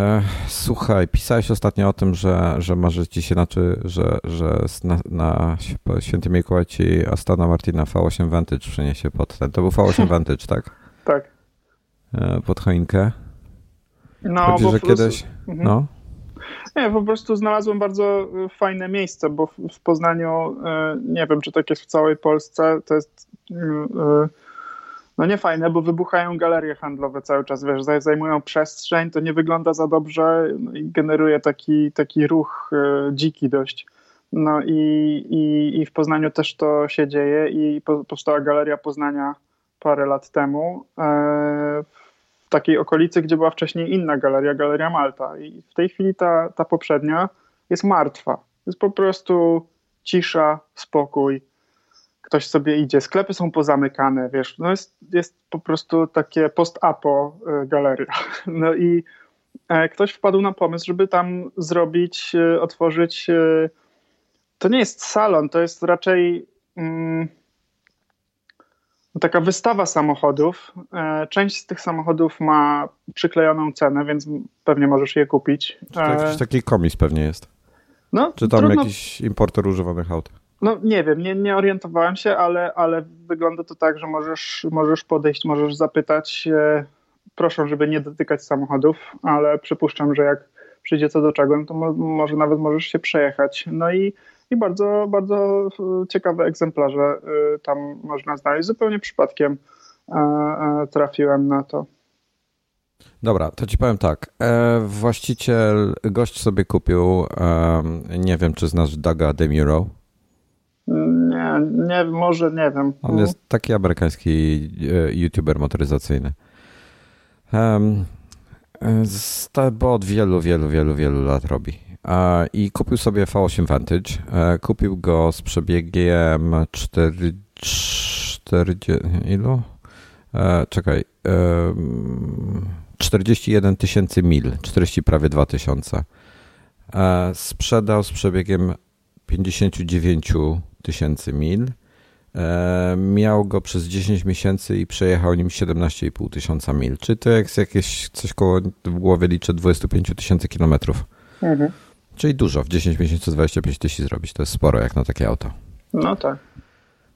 E, słuchaj, pisałeś ostatnio o tym, że, że marzy ci się, znaczy, że, że na, na Święty Mikołaj ci Astana Martina V8 Vantage przyniesie pod ten. To był V8 Vantage, tak? Tak. E, pod choinkę. No, Chodzi, bo że prostu- kiedyś. Mhm. No. Nie, po prostu znalazłem bardzo y, fajne miejsce, bo w, Poznaniu, nie wiem, czy tak jest w całej Polsce, to jest y, no nie fajne, bo wybuchają galerie handlowe cały czas, wiesz, zaj- zajmują przestrzeń, to nie wygląda za dobrze no i generuje taki, taki ruch y, dziki dość. No i, i, i w Poznaniu też to się dzieje i po, powstała Galeria Poznania parę lat temu e, w takiej okolicy, gdzie była wcześniej inna galeria, Galeria Malta. I w tej chwili ta, ta poprzednia jest martwa. Jest po prostu cisza, spokój. Ktoś sobie idzie. Sklepy są pozamykane, wiesz. No jest, jest po prostu takie post-apo y, galeria. No i e, ktoś wpadł na pomysł, żeby tam zrobić, y, otworzyć. y, To nie jest salon, to jest raczej. mm, taka wystawa samochodów. E, Część z tych samochodów ma przyklejoną cenę, więc pewnie możesz je kupić. Czy to jakiś E, taki komis pewnie jest? No, Czy tam trudno, jakiś importer używanych aut? No nie wiem, nie, nie orientowałem się, ale, ale wygląda to tak, że możesz, możesz podejść, możesz zapytać. E, proszę, żeby nie dotykać samochodów, ale przypuszczam, że jak przyjdzie co do czego, no to mo, może nawet możesz się przejechać. No i, i bardzo, bardzo e, ciekawe egzemplarze e, tam można znaleźć. Zupełnie przypadkiem trafiłem na to. Dobra, to ci powiem tak. Właściciel, gość sobie kupił, nie wiem czy znasz Daga Demuro. Nie, nie, może nie wiem. On jest taki amerykański e, youtuber motoryzacyjny. Um, bo od wielu, wielu, wielu, wielu lat robi. I kupił sobie V8 Vantage. E, kupił go z przebiegiem 4, 40, ilu? Czekaj. em, 41 tysięcy mil, 40 prawie 2 tysiące. Sprzedał z przebiegiem 59 tysięcy mil. E, miał go przez 10 miesięcy i przejechał nim 17,5 tysiąca mil. Czy to jest jakieś coś koło w głowie liczę 25 tysięcy kilometrów. Mhm. Czyli dużo. W 10 miesięcy 25 tysięcy zrobić. To jest sporo jak na takie auto. No tak.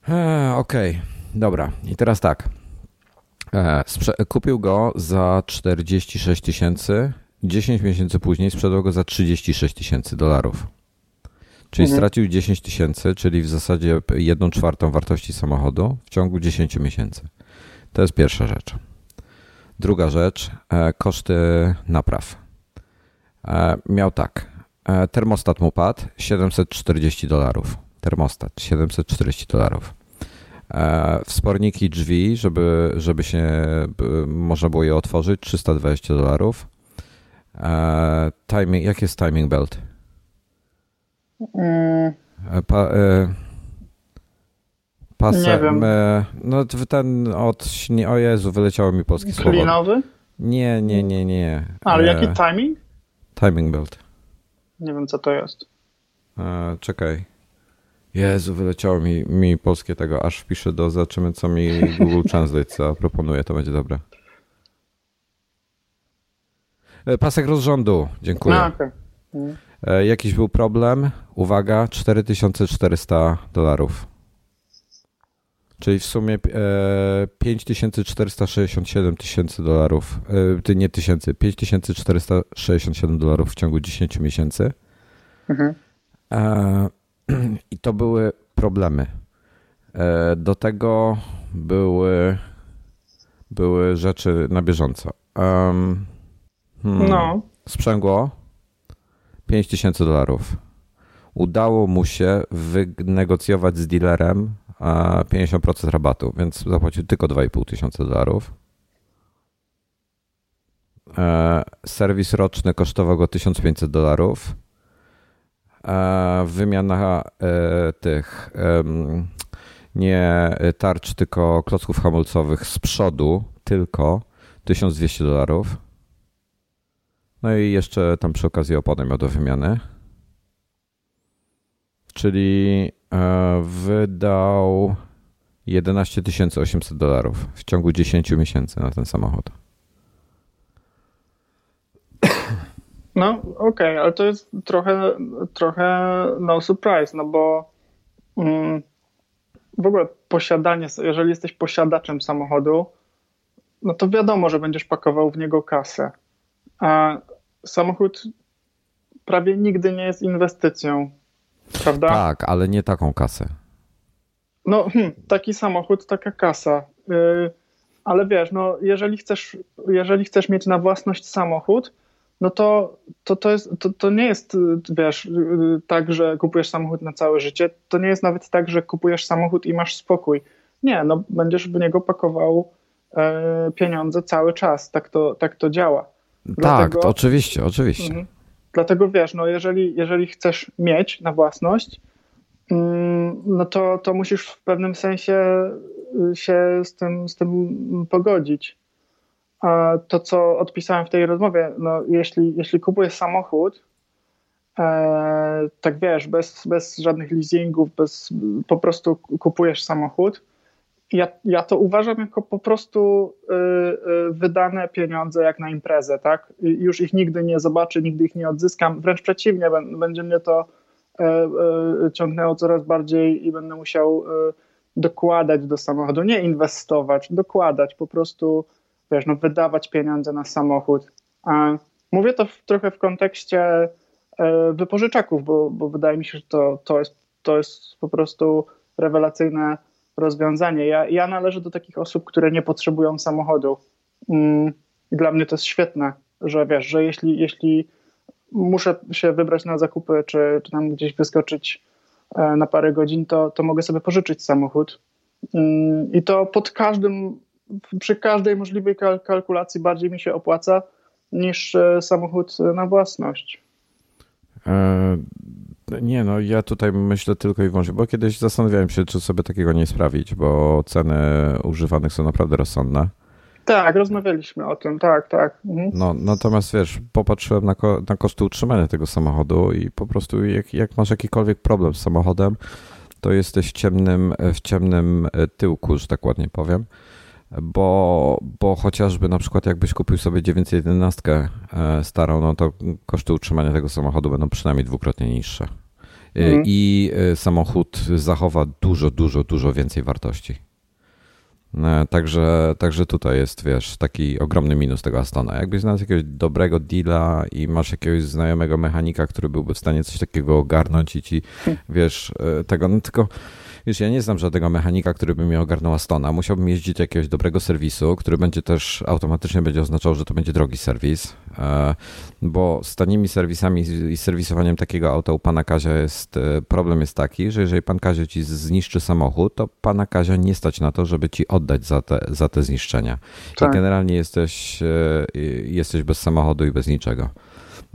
E, Okej, dobra. I teraz tak. E, kupił go za 46 tysięcy. 10 miesięcy później sprzedał go za 36 tysięcy dolarów. Czyli Mhm. stracił 10 tysięcy, czyli w zasadzie 1 czwartą wartości samochodu w ciągu 10 miesięcy. To jest pierwsza rzecz. Druga rzecz, e, koszty napraw. E, miał tak. E, termostat mu padł 740 dolarów. Termostat 740 dolarów. Wsporniki drzwi, żeby, żeby się można było je otworzyć 320 dolarów. Timing, jak jest timing belt? E, Pa, e, pasem, Nie wiem. E, no ten od o Jezu, wyleciało mi polskie słowo. klinowy? Nie, nie, nie, nie. Ale E, jaki timing? Timing belt. Nie wiem, co to jest. E, czekaj. Jezu, wyleciało mi, mi polskie tego, aż wpiszę do, zobaczymy co mi Google Translate zaproponuje, to będzie dobre. E, Pasek rozrządu, dziękuję. No, okej. E, Jakiś był problem, uwaga, 4400 dolarów. Czyli w sumie e, 5467 tysięcy dolarów, e, ty nie tysięcy, 5467 dolarów w ciągu 10 miesięcy. Mhm. E, I to były problemy. E, Do tego były, były rzeczy na bieżąco. Um, hmm, No, Sprzęgło 5000 dolarów. Udało mu się wynegocjować z dealerem a, 50% rabatu, więc zapłacił tylko 2,5 tysiąca dolarów. E, serwis roczny kosztował go 1500 dolarów. E, wymiana e, tych nie tarcz, tylko klocków hamulcowych z przodu tylko 1200 dolarów. No i jeszcze tam przy okazji opony miał do wymiany. Czyli e, wydał 11 800 dolarów w ciągu 10 miesięcy na ten samochód. No okej, okay, ale to jest trochę, trochę no surprise, no bo mm, w ogóle posiadanie, jeżeli jesteś posiadaczem samochodu, no to wiadomo, że będziesz pakował w niego kasę. A samochód prawie nigdy nie jest inwestycją, prawda? Tak, ale nie taką kasę. No, hmm, taki samochód, taka kasa. Yy, ale wiesz, no, jeżeli chcesz, jeżeli chcesz mieć na własność samochód, no to, to, to, jest, to, to nie jest, wiesz, tak, że kupujesz samochód na całe życie. To nie jest nawet tak, że kupujesz samochód i masz spokój. Nie, no będziesz w niego pakował e, pieniądze cały czas. Tak to, tak to działa. Tak, Dlatego, to oczywiście, oczywiście. Mhm. Dlatego wiesz, no jeżeli, jeżeli chcesz mieć na własność, mm, no to, to musisz w pewnym sensie y, się z tym, z tym pogodzić to, co odpisałem w tej rozmowie, no jeśli, jeśli kupujesz samochód, e, tak wiesz, bez, bez żadnych leasingów, bez, po prostu kupujesz samochód, ja, ja to uważam jako po prostu y, y, wydane pieniądze jak na imprezę, tak? Już ich nigdy nie zobaczę, nigdy ich nie odzyskam. Wręcz przeciwnie, będzie mnie to e, ciągnęło coraz bardziej i będę musiał e, dokładać do samochodu, nie inwestować, dokładać, po prostu wiesz, no wydawać pieniądze na samochód. A mówię to w, trochę w kontekście wypożyczaków, bo, bo wydaje mi się, że to, to, jest, to jest po prostu rewelacyjne rozwiązanie. Ja, ja należę do takich osób, które nie potrzebują samochodu. Mm, I dla mnie to jest świetne, że wiesz, że jeśli, jeśli muszę się wybrać na zakupy, czy, czy tam gdzieś wyskoczyć e, na parę godzin, to, to mogę sobie pożyczyć samochód. Mm, I to pod każdym przy każdej możliwej kalkulacji bardziej mi się opłaca niż e, samochód na własność. E, nie, no ja tutaj myślę tylko i wyłącznie, bo kiedyś zastanawiałem się, czy sobie takiego nie sprawić, bo ceny używanych są naprawdę rozsądne. Tak, rozmawialiśmy o tym, tak, tak. Mhm. No, natomiast wiesz, popatrzyłem na, ko na koszty utrzymania tego samochodu i po prostu jak, jak masz jakikolwiek problem z samochodem, to jesteś w ciemnym, w ciemnym tyłku, że tak ładnie powiem bo, bo chociażby na przykład jakbyś kupił sobie 911 e, starą, no to koszty utrzymania tego samochodu będą przynajmniej dwukrotnie niższe. E, mhm. I e, samochód zachowa dużo, dużo, dużo więcej wartości. Także, także tutaj jest, wiesz, taki ogromny minus tego Astona. Jakbyś znalazł jakiegoś dobrego deala i masz jakiegoś znajomego mechanika, który byłby w stanie coś takiego ogarnąć i ci, hmm. wiesz, tego, no tylko Wiesz, ja nie znam żadnego mechanika, który by mi ogarnął Astona. Musiałbym jeździć do jakiegoś dobrego serwisu, który będzie też automatycznie będzie oznaczał, że to będzie drogi serwis, e, bo z tanimi serwisami i serwisowaniem takiego auta u pana Kazia jest, e, problem jest taki, że jeżeli pan Kazio ci zniszczy samochód, to pana Kazia nie stać na to, żeby ci oddać za te, za te zniszczenia. Tak. I generalnie jesteś, e, jesteś bez samochodu i bez niczego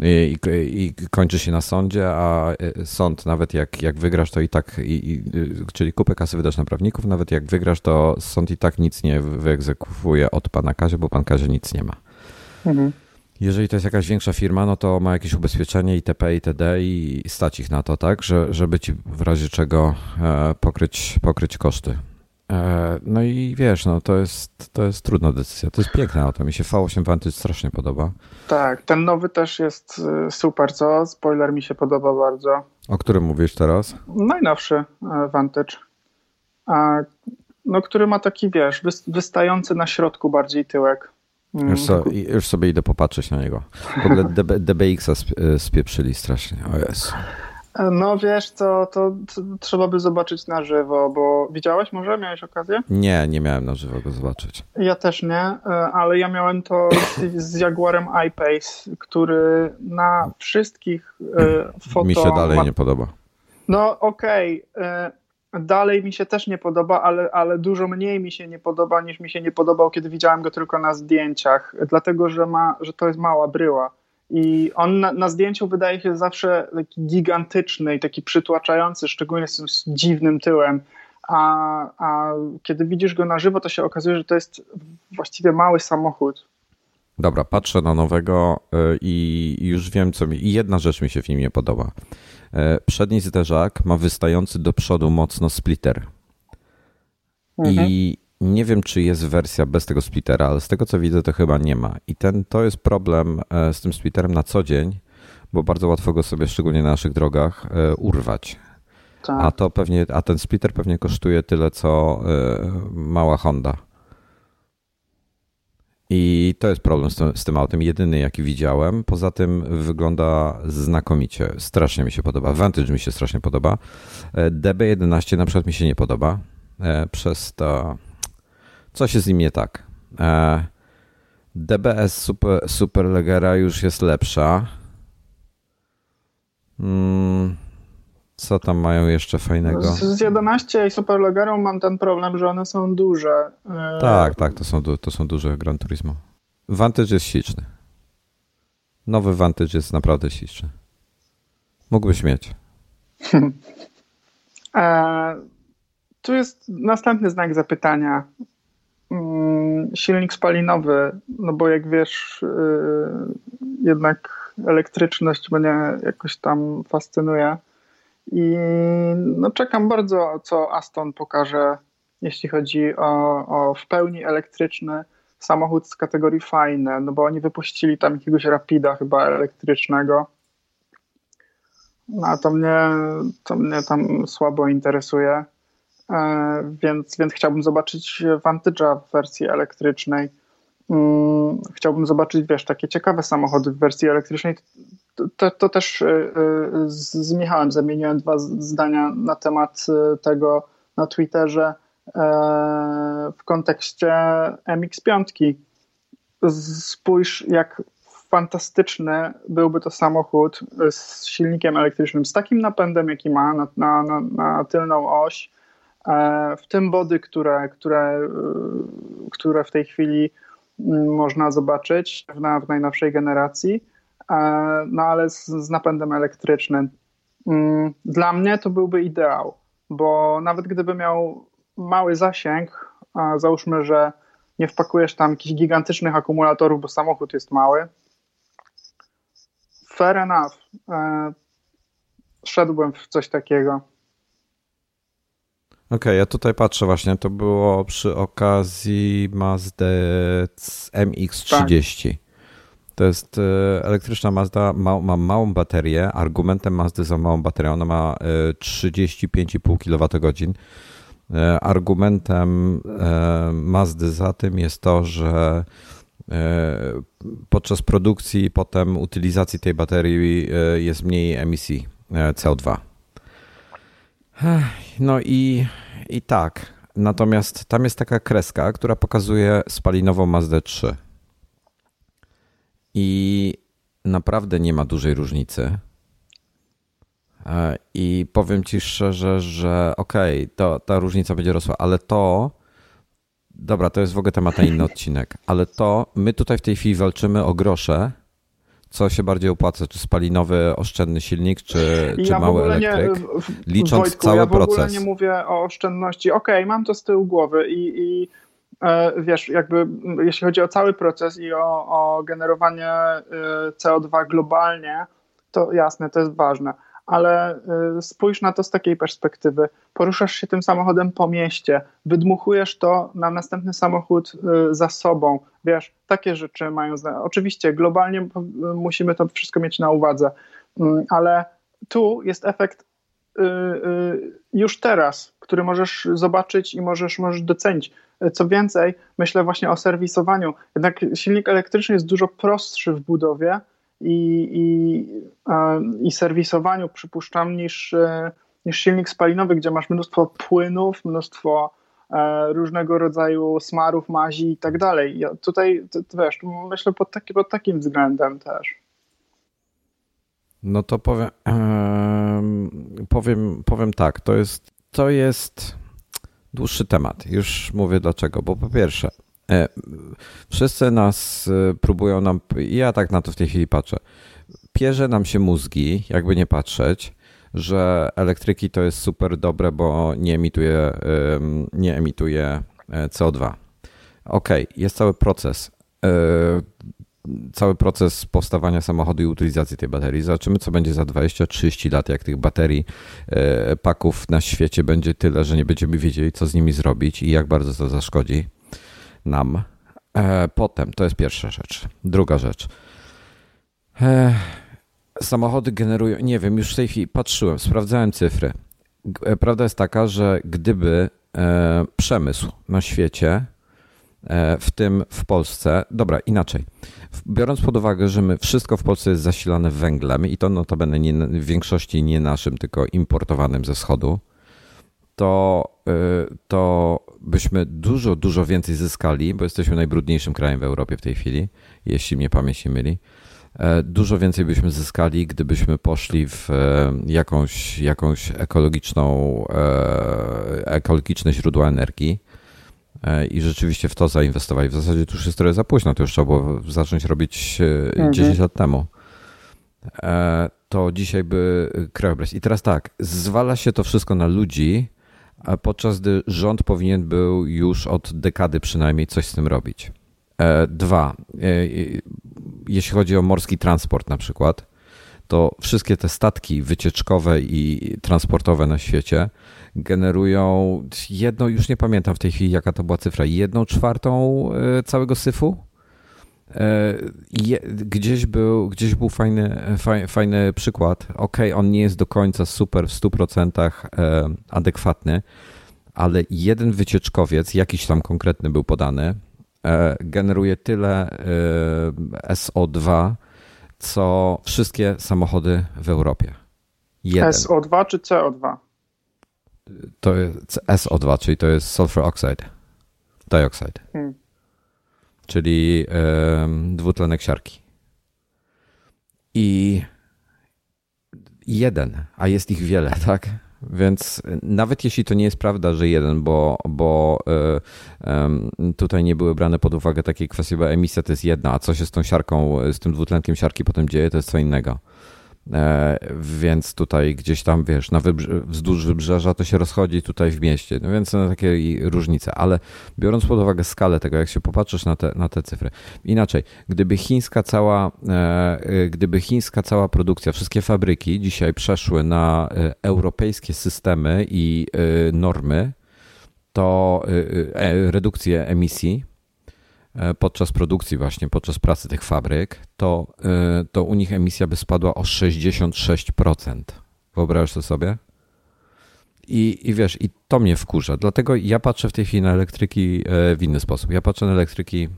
i, i, kończy się na sądzie, a e, sąd nawet jak, jak wygrasz, to i tak, i, i, czyli kupę kasy wydasz na prawników, nawet jak wygrasz, to sąd i tak nic nie wyegzekwuje od pana Kazia, bo pan Kazia nic nie ma. Mhm. Jeżeli to jest jakaś większa firma, no to ma jakieś ubezpieczenie itp. itd. i stać ich na to, tak, że, żeby ci w razie czego e, pokryć, pokryć koszty. E, no i wiesz, no to jest, to jest trudna decyzja. To jest piękne auto. Mi się V8 Vantage strasznie podoba. Tak, ten nowy też jest y, super, co? Spoiler mi się podoba bardzo. O którym mówisz teraz? Najnowszy e, Vantage. No, który ma taki, wiesz, wystający na środku bardziej tyłek. Mm, już, so, już sobie idę popatrzeć na niego. W ogóle DB, DBX-a e, spieprzyli strasznie. O Jezu. No wiesz co, to, to, trzeba by zobaczyć na żywo, bo widziałeś może? Miałeś okazję? Nie, nie miałem na żywo go zobaczyć. Ja też nie, e, ale ja miałem to z Jaguarem I-Pace, który na wszystkich foto... Mi się dalej ma... nie podoba. No okej, okay. E, dalej mi się też nie podoba, ale, ale dużo mniej mi się nie podoba niż mi się nie podobał, kiedy widziałem go tylko na zdjęciach, dlatego że, ma, że to jest mała bryła. I on na, na, zdjęciu wydaje się zawsze taki gigantyczny i taki przytłaczający, szczególnie z tym dziwnym tyłem. A, a kiedy widzisz go na żywo, to się okazuje, że to jest właściwie mały samochód. Dobra, patrzę na nowego y, i już wiem, co mi. I jedna rzecz mi się w nim nie podoba. Y, przedni zderzak ma wystający do przodu mocno splitter. Mhm. I nie wiem, czy jest wersja bez tego splittera, ale z tego co widzę, to chyba nie ma. I ten, to jest problem e, z tym splitterem na co dzień, bo bardzo łatwo go sobie, szczególnie na naszych drogach, urwać. Tak. A to pewnie, a ten splitter pewnie kosztuje tyle, co mała Honda. I to jest problem z tym, z tym autem, jedyny jaki widziałem. Poza tym wygląda znakomicie. Strasznie mi się podoba. Vantage mi się strasznie podoba. E, DB11 na przykład mi się nie podoba. E, przez to coś jest z nim nie tak. E, DBS Super, Superlegera już jest lepsza. Hmm. Co tam mają jeszcze fajnego? Z 11 i Superlegerą mam ten problem, że one są duże. Tak, tak, to są, to są duże Gran Turismo. Vantage jest śliczny. Nowy Vantage jest naprawdę śliczny. Mógłbyś mieć. e, tu jest następny znak zapytania. Mm, silnik spalinowy, no bo jak wiesz, yy, jednak elektryczność mnie jakoś tam fascynuje. I no, czekam bardzo, co Aston pokaże, jeśli chodzi o, o w pełni elektryczny samochód z kategorii fajne, no bo oni wypuścili tam jakiegoś Rapida chyba elektrycznego. No, a to mnie, to mnie tam słabo interesuje, więc, więc chciałbym zobaczyć Vantage'a w wersji elektrycznej. Mm, chciałbym zobaczyć, wiesz, takie ciekawe samochody w wersji elektrycznej. To, to też e, e, z Michałem zamieniłem dwa zdania na temat e, tego na Twitterze w kontekście MX5. Spójrz, jak fantastyczny byłby to samochód z silnikiem elektrycznym, z takim napędem, jaki ma na, na, na tylną oś, w tym body, które, które, które w tej chwili można zobaczyć w, w najnowszej generacji, e, no ale z, z napędem elektrycznym. Mm, dla mnie to byłby ideał, bo nawet gdyby miał mały zasięg, załóżmy, że nie wpakujesz tam jakichś gigantycznych akumulatorów, bo samochód jest mały, fair enough. E, szedłbym w coś takiego. Okej, okay, ja tutaj patrzę właśnie, to było przy okazji Mazda MX-30. Tak. To jest e, elektryczna Mazda, ma, ma, małą baterię. Argumentem Mazdy za małą baterię, ona ma 35,5 kWh. E, argumentem e, Mazdy za tym jest to, że podczas produkcji i potem utylizacji tej baterii jest mniej emisji CO2. No i, i tak. Natomiast tam jest taka kreska, która pokazuje spalinową Mazdę 3. I naprawdę nie ma dużej różnicy. E, I powiem ci szczerze, że okej, okay, to ta różnica będzie rosła, ale to. Dobra, to jest w ogóle temat na inny odcinek, ale to my tutaj w tej chwili walczymy o grosze co się bardziej opłaca, czy spalinowy, oszczędny silnik, czy, czy ja mały elektryk, nie, licząc Wojtku, cały ja w proces. ogóle nie mówię o oszczędności. Okej, okay, mam to z tyłu głowy i, i e, wiesz, jakby jeśli chodzi o cały proces i o, o generowanie e, CO2 globalnie, to jasne, to jest ważne ale y, spójrz na to z takiej perspektywy. Poruszasz się tym samochodem po mieście, wydmuchujesz to na następny samochód y, za sobą. Wiesz, takie rzeczy mają. Oczywiście globalnie musimy to wszystko mieć na uwadze, ale tu jest efekt y, już teraz, który możesz zobaczyć i możesz, możesz docenić. Co więcej, myślę właśnie o serwisowaniu. Jednak silnik elektryczny jest dużo prostszy w budowie, i, i, i serwisowaniu, przypuszczam, niż, e, niż silnik spalinowy, gdzie masz mnóstwo płynów, mnóstwo e, różnego rodzaju smarów, mazi i tak dalej. Ja tutaj, to, to wiesz, myślę pod, taki, pod takim względem też. No to powiem, powiem, powiem tak, to jest, to jest dłuższy temat. Już mówię dlaczego, bo po pierwsze, wszyscy nas e, próbują nam, ja tak na to w tej chwili patrzę, pierze nam się mózgi, jakby nie patrzeć, że elektryki to jest super dobre, bo nie emituje, nie emituje e, CO2. Ok, jest cały proces. Cały proces powstawania samochodu i utylizacji tej baterii. Zobaczymy, co będzie za 20-30 lat, jak tych baterii, paków na świecie będzie tyle, że nie będziemy wiedzieli, co z nimi zrobić i jak bardzo to zaszkodzi nam. E, potem, to jest pierwsza rzecz. Druga rzecz. E, samochody generują, nie wiem, już w tej chwili patrzyłem, sprawdzałem cyfry. E, prawda jest taka, że gdyby przemysł na świecie, w tym w Polsce, dobra, inaczej. Biorąc pod uwagę, że my wszystko w Polsce jest zasilane węglem i to notabene nie, w większości nie naszym, tylko importowanym ze wschodu, to, to byśmy dużo, dużo więcej zyskali, bo jesteśmy najbrudniejszym krajem w Europie w tej chwili, jeśli mnie pamięć nie myli E, dużo więcej byśmy zyskali, gdybyśmy poszli w e, jakąś, jakąś ekologiczną, e, ekologiczne źródła energii i rzeczywiście w to zainwestowali. W zasadzie to już jest trochę za późno, to już trzeba było zacząć robić mhm. 10 lat temu. To dzisiaj by krajobraz. I teraz tak, zwala się to wszystko na ludzi, podczas gdy rząd powinien był już od dekady przynajmniej coś z tym robić. Dwa, jeśli chodzi o morski transport na przykład, to wszystkie te statki wycieczkowe i transportowe na świecie generują jedną, już nie pamiętam w tej chwili jaka to była cyfra, jedną czwartą e, całego syfu. E, gdzieś był, gdzieś był fajny, fajny przykład. Ok, on nie jest do końca super w 100% e, adekwatny, ale jeden wycieczkowiec, jakiś tam konkretny był podany, E, generuje tyle e, SO2, co wszystkie samochody w Europie. Jeden. SO2 czy CO2? To jest SO2, czyli to jest sulfur oxide, dioxide. Hmm. Czyli dwutlenek siarki. I jeden, a jest ich wiele, tak? Więc nawet jeśli to nie jest prawda, że jeden, bo, bo y, tutaj nie były brane pod uwagę takie kwestie, bo emisja to jest jedna, a co się z tą siarką, z tym dwutlenkiem siarki potem dzieje, to jest co innego. E, więc tutaj gdzieś tam, wiesz, na wzdłuż wybrzeża to się rozchodzi tutaj w mieście, no więc są takie różnice, ale biorąc pod uwagę skalę tego, jak się popatrzysz na te, na te cyfry. Inaczej, gdyby chińska cała, e, e, gdyby chińska cała produkcja, wszystkie fabryki dzisiaj przeszły na europejskie systemy i normy, to redukcję emisji, podczas produkcji właśnie, podczas pracy tych fabryk, to, e, to u nich emisja by spadła o 66%. Wyobrażasz to sobie? I, I wiesz, i to mnie wkurza. Dlatego ja patrzę w tej chwili na elektryki e, w inny sposób. Ja patrzę na elektryki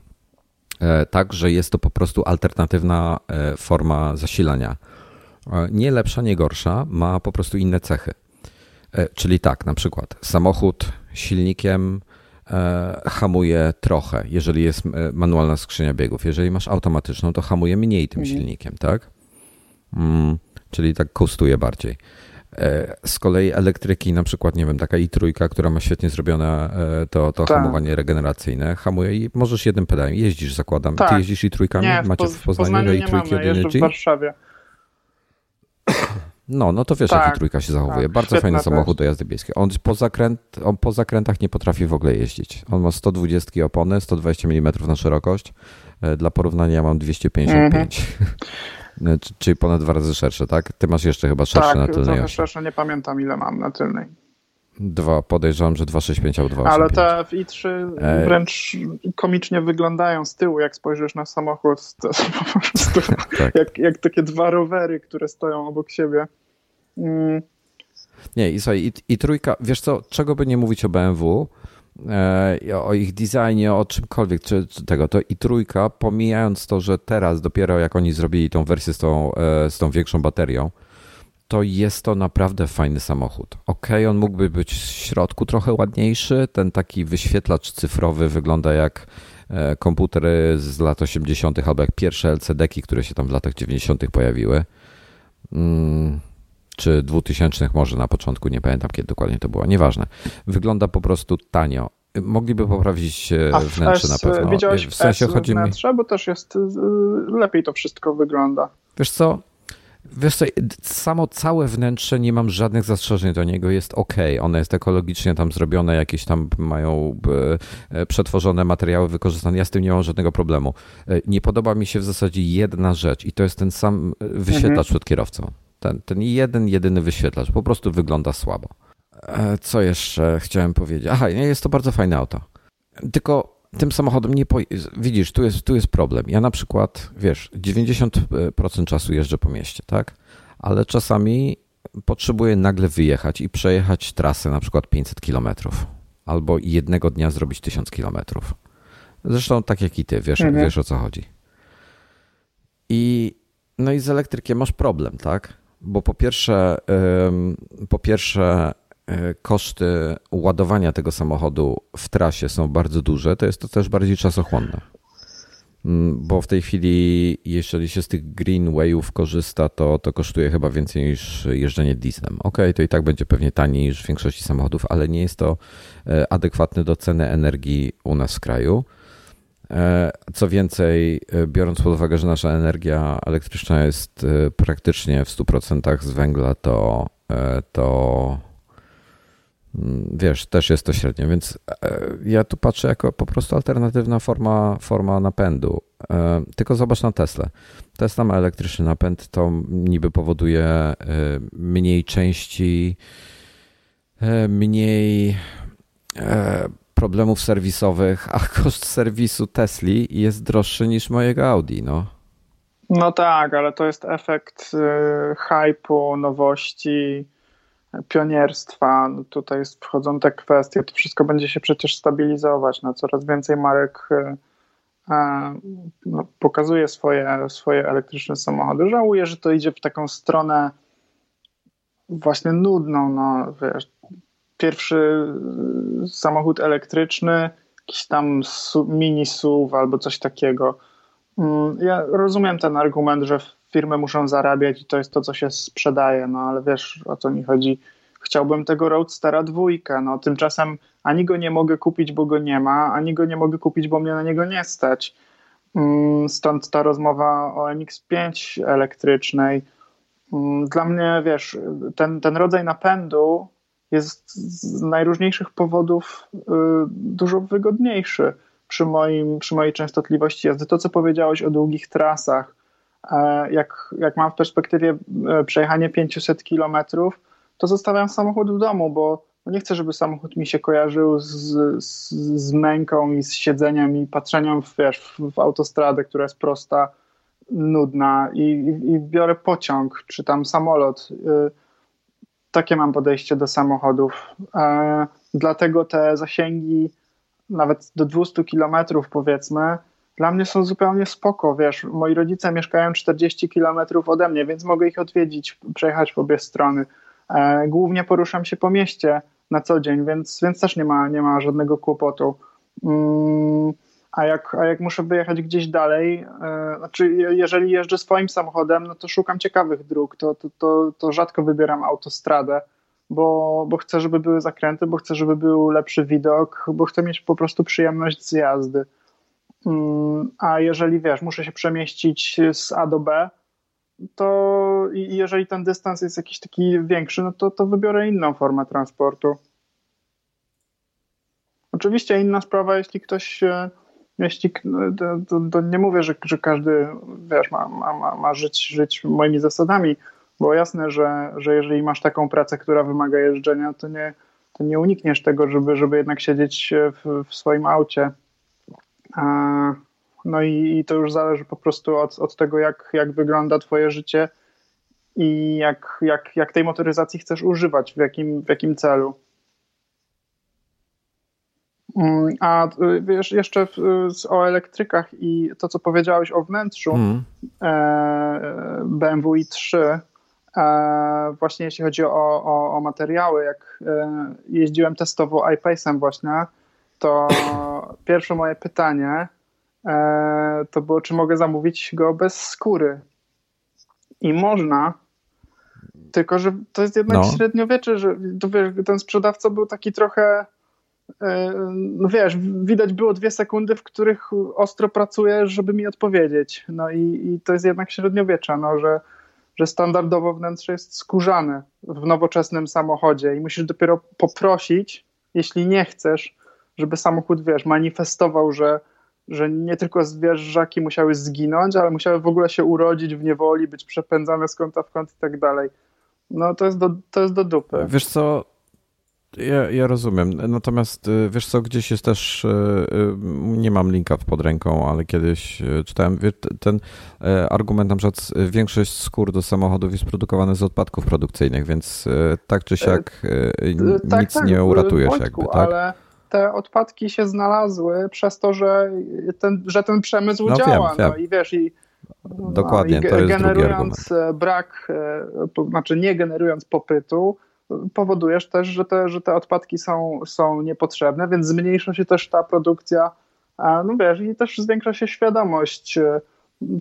tak, że jest to po prostu alternatywna forma zasilania. Nie lepsza, nie gorsza, ma po prostu inne cechy. Czyli tak, na przykład samochód silnikiem E, hamuje trochę, jeżeli jest e, manualna skrzynia biegów. Jeżeli masz automatyczną, to hamuje mniej tym mhm. silnikiem, tak? Mm, czyli tak kosztuje bardziej. E, z kolei elektryki, na przykład, nie wiem, taka i trójka, która ma świetnie zrobione to, to tak. hamowanie regeneracyjne, hamuje i możesz jednym pedałem. Jeździsz, zakładam. Tak. Ty jeździsz i trójkami? Nie, Macie w, Poznaniu, w Poznaniu i trójki od Energy? w Warszawie. No, no to wiesz, tak, jaki trójka się zachowuje. Tak, Bardzo fajny samochód do jazdy biejskiej. On po, zakręt, on po zakrętach nie potrafi w ogóle jeździć. On ma 120 opony, 120 mm na szerokość. E, dla porównania ja mam 255. Mm -hmm. Czyli ponad dwa razy szersze, tak? Ty masz jeszcze chyba szersze tak, na tylnej trochę szersze, nie pamiętam ile mam na tylnej. Dwa, podejrzewam, że 265 albo 285. Ale te w i3 e... wręcz komicznie wyglądają z tyłu, jak spojrzysz na samochód. To po prostu tak. jak, jak takie dwa rowery, które stoją obok siebie. Mm. Nie, i słuchaj, i, i trójka, wiesz co, czego by nie mówić o BMW, e, o ich designie, o czymkolwiek czy, czy, tego, to i trójka, pomijając to, że teraz dopiero jak oni zrobili tą wersję z tą, e, z tą większą baterią, to jest to naprawdę fajny samochód. Ok, on mógłby być w środku trochę ładniejszy, ten taki wyświetlacz cyfrowy wygląda jak e, komputery z lat 80., albo jak pierwsze LCD-ki, które się tam w latach 90. pojawiły. Mm czy 2000 może na początku, nie pamiętam kiedy dokładnie to było, nieważne. Wygląda po prostu tanio. Mogliby poprawić A wnętrze na pewno. Widziałeś w sensie w chodzi wnętrze, mi... bo też jest y, lepiej to wszystko wygląda. Wiesz co, Wiesz co, samo całe wnętrze nie mam żadnych zastrzeżeń do niego, jest ok. One jest ekologicznie tam zrobione, jakieś tam mają e, przetworzone materiały wykorzystane. Ja z tym nie mam żadnego problemu. E, nie podoba mi się w zasadzie jedna rzecz i to jest ten sam wyświetlacz mhm. przed kierowcą. Ten, ten jeden, jedyny wyświetlacz po prostu wygląda słabo. E, co jeszcze chciałem powiedzieć? Aha, jest to bardzo fajne auto. Tylko tym samochodem nie. Po... Widzisz, tu jest, tu jest problem. Ja na przykład, wiesz, 90% czasu jeżdżę po mieście, tak? Ale czasami potrzebuję nagle wyjechać i przejechać trasę na przykład 500 kilometrów albo jednego dnia zrobić 1000 kilometrów. Zresztą tak jak i ty, wiesz, mhm. wiesz o co chodzi. I no i z elektrykiem masz problem, tak? Bo po pierwsze, po pierwsze e, koszty ładowania tego samochodu w trasie są bardzo duże, to jest to też bardziej czasochłonne. Mm, bo w tej chwili, jeżeli się z tych Greenwayów korzysta, to, to kosztuje chyba więcej niż jeżdżenie dieslem. Ok, to i tak będzie pewnie taniej niż w większości samochodów, ale nie jest to e, adekwatne do ceny energii u nas w kraju. E, co więcej, e, biorąc pod uwagę, że nasza energia elektryczna jest praktycznie w 100% z węgla, to, to wiesz, też jest to średnio, więc e, ja tu patrzę jako po prostu alternatywna forma, forma napędu. E, tylko zobacz na Tesla. Tesla ma elektryczny napęd, to niby powoduje e, mniej części, mniej problemów serwisowych, a koszt serwisu Tesli jest droższy niż mojego Audi, no. No tak, ale to jest efekt hypu, nowości, pionierstwa. No tutaj wchodzą te kwestie. To wszystko będzie się przecież stabilizować. No, coraz więcej marek e, e, no, pokazuje swoje, swoje elektryczne samochody. Żałuję, że to idzie w taką stronę właśnie nudną. No, wiesz, pierwszy e, samochód elektryczny, jakiś tam mini SUV albo coś takiego. Mm, ja rozumiem ten argument, że firmy muszą zarabiać i to jest to, co się sprzedaje, no ale wiesz o co mi chodzi. Chciałbym tego Roadstera dwójkę, no tymczasem ani go nie mogę kupić, bo go nie ma, ani go nie mogę kupić, bo mnie na niego nie stać. Mm, stąd ta rozmowa o MX5 elektrycznej. Mm, dla mnie, wiesz, ten, ten rodzaj napędu jest z najróżniejszych powodów y, dużo wygodniejszy przy, moim, przy mojej częstotliwości jazdy. To, co powiedziałeś o długich trasach, jak, jak mam w perspektywie e, przejechanie 500 kilometrów, to zostawiam samochód w domu, bo nie chcę, żeby samochód mi się kojarzył z, z, z męką i z siedzeniem i patrzeniem w, wiesz, w autostradę, która jest prosta, nudna i, i, i biorę pociąg czy tam samolot. E, takie mam podejście do samochodów. Dlatego te zasięgi nawet do 200 kilometrów powiedzmy, dla mnie są zupełnie spoko, wiesz, moi rodzice mieszkają 40 kilometrów ode mnie, więc mogę ich odwiedzić, przejechać w obie strony. E, głównie poruszam się po mieście na co dzień, więc, więc też nie ma, nie ma żadnego kłopotu. Mm, a jak, a jak muszę wyjechać gdzieś dalej, e, znaczy jeżeli jeżdżę swoim samochodem, no to szukam ciekawych dróg, to, to, to, to rzadko wybieram autostradę, bo, bo chcę, żeby były zakręty, bo chcę, żeby był lepszy widok, bo chcę mieć po prostu przyjemność z jazdy. Mm, a jeżeli wiesz, muszę się przemieścić z A do B, to jeżeli ten dystans jest jakiś taki większy, no to, to wybiorę inną formę transportu. Oczywiście inna sprawa, jeśli ktoś, jeśli, to, to nie mówię, że, że każdy wiesz, ma, ma, ma żyć, żyć moimi zasadami, bo jasne, że, że jeżeli masz taką pracę, która wymaga jeżdżenia, to nie, to nie unikniesz tego, żeby, żeby jednak siedzieć w, w swoim aucie no i, i to już zależy po prostu od, od tego, jak, jak wygląda Twoje życie i jak, jak, jak tej motoryzacji chcesz używać, w jakim, w jakim celu. Mm, a wiesz, jeszcze w, o elektrykach i to, co powiedziałeś o wnętrzu mm. e, BMW i3, e, właśnie jeśli chodzi o, o, o materiały, jak e, jeździłem testowo iPace'em właśnie, to pierwsze moje pytanie e, to było, czy mogę zamówić go bez skóry. I można, tylko że to jest jednak no. średniowiecze, że ten sprzedawca był taki trochę e, no wiesz, widać było dwie sekundy, w których ostro pracuję, żeby mi odpowiedzieć. No i, i to jest jednak średniowiecze, no, że, że standardowo wnętrze jest skórzane w nowoczesnym samochodzie i musisz dopiero poprosić, jeśli nie chcesz, żeby samochód, wiesz, manifestował, że, że nie tylko zwierzaki musiały zginąć, ale musiały w ogóle się urodzić w niewoli, być przepędzane z kąta w kąt i tak dalej. No to jest do, to jest do dupy. Wiesz co, Ja, ja, rozumiem. Natomiast y, wiesz co, gdzieś jest też, y, y, nie mam linka pod ręką, ale kiedyś czytałem ten argument, na przykład większość skór do samochodów jest produkowana z odpadków produkcyjnych, więc tak czy siak tak, nic tak, nie uratujesz Wojtku, jakby, tak? Ale te odpadki się znalazły przez to, że ten, że ten przemysł no, działa. Wiem, no wiem. i wiesz, i Dokładnie, no, to jest generując brak, znaczy nie generując popytu, powodujesz też, że te, że te odpadki są, są niepotrzebne, więc zmniejsza się też ta produkcja, a no wiesz, i też zwiększa się świadomość.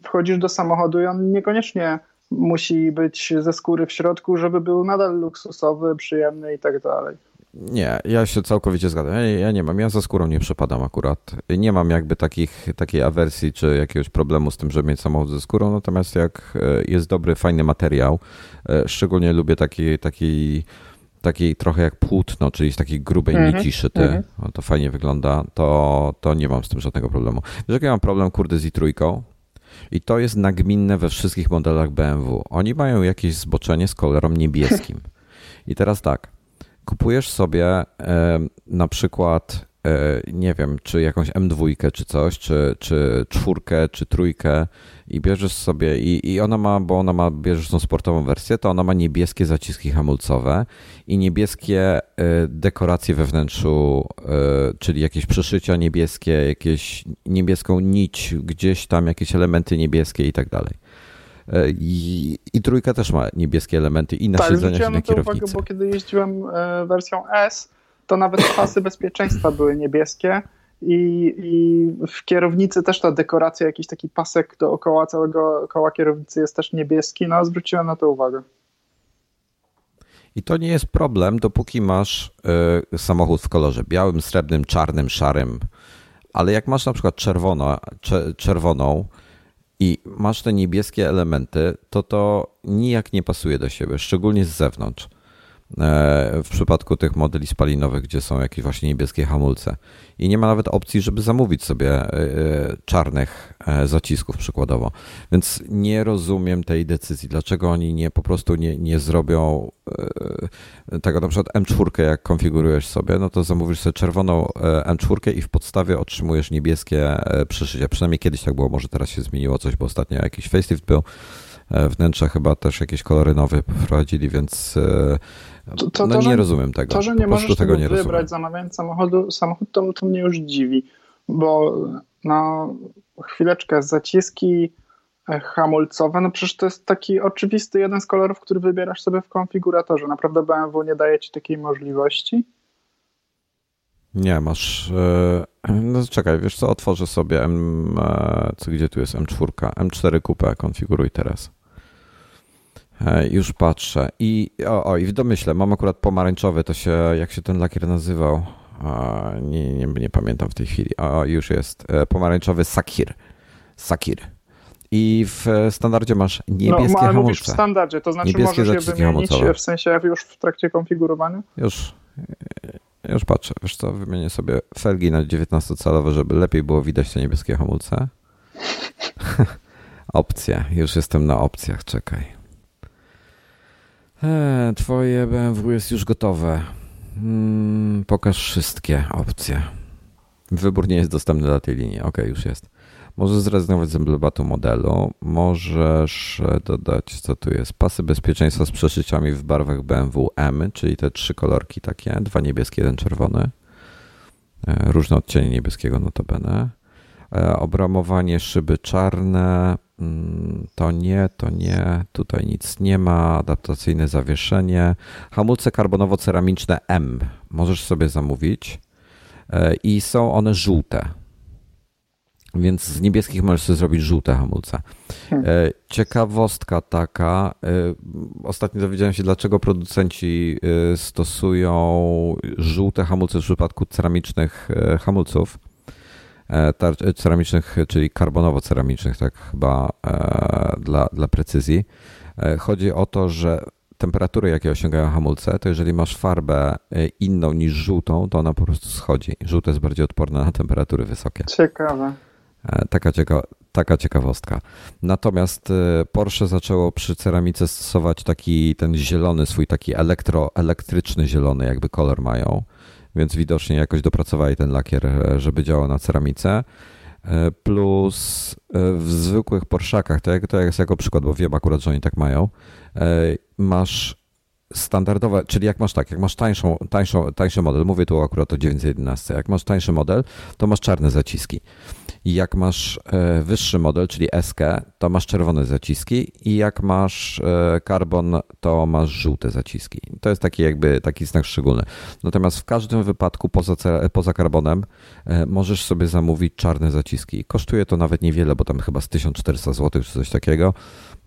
Wchodzisz do samochodu i on niekoniecznie musi być ze skóry w środku, żeby był nadal luksusowy, przyjemny i tak dalej. Nie, ja się całkowicie zgadzam. Ja, ja, nie mam, ja za skórą nie przepadam akurat. Nie mam jakby takich, takiej awersji czy jakiegoś problemu z tym, żeby mieć samochód ze skórą, natomiast jak e, jest dobry, fajny materiał, e, szczególnie lubię taki, taki, taki trochę jak płótno, czyli z takiej grubej -hmm. nici szyty, -hmm. to fajnie wygląda, to, to nie mam z tym żadnego problemu. Wiesz, jak ja mam problem, kurde, z i3? I to jest nagminne we wszystkich modelach BMW. Oni mają jakieś zboczenie z kolorem niebieskim. I teraz tak, kupujesz sobie na przykład, e, nie wiem, czy jakąś M2, czy coś, czy, czy czwórkę, czy trójkę i bierzesz sobie, i, i ona ma, bo ona ma, bierzesz tą sportową wersję, to ona ma niebieskie zaciski hamulcowe i niebieskie e, dekoracje we wnętrzu, e, czyli jakieś przeszycia niebieskie, jakieś niebieską nić, gdzieś tam jakieś elementy niebieskie i tak dalej. E, I, I, trójka też ma niebieskie elementy i na tak, siedzeniach i na kierownicy. Uwagę, bo kiedy jeździłem e, wersją S, to nawet pasy bezpieczeństwa były niebieskie i, i w kierownicy też ta dekoracja, jakiś taki pasek dookoła całego koła kierownicy jest też niebieski, no zwróciłem na to uwagę. I to nie jest problem, dopóki masz y, samochód w kolorze białym, srebrnym, czarnym, szarym. Ale jak masz na przykład czerwono, czerwoną, i masz te niebieskie elementy, to to nijak nie pasuje do siebie, szczególnie z zewnątrz. E, w przypadku tych modeli spalinowych, gdzie są jakieś właśnie niebieskie hamulce. I nie ma nawet opcji, żeby zamówić sobie e, czarnych e, zacisków przykładowo. Więc nie rozumiem tej decyzji. Dlaczego oni nie po prostu nie, nie zrobią tego na przykład M4 jak konfigurujesz sobie, no to zamówisz sobie czerwoną M4 i w podstawie otrzymujesz niebieskie przeszycie. Przynajmniej kiedyś tak było, może teraz się zmieniło coś, bo ostatnio jakiś facelift był. Wnętrze chyba też jakieś kolory nowe wprowadzili, więc to, to, no to, nie rozumiem tego. To, że nie możesz tego, nie wybrać rozumiem. zamawiając samochodu, samochód, to, to mnie już dziwi, bo na chwileczkę zaciski e, hamulcowe, no przecież to jest taki oczywisty jeden z kolorów, który wybierasz sobie w konfiguratorze. Naprawdę BMW nie daje ci takiej możliwości? Nie, masz. E, no czekaj, wiesz co, otworzę sobie M. E, co gdzie tu jest M4? M4 kupę konfiguruj teraz. E, już patrzę. I, o, o, i w domyśle mam akurat pomarańczowy, to się, jak się ten lakier nazywał? nie, nie, nie pamiętam w tej chwili. O, już jest. E, pomarańczowy Sakir. Sakir. I w standardzie masz niebieskie no, ale hamulce. mówisz w standardzie, to znaczy niebieskie możesz je wymienić w sensie już w trakcie konfigurowania? Już, już patrzę. Wiesz co, wymienię sobie felgi na 19-calowe, żeby lepiej było widać te niebieskie hamulce. Opcje. Już jestem na opcjach, czekaj. E, twoje BMW jest już gotowe. Hmm, pokaż wszystkie opcje. Wybór nie jest dostępny dla tej linii. Ok, już jest. Możesz zrezygnować z emblematu modelu. Możesz dodać, co tu jest, pasy bezpieczeństwa z przeszyciami w barwach BMW M, czyli te trzy kolorki takie, dwa niebieskie, jeden czerwony. E, różne odcienie niebieskiego notabene. E, obramowanie szyby czarne, to nie, to nie, tutaj nic nie ma, adaptacyjne zawieszenie. Hamulce karbonowo-ceramiczne M możesz sobie zamówić e, i są one żółte. Więc z niebieskich możesz sobie zrobić żółte hamulce. Hmm. E, ciekawostka taka, e, ostatnio dowiedziałem się, dlaczego producenci stosują żółte hamulce w przypadku ceramicznych hamulców E, e, ceramicznych, czyli karbonowo-ceramicznych, tak chyba e, dla, dla precyzji. Chodzi o to, że temperatury, jakie osiągają hamulce, to jeżeli masz farbę inną niż żółtą, to ona po prostu schodzi. Żółte jest bardziej odporne na temperatury wysokie. Ciekawe. Taka, cieka taka ciekawostka. Natomiast Porsche zaczęło przy ceramice stosować taki ten zielony, swój taki elektro, elektryczny zielony, jakby kolor mają, więc widocznie jakoś dopracowali ten lakier, żeby działał na ceramice. E, plus e, w zwykłych Porszakach, to, to jest jako przykład, bo wiem akurat, że oni tak mają, e, masz standardowe, czyli jak masz tak, jak masz tańszą, tańszą, tańszy model, mówię tu akurat o 911, jak masz tańszy model, to masz czarne zaciski. I jak masz e, wyższy model, czyli SK, to masz czerwone zaciski i jak masz Carbon, to masz żółte zaciski. To jest taki jakby taki znak szczególny. Natomiast w każdym wypadku poza, poza Carbonem e, możesz sobie zamówić czarne zaciski. Kosztuje to nawet niewiele, bo tam chyba z 1400 zł czy coś takiego,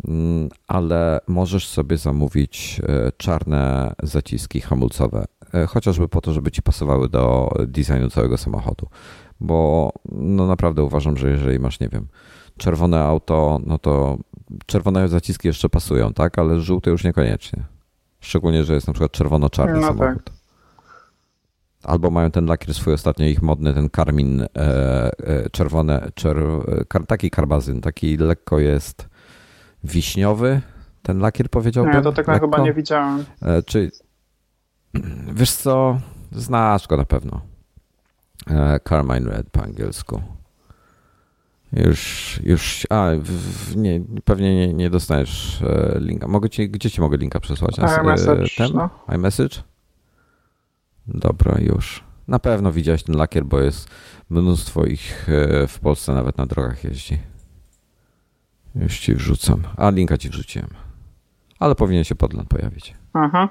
mm, ale możesz sobie zamówić e, czarne zaciski hamulcowe, chociażby po to, żeby ci pasowały do designu całego samochodu bo no naprawdę uważam, że jeżeli masz, nie wiem, czerwone auto, no to czerwone zaciski jeszcze pasują, tak, ale żółte już niekoniecznie. Szczególnie, że jest na przykład czerwono-czarny no samochód. Tak. Albo mają ten lakier swój ostatnio ich modny, ten karmin e, e, czerwone, czer, kar, taki karbazyn, taki lekko jest wiśniowy, ten lakier powiedziałbym. Nie, to tak lekko. chyba nie widziałem. E, czy, wiesz co, znasz go na pewno. E, Carmine Red po angielsku. Już, już, a, w, nie, pewnie nie, nie dostaniesz e, linka. Mogę ci, gdzie ci mogę linka przesłać? Na, iMessage, ten? No. iMessage? Dobra, już. Na pewno widziałeś ten lakier, bo jest mnóstwo ich e, w Polsce nawet na drogach jeździ. Już ci wrzucam. A, linka ci wrzuciłem. Ale powinien się podgląd pojawić. Aha.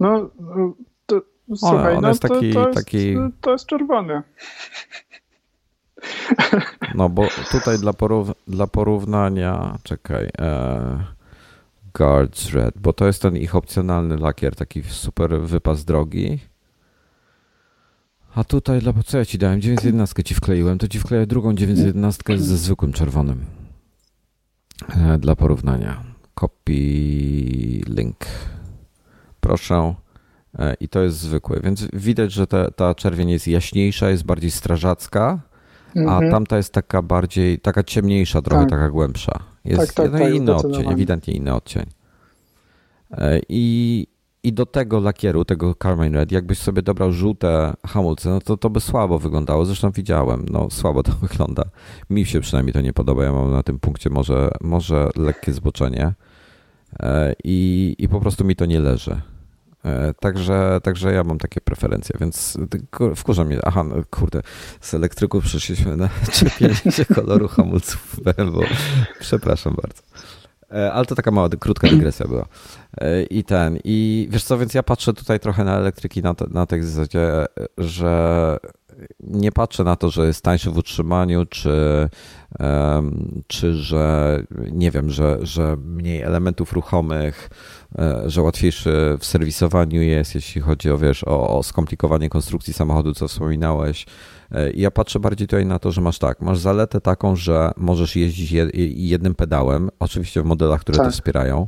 No, Słuchaj, on, no jest taki, to, to, jest, taki... to jest czerwony. No bo tutaj dla, porów dla porównania, czekaj, e, Guards Red, bo to jest ten ich opcjonalny lakier, taki super wypas drogi. A tutaj, dla, co ja ci dałem? 911 ci wkleiłem, to ci wkleję drugą 911 ze zwykłym czerwonym. E, dla porównania. Copy link. Proszę. E, i to jest zwykłe. Więc widać, że ta, ta czerwień jest jaśniejsza, jest bardziej strażacka, mhm. a tamta jest taka bardziej, taka ciemniejsza, trochę tak. taka głębsza. Jest tak, tak, no tak, inny odcień, ewidentnie inny odcień. E, I, I do tego lakieru, tego Carmine Red, jakbyś sobie dobrał żółte hamulce, no to to by słabo wyglądało. Zresztą widziałem, no słabo to wygląda. Mi się przynajmniej to nie podoba. Ja mam na tym punkcie może, może lekkie zboczenie. E, I, I po prostu mi to nie leży. E, także, także ja mam takie preferencje, więc wkurza mnie. Aha, no, kurde, z elektryków przeszliśmy na czepienie koloru hamulców BMW. Przepraszam bardzo. E, ale to taka mała, krótka dygresja była. E, I ten, i wiesz co, więc ja patrzę tutaj trochę na elektryki na, na tej zasadzie, że nie patrzę na to, że jest tańszy w utrzymaniu, czy, czy że nie wiem, że, że mniej elementów ruchomych, E, że łatwiejszy w serwisowaniu jest, jeśli chodzi o, wiesz, o, o skomplikowanie konstrukcji samochodu, co wspominałeś. E, ja patrzę bardziej tutaj na to, że masz tak, masz zaletę taką, że możesz jeździć jednym pedałem, oczywiście w modelach, które tak. to wspierają.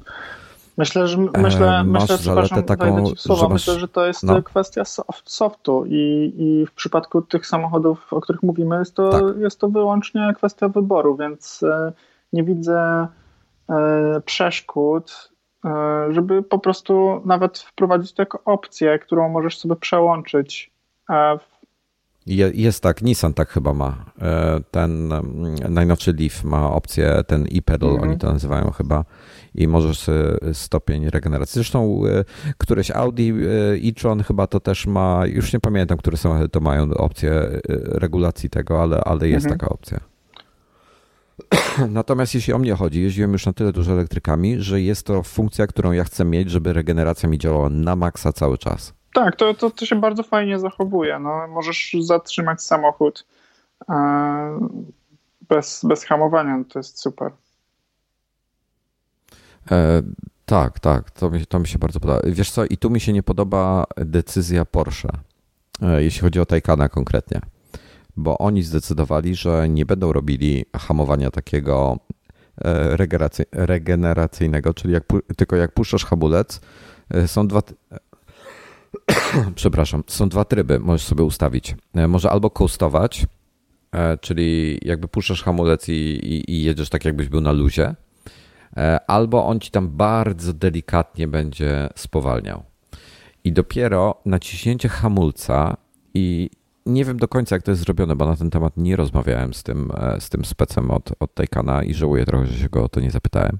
Myślę, że myślę, masz myślę, zaletę taką, słowa, że masz, myślę, że to jest no. kwestia softu i, i w przypadku tych samochodów, o których mówimy, jest to, tak. jest to wyłącznie kwestia wyboru, więc e, nie widzę przeszkód E, żeby po prostu nawet wprowadzić to jako opcję, którą możesz sobie przełączyć. E, jest tak, Nissan tak chyba ma. E, ten najnowszy Leaf ma opcję, ten e-pedal, mm -hmm. oni to nazywają chyba, i możesz stopień regeneracji. Zresztą któreś Audi e-tron chyba to też ma, już nie pamiętam, które samochody to mają opcję regulacji tego, ale, ale jest mm -hmm. taka opcja. Natomiast jeśli o mnie chodzi, jeździłem już na tyle dużo elektrykami, że jest to funkcja, którą ja chcę mieć, żeby regeneracja mi działała na maksa cały czas. Tak, to, to, to się bardzo fajnie zachowuje. No, możesz zatrzymać samochód e, bez, bez hamowania, to jest super. E, tak, tak, to mi, to mi się bardzo podoba. Wiesz co, i tu mi się nie podoba decyzja Porsche, e, jeśli chodzi o Taycana konkretnie bo oni zdecydowali, że nie będą robili hamowania takiego e, regeneracyjnego, czyli jak, tylko jak puszczasz hamulec, są dwa. Przepraszam, są dwa tryby, możesz sobie ustawić. E, może albo coastować, e, czyli jakby puszczasz hamulec i, i, i jedziesz tak, jakbyś był na luzie, e, albo on ci tam bardzo delikatnie będzie spowalniał. I dopiero naciśnięcie hamulca i nie wiem do końca, jak to jest zrobione, bo na ten temat nie rozmawiałem z tym, z tym specem od, od Taycana i żałuję trochę, że się go o to nie zapytałem.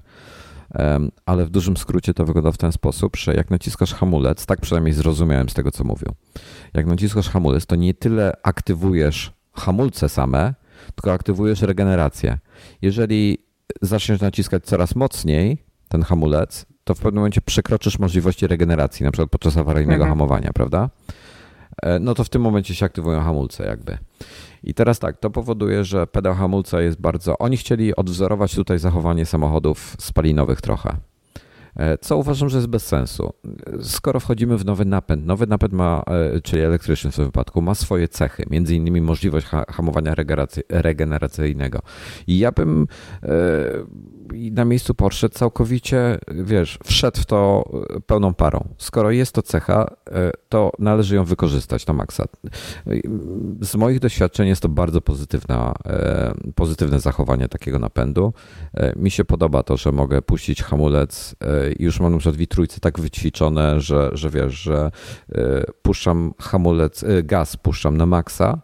Ale w dużym skrócie to wygląda w ten sposób, że jak naciskasz hamulec, tak przynajmniej zrozumiałem z tego, co mówił. Jak naciskasz hamulec, to nie tyle aktywujesz hamulce same, tylko aktywujesz regenerację. Jeżeli zaczniesz naciskać coraz mocniej ten hamulec, to w pewnym momencie przekroczysz możliwości regeneracji, na przykład podczas awaryjnego mhm. hamowania, prawda? E, no to w tym momencie się aktywują hamulce jakby. I teraz tak, to powoduje, że pedał hamulca jest bardzo. Oni chcieli odwzorować tutaj zachowanie samochodów spalinowych trochę. E, co uważam, że jest bez sensu. Skoro wchodzimy w nowy napęd, nowy napęd ma, e, czyli elektryczny w tym wypadku, ma swoje cechy, między innymi możliwość hamowania regeneracyjnego. I ja bym e, na miejscu Porsche całkowicie, wiesz, wszedł w to pełną parą. Skoro jest to cecha, to należy ją wykorzystać na maksa. Z moich doświadczeń jest to bardzo pozytywna, pozytywne zachowanie takiego napędu. Mi się podoba to, że mogę puścić hamulec już mam na przykład w trójce tak wyćwiczone, że, że wiesz, że e, puszczam hamulec, e, gaz puszczam na maksa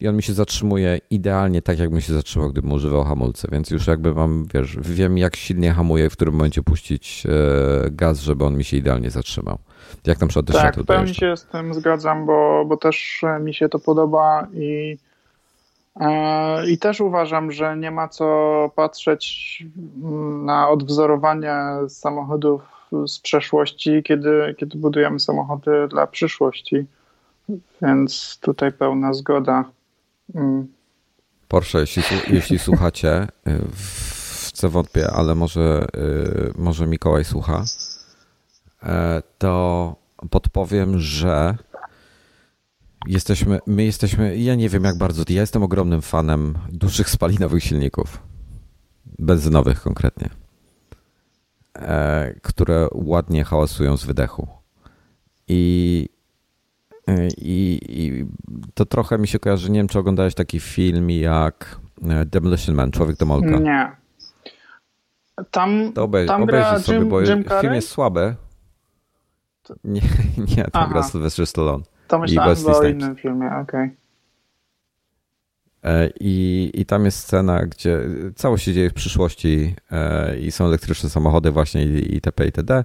i on mi się zatrzymuje idealnie tak, jakbym się zatrzymał, gdybym używał hamulce, więc już jakby mam, wiesz, wiem jak silnie hamuje, w którym momencie puścić e, gaz, żeby on mi się idealnie zatrzymał. Jak na przykład do Tak, w pełni się z tym zgadzam, bo, bo też mi się to podoba i i też uważam, że nie ma co patrzeć na odwzorowanie samochodów z przeszłości, kiedy, kiedy budujemy samochody dla przyszłości. Więc tutaj pełna zgoda. Mm. Porsche, jeśli, jeśli słuchacie, y, w co wątpię, ale może, y, może Mikołaj słucha, e, to podpowiem, że Jesteśmy, my jesteśmy, ja nie wiem jak bardzo, ja jestem ogromnym fanem dużych spalinowych silników, benzynowych konkretnie, e, które ładnie hałasują z wydechu. I, e, i, I to trochę mi się kojarzy, nie wiem czy oglądałeś taki film jak e, Demolition Man, Człowiek Demolka. Nie. Tam, to obej, tam obejrzyj sobie, Jim, bo Jim film jest słaby. Nie, nie tam Aha. gra Sylvester Stallone. To myślałem o innym filmie, okej. Okay. E, I, I tam jest scena, gdzie całość się dzieje w przyszłości e, i są elektryczne samochody właśnie i itp. itd.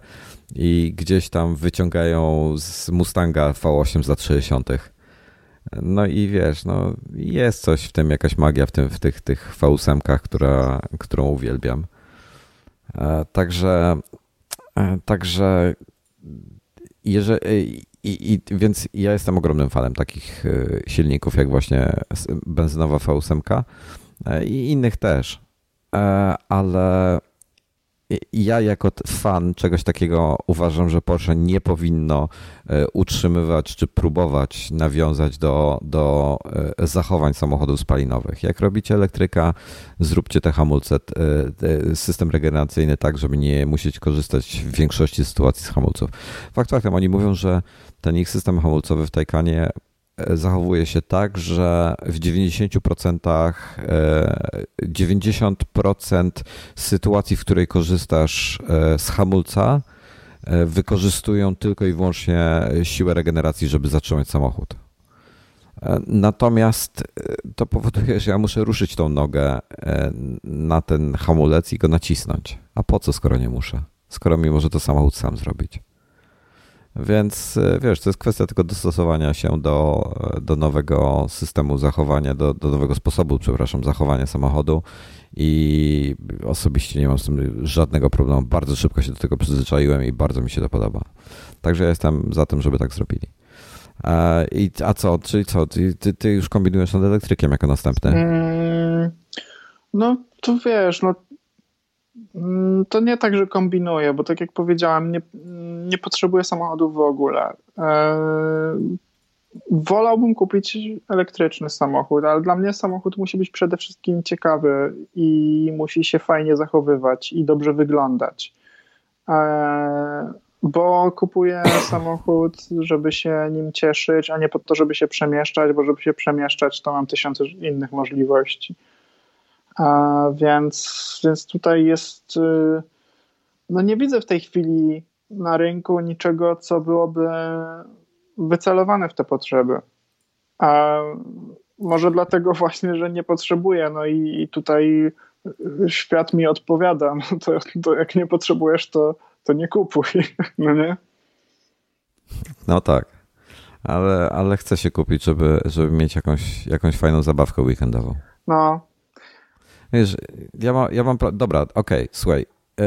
I gdzieś tam wyciągają z Mustanga V8 za 30. No i wiesz, no jest coś w tym, jakaś magia w, tym, w tych, tych V8, która, którą uwielbiam. E, także, także jeżeli, i, I, więc ja jestem ogromnym fanem takich e, silników, jak właśnie benzynowa V8 e, i innych też. E, ale ja jako fan czegoś takiego uważam, że Porsche nie powinno e, utrzymywać czy próbować nawiązać do, do e, zachowań samochodów spalinowych. Jak robicie elektryka, zróbcie te hamulce, system regeneracyjny tak, żeby nie musieć korzystać w większości sytuacji z hamulców. Fakt faktem, oni mówią, że ten ich system hamulcowy w Taycanie zachowuje się tak, że w 90% 90% e, sytuacji, w której korzystasz e, z hamulca, e, wykorzystują tylko i wyłącznie siłę regeneracji, żeby zatrzymać samochód. Natomiast to powoduje, że ja muszę ruszyć tą nogę na ten hamulec i go nacisnąć. A po co, skoro nie muszę? Skoro mi może to samochód sam zrobić. Więc e, wiesz, to jest kwestia tylko dostosowania się do, do nowego systemu zachowania, do, do nowego sposobu, przepraszam, zachowania samochodu i osobiście nie mam z tym żadnego problemu. Bardzo szybko się do tego przyzwyczaiłem i bardzo mi się to podoba. Także ja jestem za tym, żeby tak zrobili. E, I, a co, czyli co, ty, ty, już kombinujesz nad elektrykiem jako następny? Mm, no to wiesz, no to nie tak, że kombinuję, bo tak jak powiedziałem, nie, nie potrzebuję samochodów w ogóle. E, wolałbym kupić elektryczny samochód, ale dla mnie samochód musi być przede wszystkim ciekawy i musi się fajnie zachowywać i dobrze wyglądać. E, bo kupuję samochód, żeby się nim cieszyć, a nie po to, żeby się przemieszczać, bo żeby się przemieszczać, to mam tysiące innych możliwości. A więc, więc tutaj jest. Y, no nie widzę w tej chwili na rynku niczego, co byłoby wycelowane w te potrzeby. A może dlatego właśnie, że nie potrzebuję. No i, i tutaj świat mi odpowiada. No to, to jak nie potrzebujesz, to, to nie kupuj. No nie? No tak. Ale, ale chcę się kupić, żeby, żeby mieć jakąś, jakąś fajną zabawkę weekendową. No. Wiesz, ja, ma, ja mam. Dobra, okej, okay, słuchaj. Yy,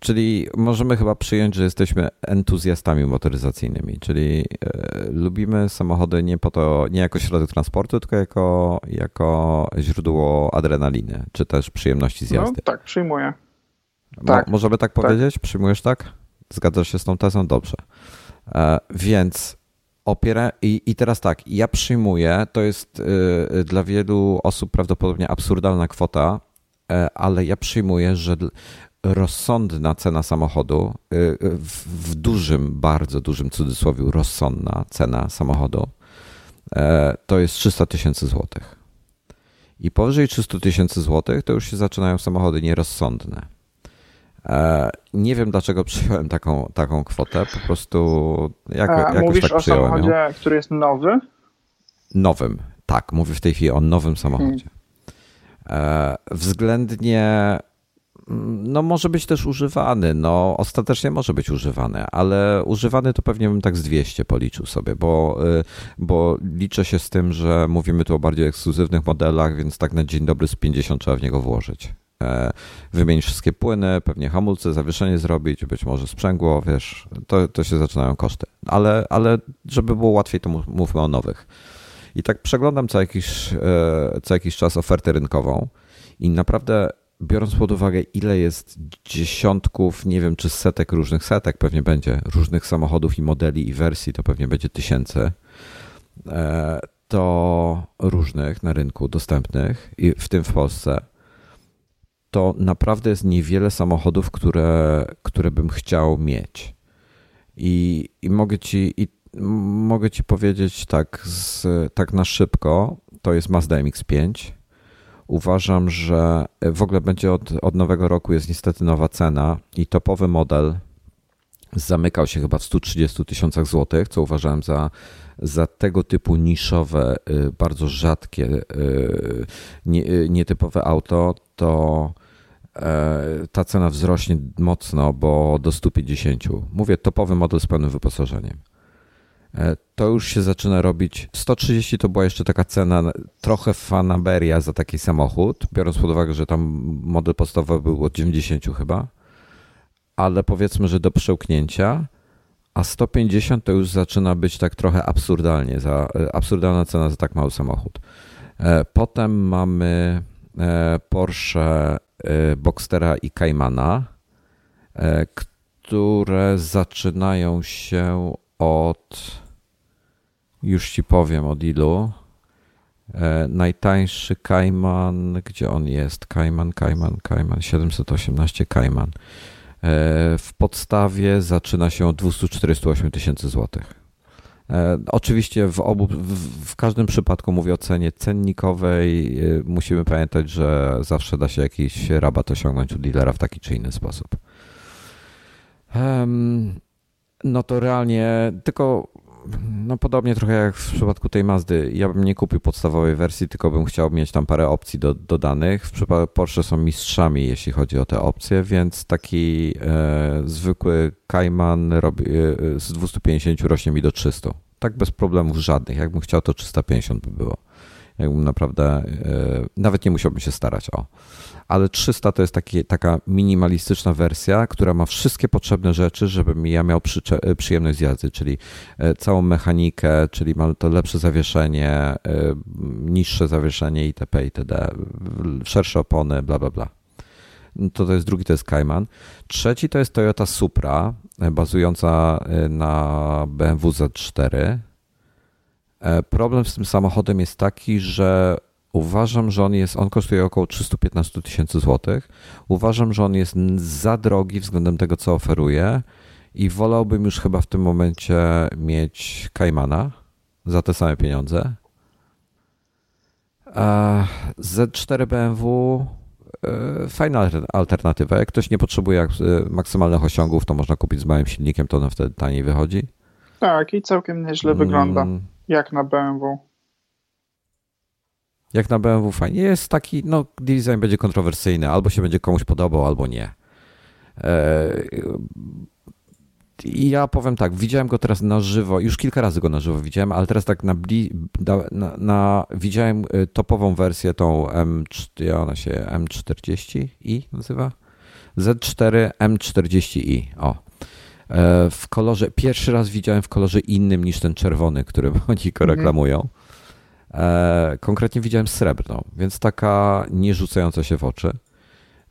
Czyli możemy chyba przyjąć, że jesteśmy entuzjastami motoryzacyjnymi, czyli e, lubimy samochody nie po to, nie jako środek transportu, tylko jako, jako źródło adrenaliny, czy też przyjemności z no, jazdy. No, tak, przyjmuję. tak. Możemy tak, tak powiedzieć? Przyjmujesz tak? Zgadzasz się z tą tezą? Dobrze. E, więc opiera i, i teraz tak, ja przyjmuję, to jest y, dla wielu osób prawdopodobnie absurdalna kwota, ale ja przyjmuję, że rozsądna cena samochodu, y, y, w dużym, bardzo dużym cudzysłowie, rozsądna cena samochodu, e, to jest 300 tysięcy złotych. I powyżej 300 tysięcy złotych to już się zaczynają samochody nierozsądne. E, nie wiem dlaczego przyjąłem taką, taką kwotę, po prostu jak, A, jakoś Mówisz tak o samochodzie, ją. który jest nowy? Nowym, tak. Mówię w tej chwili o nowym samochodzie. Hmm. Względnie no może być też używany, no ostatecznie może być używany, ale używany to pewnie bym tak z 200 policzył sobie, bo, y, bo liczę się z tym, że mówimy tu o bardziej ekskluzywnych modelach, więc tak na dzień dobry z 50 trzeba w niego włożyć. E, wymienić wszystkie płyny, pewnie hamulce, zawieszenie zrobić, być może sprzęgło, wiesz, to, to się zaczynają koszty. Ale, ale żeby było łatwiej, to mówmy o nowych. I tak przeglądam co jakiś, e, co jakiś czas ofertę rynkową i naprawdę biorąc pod uwagę, ile jest dziesiątków, nie wiem czy setek różnych setek, pewnie będzie różnych samochodów i modeli i wersji, to pewnie będzie tysięcy, e, to różnych na rynku dostępnych, w tym w Polsce, to naprawdę jest niewiele samochodów, które, które bym chciał mieć. I, i mogę ci i mogę ci powiedzieć tak, z, tak na szybko, to jest Mazda MX-5, Uważam, że w ogóle będzie od, od nowego roku jest niestety nowa cena i topowy model zamykał się chyba w 130 tysiącach złotych, co uważałem za, za tego typu niszowe, y, bardzo rzadkie, y, y, nietypowe auto, to e, ta cena wzrośnie mocno, bo do 150. Mówię topowy model z pełnym wyposażeniem. E, to już się zaczyna robić. 130 to była jeszcze taka cena, trochę fanaberia za taki samochód, biorąc pod uwagę, że tam model podstawowy był od 90 chyba, ale powiedzmy, że do przełknięcia, a 150 to już zaczyna być tak trochę absurdalnie, za, e, absurdalna cena za tak mały samochód. E, potem mamy Porsche Boxstera i Caymana, które zaczynają się od już ci powiem od ilu. E, najtańszy Kajman, gdzie on jest? Kajman, Kajman, Kajman, 718 Kajman. E, w podstawie zaczyna się od 248 tysięcy złotych. E, oczywiście w, obu, w, każdym przypadku mówię o cenie cennikowej. E, musimy pamiętać, że zawsze da się jakiś rabat osiągnąć u dealera w taki czy inny sposób. No to realnie tylko no podobnie trochę jak w przypadku tej Mazdy. Ja bym nie kupił podstawowej wersji, tylko bym chciał mieć tam parę opcji do, dodanych. W przypadku Porsche są mistrzami, jeśli chodzi o te opcje, więc taki e, zwykły Cayman robi, e, z 250 rośnie mi do 300. Tak bez problemów żadnych. Jakbym chciał, to 350 by było. Jakbym naprawdę, e, nawet nie musiałbym się starać o ale 300 to jest taki, taka minimalistyczna wersja, która ma wszystkie potrzebne rzeczy, żebym ja miał przy, przyjemność z jazdy, czyli e, całą mechanikę, czyli ma to lepsze zawieszenie, e, niższe zawieszenie itp. itd., szersze opony, bla bla bla. To, to jest drugi, to jest Cayman. Trzeci to jest Toyota Supra, e, bazująca na BMW Z4. Problem z tym samochodem jest taki, że Uważam, że on jest, on kosztuje około 315 tysięcy złotych. Uważam, że on jest za drogi względem tego, co oferuje i wolałbym już chyba w tym momencie mieć Caymana za te same pieniądze. Z4 BMW e, fajna alternatywa. Jak ktoś nie potrzebuje e, maksymalnych osiągów, to można kupić z małym silnikiem, to on wtedy taniej wychodzi. Tak, i całkiem nieźle wygląda, mm. Jak na BMW. Jak na BMW fajnie. Jest taki, no design będzie kontrowersyjny, albo się będzie komuś podobał, albo nie. E, i ja powiem tak, widziałem go teraz na żywo, już kilka razy go na żywo widziałem, ale teraz tak na, na, na widziałem y, topową wersję, tą M, ona się M40i nazywa? Z4 M40i, o. E, w kolorze, pierwszy raz widziałem w kolorze innym niż ten czerwony, którym oni go mhm. reklamują. E, konkretnie widziałem srebrną, więc taka nie rzucająca się w oczy.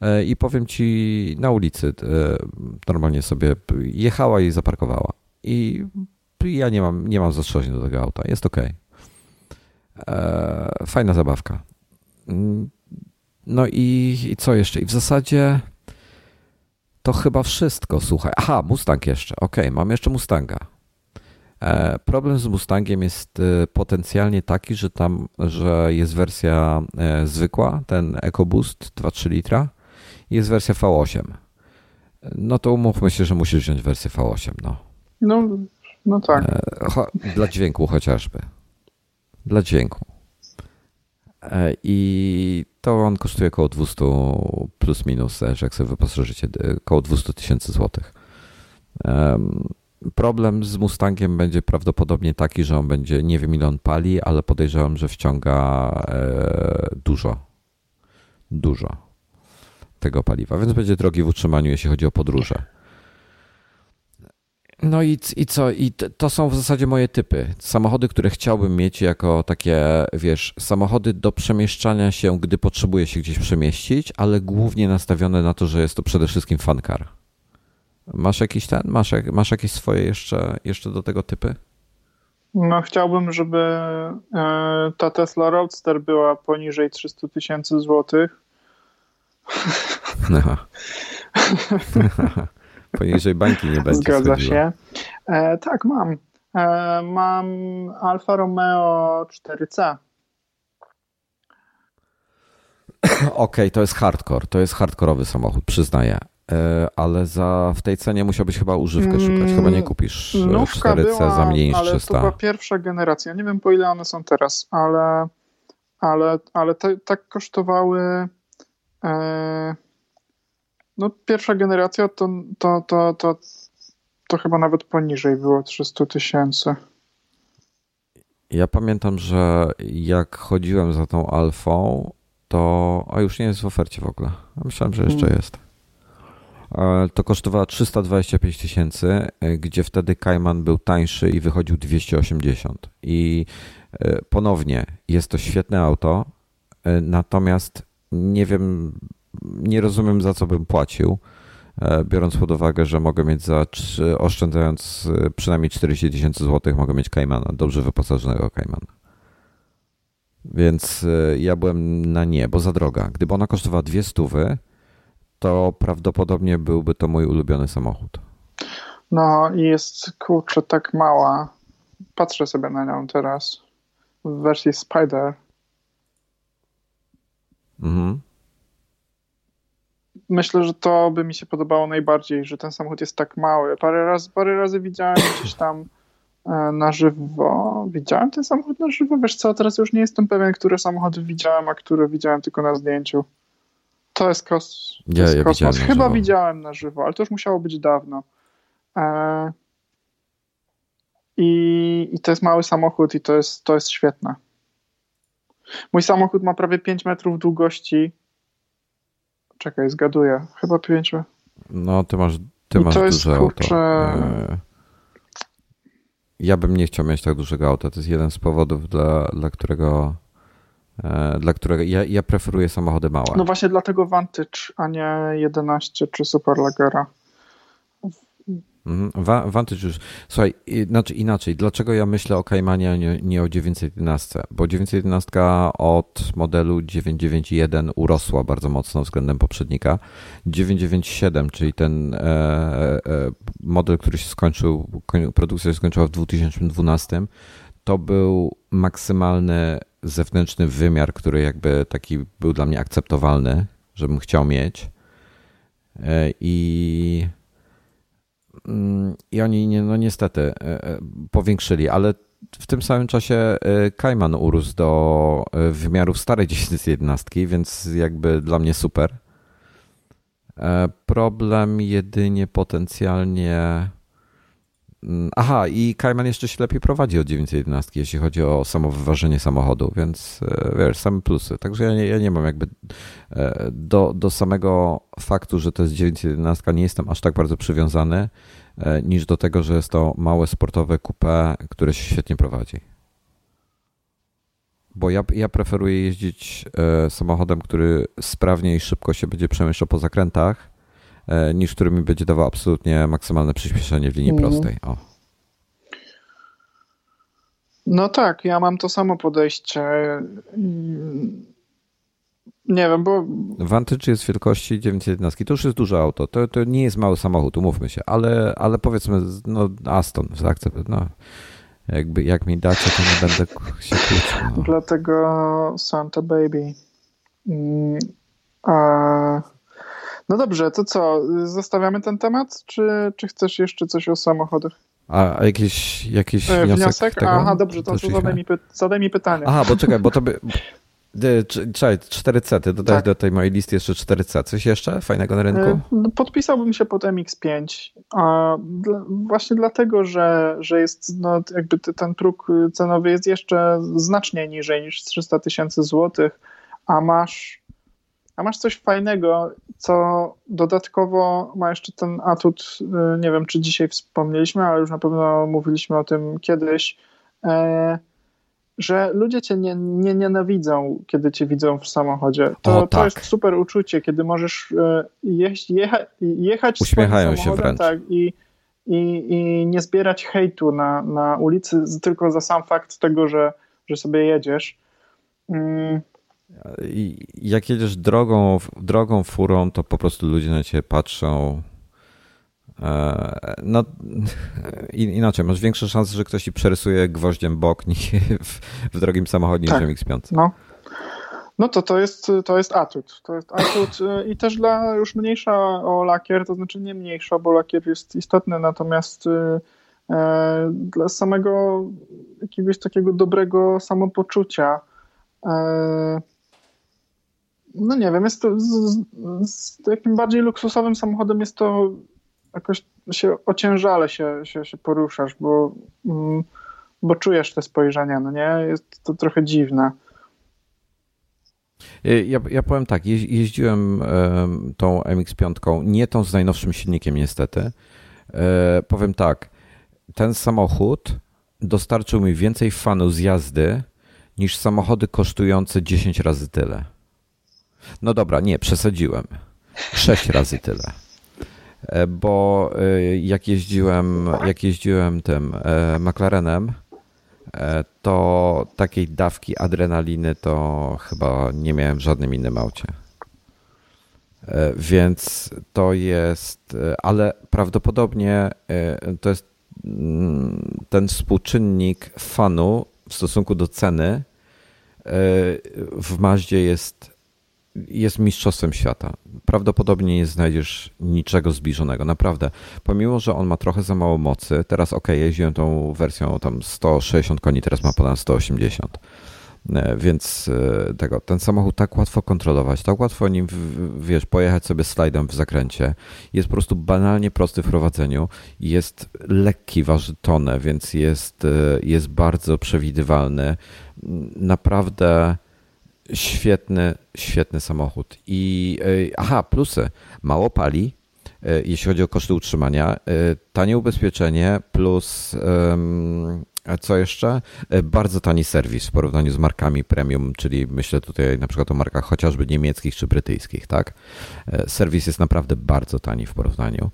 E, i powiem ci na ulicy normalnie sobie jechała i zaparkowała. I ja nie mam, nie mam zastrzeżeń do tego auta. Jest ok. Fajna zabawka. Mm, no i, i co jeszcze? I w zasadzie to chyba wszystko, słuchaj. Aha, Mustang jeszcze. Ok, mam jeszcze Mustanga. Problem z Mustangiem jest potencjalnie taki, że tam, że jest wersja zwykła, ten EcoBoost 2-3 litra jest wersja V8. No to umówmy się, że musisz wziąć wersję V8. No, no, no tak. E, dla dźwięku chociażby. Dla dźwięku. E, I to on kosztuje około 200 plus minus, że jak sobie wyposażycie, około 200 tysięcy złotych. Problem z Mustangiem będzie prawdopodobnie taki, że on będzie, nie wiem ile on pali, ale podejrzewam, że wciąga e, dużo. Dużo tego paliwa, więc będzie drogi w utrzymaniu, jeśli chodzi o podróże. No i, i co? I to są w zasadzie moje typy. Samochody, które chciałbym mieć jako takie, wiesz, samochody do przemieszczania się, gdy potrzebuję się gdzieś przemieścić, ale głównie nastawione na to, że jest to przede wszystkim car. Masz jakiś ten? Masz, masz jakieś swoje jeszcze, jeszcze do tego typy? No, chciałbym, żeby e, ta Tesla Roadster była poniżej 300 tysięcy złotych no. Poniżej bańki nie będzie Zgadza schodziło. się. E, tak, mam. E, mam Alfa Romeo 4C. Okej, okay, to jest hardcore. To jest hardkorowy samochód, przyznaję. E, ale za, w tej cenie musiałbyś chyba używkę szukać. Chyba nie kupisz e, Nówka 4C była, za mniej niż ale 300. to była pierwsza generacja. Nie wiem po ile one są teraz, ale, ale, ale te, tak kosztowały E, no, pierwsza generacja to, to, to, to, to chyba nawet poniżej było 300 tysięcy. Ja pamiętam, że jak chodziłem za tą alfą, to. A już nie jest w ofercie w ogóle. Myślałem, że jeszcze hmm. jest. E, to kosztowała 325 tysięcy, e, gdzie wtedy Kajman był tańszy i wychodził 280. I ponownie jest to świetne auto, natomiast nie wiem, nie rozumiem za co bym płacił, e, biorąc pod uwagę, że mogę mieć za, oszczędzając e, przynajmniej 40 tysięcy złotych, mogę mieć Caymana, dobrze wyposażonego Caymana. Więc e, ja byłem na nie, bo za droga. Gdyby ona kosztowała dwie stówy, to prawdopodobnie byłby to mój ulubiony samochód. No i jest kurczę tak mała. Patrzę sobie na nią teraz w wersji Spider Mhm. Myślę, że to by mi się podobało najbardziej, że ten samochód jest tak mały. Parę razy, parę razy widziałem gdzieś tam e, na żywo. Widziałem ten samochód na żywo? Wiesz co, teraz już nie jestem pewien, które samochody widziałem, a które widziałem tylko na zdjęciu. To jest, kos to jest ja kosmos. Chyba widziałem na żywo, ale to już musiało być dawno. E i, I to jest mały samochód i to jest, to jest świetne. Mój samochód ma prawie 5 metrów długości. Czekaj, zgaduję. Chyba 5 No, ty masz, ty masz to jest, duże kurczę... auto. E, ja bym nie chciał mieć tak dużego auta. To jest jeden z powodów, dla, dla którego e, dla którego ja, ja preferuję samochody małe. No właśnie dlatego Vantage, a nie 11 czy Superleggera. Mhm. Vantage już. Słuchaj, znaczy inaczej. Dlaczego ja myślę o Caimanie, a nie, nie o 911? Bo 911 od modelu 991 urosła bardzo mocno względem poprzednika. 997, czyli ten e, e, model, który się skończył, produkcja się skończyła w 2012, to był maksymalny zewnętrzny wymiar, który jakby taki był dla mnie akceptowalny, żebym chciał mieć. E, I I oni nie, no niestety e, e, powiększyli, ale w tym samym czasie Kajman e, urósł do wymiarów starej 1011, więc jakby dla mnie super. Problem jedynie potencjalnie. Mm, aha, i Kajman jeszcze się lepiej prowadzi od 911, jeśli chodzi o samo wyważenie samochodu, więc wiesz, same plusy. Także ja nie, ja nie mam jakby do, do samego faktu, że to jest 911, nie jestem aż tak bardzo przywiązany. E, niż do tego, że jest to małe sportowe coupe, które się świetnie prowadzi. Bo ja, ja preferuję jeździć e, samochodem, który sprawnie i szybko się będzie przemieszczał po zakrętach, e, niż który mi będzie dawał absolutnie maksymalne przyspieszenie w linii mm. prostej. O. No tak, ja mam to samo podejście. Nie wiem, bo. Vantage jest wielkości 911. To już jest duże auto. To, to nie jest mały samochód, umówmy się, ale, ale powiedzmy, no Aston, akcept, no. Jakby, jak mi dacie, to nie będę się kłócił. No. Dlatego Santa Baby. Mm, a... No dobrze, to co? Zostawiamy ten temat, czy, czy chcesz jeszcze coś o samochodach? A, jakiś, jakiś e, wniosek? wniosek? Tego? Aha, dobrze, to, to zadaj, mi, zadaj mi pytanie. Aha, bo czekaj, bo to by, Czekaj, 4C, ty dodałeś tak. do tej mojej listy jeszcze 4C. Coś jeszcze fajnego na rynku? E, no, podpisałbym się pod MX5. A właśnie dlatego, że, że jest no, jakby ten próg cenowy jest jeszcze znacznie niżej niż 300 tysięcy złotych, a masz, a masz coś fajnego, co dodatkowo ma jeszcze ten atut, y, nie wiem czy dzisiaj wspomnieliśmy, ale już na pewno mówiliśmy o tym kiedyś, e, że ludzie cię nie, nie nienawidzą, kiedy cię widzą w samochodzie. To, o, tak. to jest super uczucie, kiedy możesz e, jeść, jecha, jechać Uśmiechają się wręcz. Tak, i, i, i nie zbierać hejtu na, na ulicy tylko za sam fakt tego, że, że sobie jedziesz. Mm. I jak jedziesz drogą, drogą furą, to po prostu ludzie na ciebie patrzą E, no, inaczej, masz większe szanse, że ktoś ci przerysuje gwoździem bok niż w, w drogim samochodzie tak. niż MX-5. No. No to to jest, to jest atut. To jest atut e, i też dla już mniejsza o lakier, to znaczy nie mniejsza, bo lakier jest istotny, natomiast e, e dla samego jakiegoś takiego dobrego samopoczucia e, no nie wiem, jest to z, z, bardziej luksusowym samochodem jest to jakoś się ociężale się, się, się poruszasz, bo, mm, bo czujesz te spojrzenia, no nie? Jest to trochę dziwne. Ja, ja powiem tak, jeździłem tą MX-5, nie tą z najnowszym silnikiem niestety. E, powiem tak, ten samochód dostarczył mi więcej fanu z jazdy niż samochody kosztujące 10 razy tyle. No dobra, nie, przesadziłem. 6 razy tyle. E, bo e, jak jeździłem, jak jeździłem tym e, McLarenem, to takiej dawki adrenaliny to chyba nie miałem w żadnym innym aucie. Więc to jest, ale prawdopodobnie to jest mm, ten współczynnik fanu w stosunku do ceny w Maździe jest jest mistrzostwem świata. Prawdopodobnie nie znajdziesz niczego zbliżonego, naprawdę. Pomimo, że on ma trochę za mało mocy, teraz ok, jeździłem tą wersją tam 160 koni, teraz ma ponad 180. E, więc e, tego, ten samochód tak łatwo kontrolować, tak łatwo nim, wiesz, pojechać sobie slajdem w zakręcie. Jest po prostu banalnie prosty w prowadzeniu. Jest lekki, waży tonę, więc jest, e, jest bardzo przewidywalny. Naprawdę Świetny, świetny samochód. I e, aha, plusy. Mało pali, e, jeśli chodzi o koszty utrzymania. E, tanie ubezpieczenie plus co jeszcze? Bardzo tani serwis w porównaniu z markami premium, czyli myślę tutaj na przykład o markach chociażby niemieckich czy brytyjskich, tak? Serwis jest naprawdę bardzo tani w porównaniu.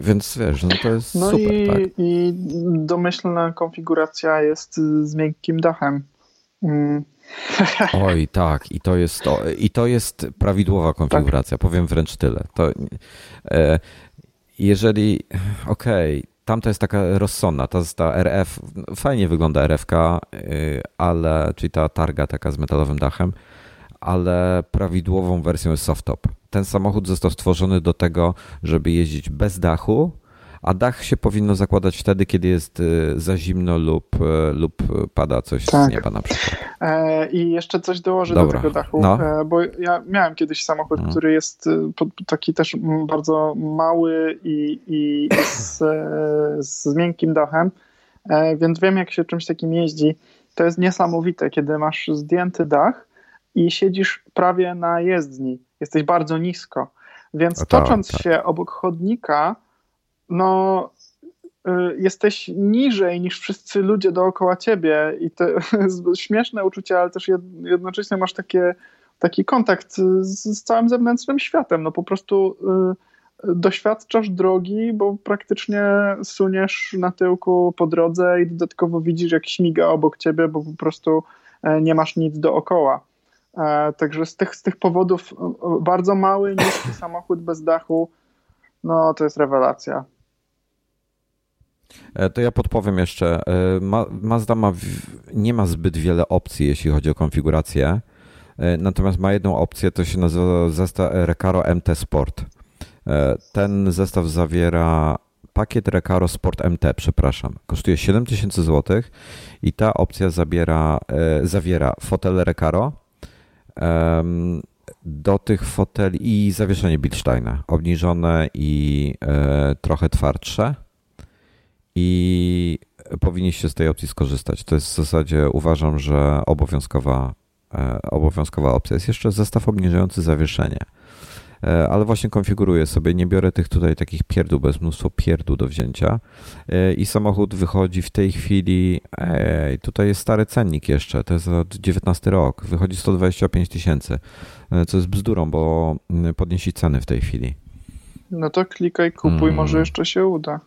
Więc wiesz, no to jest no super. I, tak? I domyślna konfiguracja jest z miękkim dachem. Oj, tak, i to jest to, i to jest prawidłowa konfiguracja, tak. powiem wręcz tyle. To, e, jeżeli, okej, okay, tamta jest taka rozsądna, ta, ta RF, fajnie wygląda RFK, y, ale, czyli ta targa taka z metalowym dachem, ale prawidłową wersją jest softtop. Ten samochód został stworzony do tego, żeby jeździć bez dachu, a dach się powinno zakładać wtedy, kiedy jest y, za zimno lub, y, lub pada coś tak. z nieba na przykład. E, I jeszcze coś dołożę Dobra. do tego dachu, no. E, bo ja miałem kiedyś samochód, hmm. który jest taki też bardzo mały i, i z, z miękkim dachem, e, więc wiem jak się czymś takim jeździ. To jest niesamowite, kiedy masz zdjęty dach, i siedzisz prawie na jezdni. Jesteś bardzo nisko. Więc tak, tocząc tak. się obok chodnika, no y, jesteś niżej niż wszyscy ludzie dookoła ciebie i to śmieszne uczucie, ale też jednocześnie masz takie, taki kontakt z, z całym zewnętrznym światem. No po prostu y, doświadczasz drogi, bo praktycznie suniesz na tyłku po drodze i dodatkowo widzisz, jak śmiga obok ciebie, bo po prostu e, nie masz nic dookoła. E, także z tych, z tych powodów e, bardzo mały, niski samochód bez dachu, no to jest rewelacja. E, to ja podpowiem jeszcze. Mazda ma, nie ma zbyt wiele opcji, jeśli chodzi o konfigurację. Natomiast ma jedną opcję, to się nazywa zestaw Recaro MT Sport. Ten zestaw zawiera pakiet Recaro Sport MT, przepraszam. Kosztuje 7000 zł i ta opcja zabiera, zawiera fotel Recaro, do tych foteli i zawieszenie Bilsteina, obniżone i e, trochę twardsze i powinniście z tej opcji skorzystać. To jest w zasadzie uważam, że obowiązkowa, e, obowiązkowa opcja. Jest jeszcze zestaw obniżający zawieszenie. E, ale właśnie konfiguruję sobie, nie biorę tych tutaj takich pierdół, bez mnóstwo pierdół do wzięcia e, i samochód wychodzi w tej chwili, ej, tutaj jest stary cennik jeszcze, to jest 19 rok, wychodzi 125 tysięcy, co jest bzdurą, bo mm, podnieśli ceny w tej chwili. No to klikaj, kupuj, hmm. może jeszcze się uda.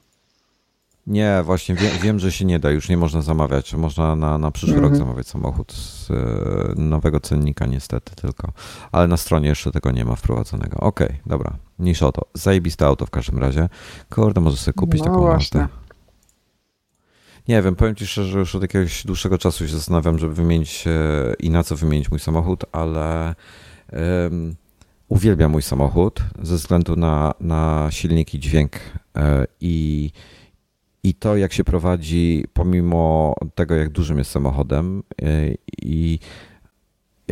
Nie, właśnie wie, wiem, że się nie da, już nie można zamawiać. Można na, na przyszły rok mhm. zamawiać samochód z e, nowego cennika niestety tylko. Ale na stronie jeszcze tego nie ma wprowadzonego. Okej, okay, dobra, mniejsza o to. Zajebiste auto w każdym razie. Kurde, może sobie kupić no taką właśnie. Nie wiem, powiem Ci szczerze, że już od jakiegoś dłuższego czasu się zastanawiam, żeby wymienić e, i na co wymienić mój samochód, ale um, uwielbiam mój samochód ze względu na, na silnik i dźwięk e, i i to, jak się prowadzi, pomimo tego, jak dużym jest samochodem, y, i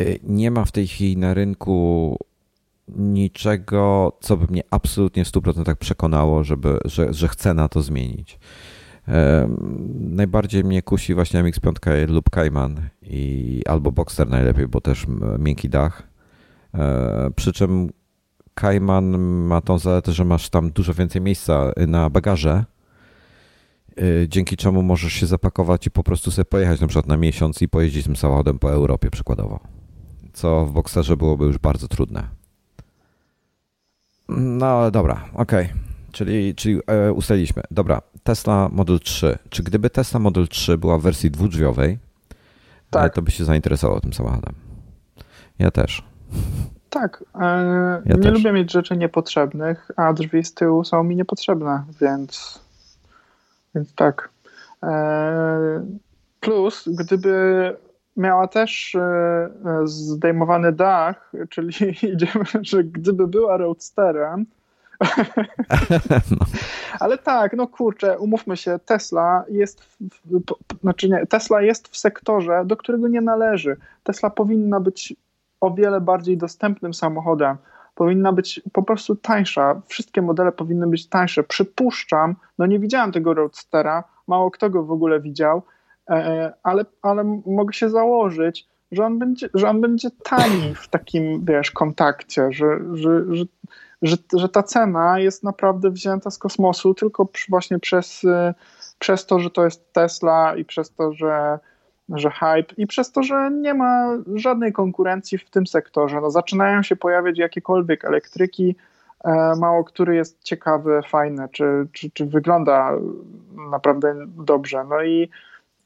y, nie ma w tej chwili na rynku niczego, co by mnie absolutnie w 100% przekonało, żeby, że, że chcę na to zmienić. Najbardziej mnie kusi właśnie MX-5 lub Cayman i albo Boxster najlepiej, bo też miękki dach. E, przy czym Cayman ma tą zaletę, że masz tam dużo więcej miejsca na bagaże, dzięki czemu możesz się zapakować i po prostu sobie pojechać na przykład na miesiąc i pojeździć tym samochodem po Europie przykładowo. Co w Boxerze byłoby już bardzo trudne. No ale dobra, okej. Okay. Czyli, czyli e, ustaliliśmy. Dobra, Tesla Model 3. Czy gdyby Tesla Model 3 była w wersji dwudrzwiowej, e, tak. to by się zainteresował tym samochodem? Ja też. Tak. E, ja nie też. lubię mieć rzeczy niepotrzebnych, a drzwi z tyłu są mi niepotrzebne, więc więc tak. E, plus, gdyby miała też e, zdejmowany dach, czyli idziemy, że gdyby była roadsterem, no. Ale tak, no kurczę, umówmy się, Tesla jest, w, znaczy nie, Tesla jest w sektorze, do którego nie należy. Tesla powinna być o wiele bardziej dostępnym samochodem powinna być po prostu tańsza. Wszystkie modele powinny być tańsze. Przypuszczam, no nie widziałem tego Roadstera, mało kto go w ogóle widział, e, ale, ale mogę się założyć, że on będzie, że on będzie tani w takim, wiesz, kontakcie, że, że, że, że, że ta cena jest naprawdę wzięta z kosmosu tylko właśnie przez, e, przez to, że to jest Tesla i przez to, że że hype i przez to, że nie ma żadnej konkurencji w tym sektorze. No, zaczynają się pojawiać jakiekolwiek elektryki, mało który jest ciekawy, fajny, czy, czy, czy wygląda naprawdę dobrze. No i,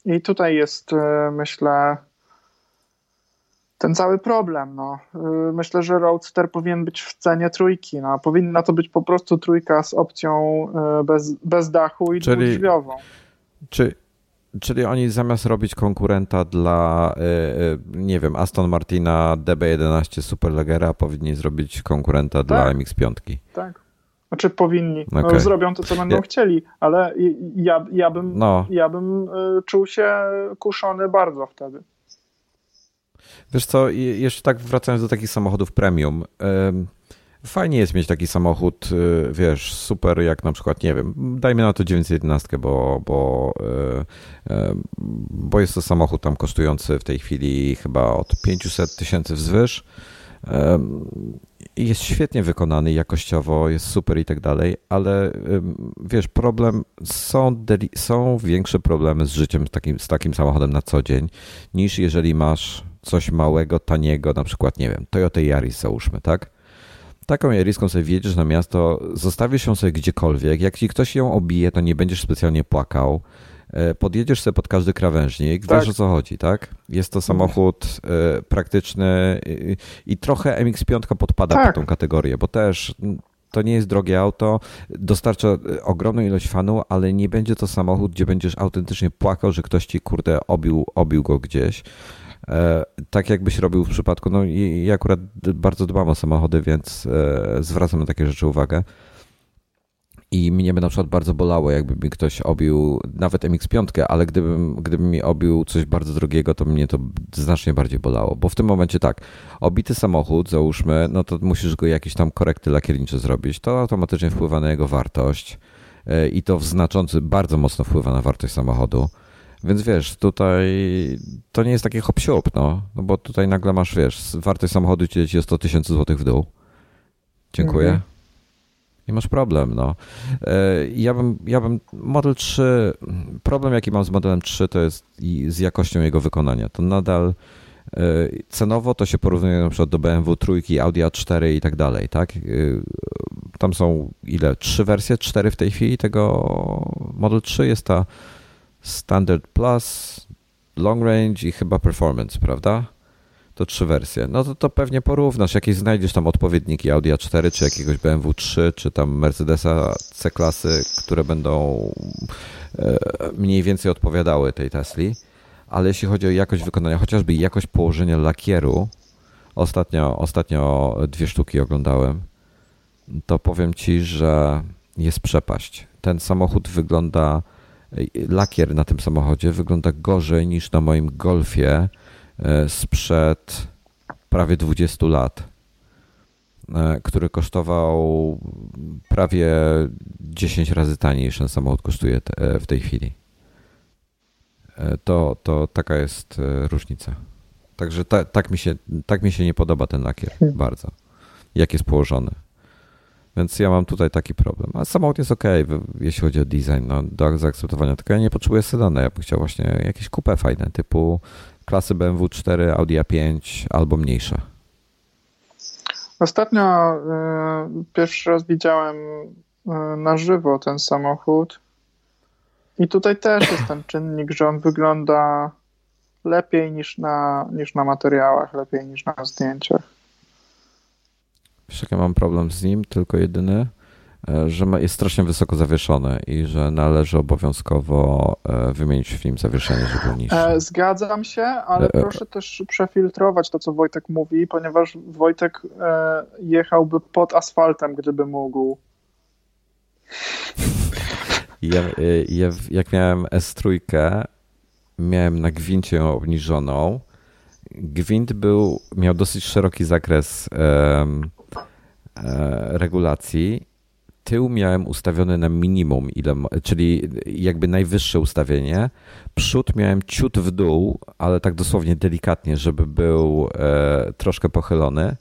i tutaj jest, myślę, ten cały problem. No. Y, myślę, że Roadster powinien być w cenie trójki. No. Powinna to być po prostu trójka z opcją bez, bez dachu i czyli, dwudrzwiową. Czy, czyli oni zamiast robić konkurenta dla, y, nie wiem, Aston Martina DB11 Superlegera, powinni zrobić konkurenta tak. dla MX-5. Tak. Znaczy powinni. Okay. No, zrobią to, co będą ja... chcieli, ale ja, ja bym, no. ja bym czuł się kuszony bardzo wtedy. Wiesz co, jeszcze tak wracając do takich samochodów premium. Fajnie jest mieć taki samochód, y, wiesz, super jak na przykład, nie wiem, dajmy na to 911, bo, bo, y, y, bo jest to samochód tam kosztujący w tej chwili chyba od 500 tysięcy wzwyż. Jest świetnie wykonany jakościowo, jest super i tak dalej, ale wiesz, problem, są, są większe problemy z życiem z takim, z takim samochodem na co dzień, niż jeżeli masz coś małego, taniego, na przykład, nie wiem, Toyota Yaris załóżmy, tak? Taką Yariską sobie wjedziesz na miasto, zostawisz ją sobie gdziekolwiek, jak ci ktoś ją obije, to nie będziesz specjalnie płakał, e, podjedziesz sobie pod każdy krawężnik, tak. wiesz o co chodzi, tak? Jest to samochód e, praktyczny i trochę MX-5 podpada tak. pod tą kategorię, bo też to nie jest drogie auto, dostarcza e, ogromną ilość fanu, ale nie będzie to samochód, gdzie będziesz autentycznie płakał, że ktoś ci kurde obił, obił go gdzieś. E, tak jakbyś robił w przypadku, no i ja akurat bardzo dbam o samochody, więc e, zwracam na takie rzeczy uwagę. I mnie by na przykład bardzo bolało, jakby mi ktoś obił nawet MX-5, ale gdybym, gdyby mi obił coś bardzo drogiego, to mnie to znacznie bardziej bolało. Bo w tym momencie tak, obity samochód, załóżmy, no to musisz go jakieś tam korekty lakiernicze zrobić. To automatycznie wpływa na jego wartość e, i to w znaczący, bardzo mocno wpływa na wartość samochodu. Więc wiesz, tutaj to nie jest takie hop no, no bo tutaj nagle masz, wiesz, wartość samochodu ci leci o 100 tysięcy złotych w dół. Dziękuję. Mhm. I masz problem, no. E, ja bym, ja bym Model 3, problem jaki mam z modelem 3 to jest z jakością jego wykonania. To nadal e, cenowo to się porównuje na przykład do BMW trójki, Audi A4 i tak dalej, tak? E, tam są ile? Trzy wersje, cztery w tej chwili tego Model 3 jest ta Standard Plus, Long Range i chyba Performance, prawda? To trzy wersje. No to, to pewnie porównasz, jakieś znajdziesz tam odpowiedniki Audi A4, czy jakiegoś BMW 3, czy tam Mercedesa C-klasy, które będą e, mniej więcej odpowiadały tej Tesli. Ale jeśli chodzi o jakość wykonania, chociażby jakość położenia lakieru, ostatnio, ostatnio dwie sztuki oglądałem, to powiem Ci, że jest przepaść. Ten samochód wygląda lakier na tym samochodzie wygląda gorzej niż na moim Golfie e, sprzed prawie 20 lat, e, który kosztował prawie 10 razy taniej niż ten samochód kosztuje e, w tej chwili. To, to taka jest różnica. Także ta, tak, mi się, tak mi się nie podoba ten lakier hmm. bardzo, jak jest położony. Więc ja mam tutaj taki problem. A samochód jest ok, jeśli chodzi o design, no, do zaakceptowania. Tylko ja nie potrzebuję sedana. Ja bym chciał właśnie jakieś kupę fajne, typu klasy BMW 4, Audi A5 albo mniejsze. Ostatnio y, pierwszy raz widziałem y, na żywo ten samochód. I tutaj też jest ten czynnik, że on wygląda lepiej niż na, niż na materiałach, lepiej niż na zdjęciach. Wiesz, ja mam problem z nim, tylko jedyny, e, że jest strasznie wysoko zawieszony i że należy obowiązkowo e, wymienić w nim zawieszenie, żeby niższe. E, zgadzam się, ale proszę też przefiltrować to, co Wojtek mówi, ponieważ Wojtek jechałby pod asfaltem, gdyby mógł. Ja, ja jak miałem S3, miałem na gwincie ją obniżoną. Gwint był, miał dosyć szeroki zakres um, E, regulacji tył miałem ustawiony na minimum, ile, czyli jakby najwyższe ustawienie. Przód miałem ciut w dół, ale tak dosłownie delikatnie, żeby był e, troszkę pochylony.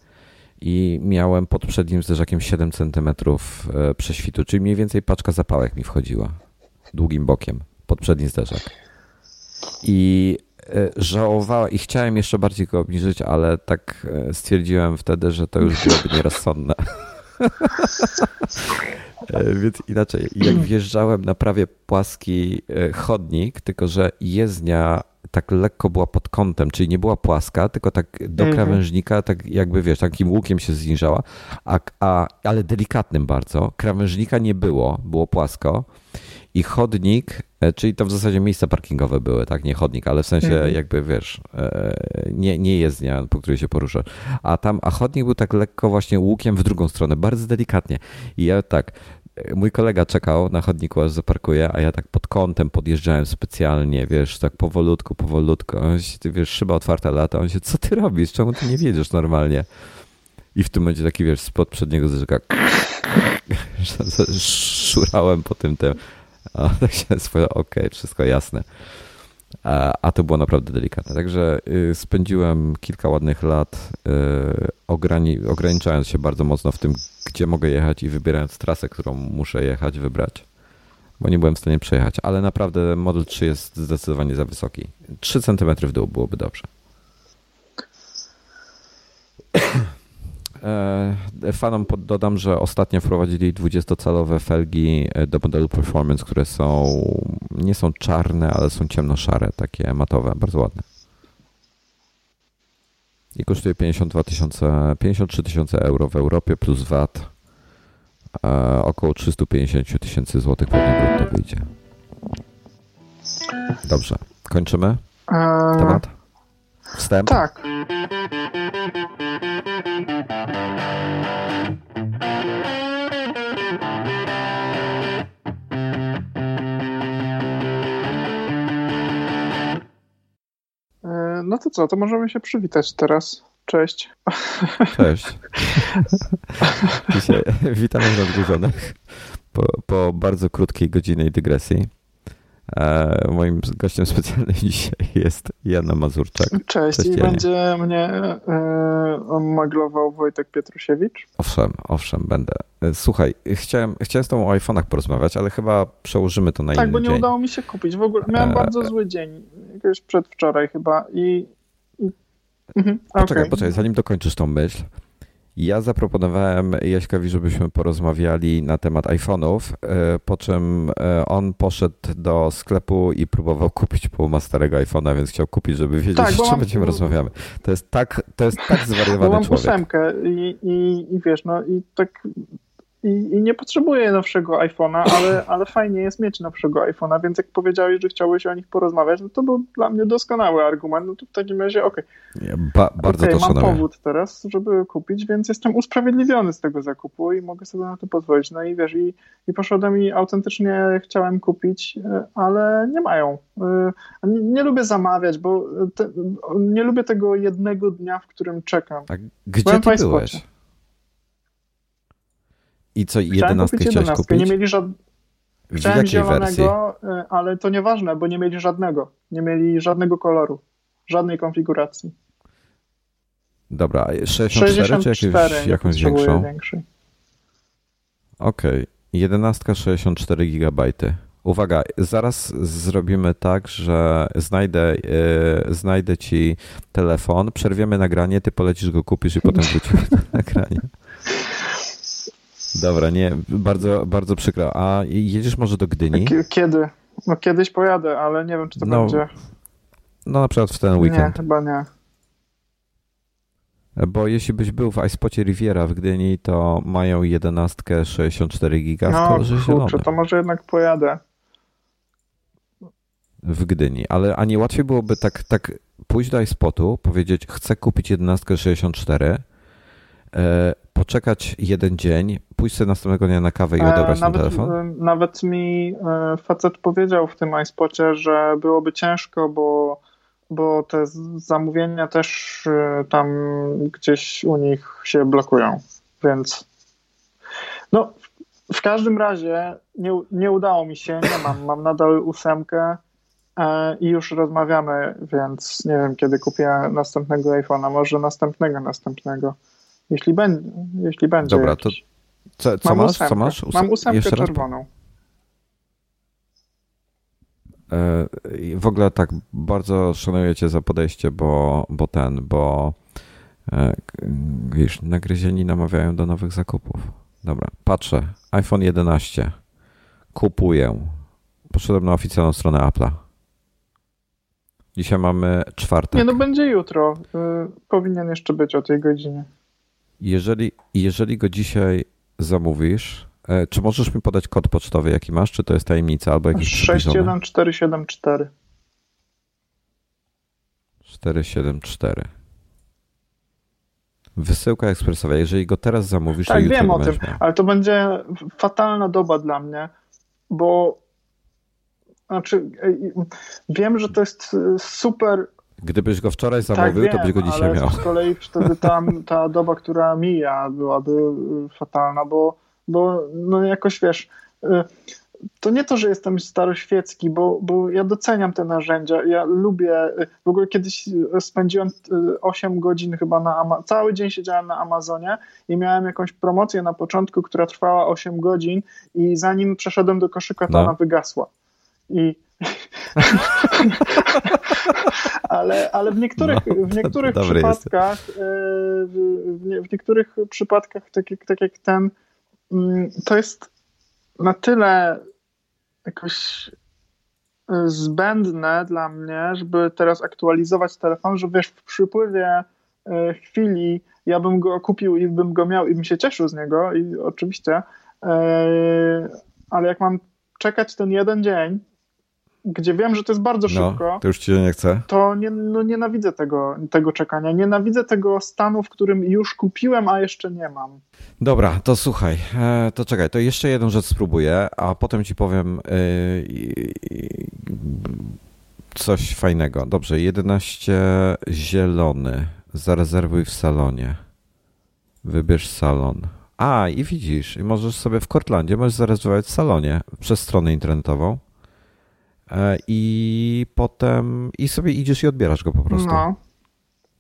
I miałem pod przednim zderzakiem 7 cm e, prześwitu, czyli mniej więcej paczka zapałek mi wchodziła długim bokiem pod przedni zderzak. I e, żałowałem i chciałem jeszcze bardziej go obniżyć, ale tak e, stwierdziłem wtedy, że to już byłoby nierozsądne. E, więc inaczej, jak wjeżdżałem na prawie płaski e, chodnik, tylko że jezdnia tak lekko była pod kątem, czyli nie była płaska, tylko tak do mhm. krawężnika, tak jakby wiesz, takim łukiem się zniżała, a, a, ale delikatnym bardzo. Krawężnika nie było, było płasko i chodnik, e, czyli to w zasadzie miejsca parkingowe były, tak? Nie chodnik, ale w sensie mhm. jakby wiesz, e, nie, nie jezdnia, po której się porusza. A tam, a chodnik był tak lekko właśnie łukiem w drugą stronę, bardzo delikatnie. I ja tak, e, mój kolega czekał na chodniku, aż zaparkuje, a ja tak pod kątem podjeżdżałem specjalnie, wiesz, tak powolutku, powolutku. On się, ty wiesz, szyba otwarta lata, on się, co ty robisz? Czemu ty nie wiedziesz normalnie? I w tym momencie taki, wiesz, spod przedniego zderzaka szurałem po tym, tym a tak się swoje, okej, okay, wszystko jasne. A, a, to było naprawdę delikatne. Także y, spędziłem kilka ładnych lat y, ograni ograniczając się bardzo mocno w tym, gdzie mogę jechać i wybierając trasę, którą muszę jechać, wybrać. Bo nie byłem w stanie przejechać, ale naprawdę Model 3 jest zdecydowanie za wysoki. 3 cm w dół byłoby dobrze. E, fanom dodam, że ostatnio wprowadzili 20-calowe felgi e, do modelu Performance, które są nie są czarne, ale są ciemnoszare, takie matowe, bardzo ładne. I kosztuje 52 tysiące, 53 tysiące euro w Europie plus VAT. E, około 350 tysięcy złotych pewnie brutto wyjdzie. Dobrze, kończymy temat? Wstęp? Tak. No to co, to możemy się przywitać teraz. Cześć. Cześć. Dzisiaj witamy w nadgryzionych po, po bardzo krótkiej godzinnej dygresji. E, moim gościem specjalnym dzisiaj jest Jana Mazurczak. Cześć, Cześć i będzie mnie e, maglował Wojtek Pietrusiewicz. Owszem, owszem, będę. E, słuchaj, chciałem, chciałem z tobą o iPhone'ach porozmawiać, ale chyba przełożymy to na tak, inny dzień. Tak, bo nie udało mi się kupić. W ogóle miałem e... bardzo zły dzień, jakoś przedwczoraj chyba i... i... Mhm, poczekaj, okay. poczekaj, zanim dokończysz tą myśl. Ja zaproponowałem Jaśkowi, żebyśmy porozmawiali na temat iPhone'ów, e, po czym e, on poszedł do sklepu i próbował kupić pół starego iPhone'a, więc chciał kupić, żeby wiedzieć, tak, z czym będziemy rozmawiamy. To jest tak, to jest tak zwariowany bo mam człowiek. ósemkę i, i, i wiesz, no i tak i, I, nie potrzebuję nowszego iPhone'a, ale, ale fajnie jest mieć nowszego iPhone'a, więc jak powiedziałeś, że chciałeś o nich porozmawiać, no to był dla mnie doskonały argument. No to w takim razie okej. Okay. ba bardzo okay, to Mam powód teraz, żeby kupić, więc jestem usprawiedliwiony z tego zakupu i mogę sobie na to pozwolić. No i wiesz, i, i poszedłem i autentycznie chciałem kupić, e, ale nie mają. E, nie, nie lubię zamawiać, bo te, nie lubię tego jednego dnia, w którym czekam. A gdzie Byłem ty byłeś? I co, jedenastkę chciałeś jedenastkę. kupić? Nie mieli żadnego. Chciałem zielonego, wersji? Ale to nieważne, bo nie mieli żadnego. Nie mieli żadnego koloru, żadnej konfiguracji. Dobra, 64, 64 czy jakieś, jakąś większą? Większej. Okej, okay. 11 64 GB. Uwaga, zaraz zrobimy tak, że znajdę, yy, znajdę ci telefon, przerwiemy nagranie, ty polecisz go, kupisz i potem wrócimy do nagrania. Dobra, nie, bardzo, bardzo przykro. A jedziesz może do Gdyni? Kiedy? No kiedyś pojadę, ale nie wiem, czy to no, będzie. No na przykład w ten weekend. Nie, chyba nie. Bo jeśli byś był w iSpocie Riviera w Gdyni, to mają 11 64 giga w no, kolorze kurczę, to może jednak pojadę. W Gdyni, ale a nie łatwiej byłoby tak, tak pójść do iSpotu, powiedzieć chcę kupić 11 64, e, poczekać jeden dzień, pójść sobie następnego dnia na kawę i e, odebrać nawet, ten telefon? E, nawet mi e, facet powiedział w tym iSpocie, że byłoby ciężko, bo, bo te zamówienia też tam gdzieś u nich się blokują, więc no w każdym razie nie, nie udało mi się, nie mam, mam nadal ósemkę i już rozmawiamy, więc nie wiem kiedy kupię następnego iPhone'a, może następnego, następnego. Jeśli, będzie, jeśli będzie. Dobra, to co, co masz? Co masz? Mam ósemkę czerwoną. E, w ogóle tak bardzo szanuję cię za podejście, bo, bo ten, bo e, wiesz, nagryzieni namawiają do nowych zakupów. Dobra, patrzę. iPhone 11. Kupuję. Poszedłem na oficjalną stronę Apple'a. Dzisiaj mamy czwartek. Nie, no będzie jutro. Y, powinien jeszcze być o tej godzinie. Jeżeli, jeżeli go dzisiaj zamówisz, e, czy możesz mi podać kod pocztowy, jaki masz? Czy to jest tajemnica albo jakiś 61474. 474. Wysyłka ekspresowa. Jeżeli go teraz zamówisz, tak, to wiem o tym, ale to będzie fatalna doba dla mnie, bo znaczy, wiem, że to jest super. Gdybyś go wczoraj zamówił, tak, to byś go dzisiaj ale miał. Z kolei wtedy tam ta doba, która mija, byłaby fatalna, bo, bo no jakoś wiesz. Y, to nie to, że jestem staroświecki, bo, bo ja doceniam te narzędzia. Ja lubię, w ogóle kiedyś spędziłem 8 y, godzin chyba na Amazon, cały dzień siedziałem na Amazonie i miałem jakąś promocję na początku, która trwała 8 godzin i zanim przeszedłem do koszyka, to no. ona wygasła. I ale, ale w niektórych, no, w niektórych przypadkach y, w, w, niektórych przypadkach, tak jak, tak jak ten, mm, to jest na tyle jakoś e, zbędne dla mnie, żeby teraz aktualizować telefon, że wiesz, w przypływie e, chwili ja bym go kupił i bym go miał i bym się cieszył z niego i oczywiście, e, ale jak mam czekać ten jeden dzień, gdzie wiem, że to jest bardzo no, szybko, to już ci nie chcę. To nie, no nienawidzę tego, tego czekania. Nienawidzę tego stanu, w którym już kupiłem, a jeszcze nie mam. Dobra, to słuchaj, e, to czekaj, to jeszcze jedną rzecz spróbuję, a potem ci powiem e, coś fajnego. Dobrze, 11 zielony. Zarezerwuj w salonie. Wybierz salon. A, i widzisz, i możesz sobie w Cortlandzie możesz zarezerwować w salonie przez stronę internetową. E, i potem i sobie idziesz i odbierasz go po prostu. No.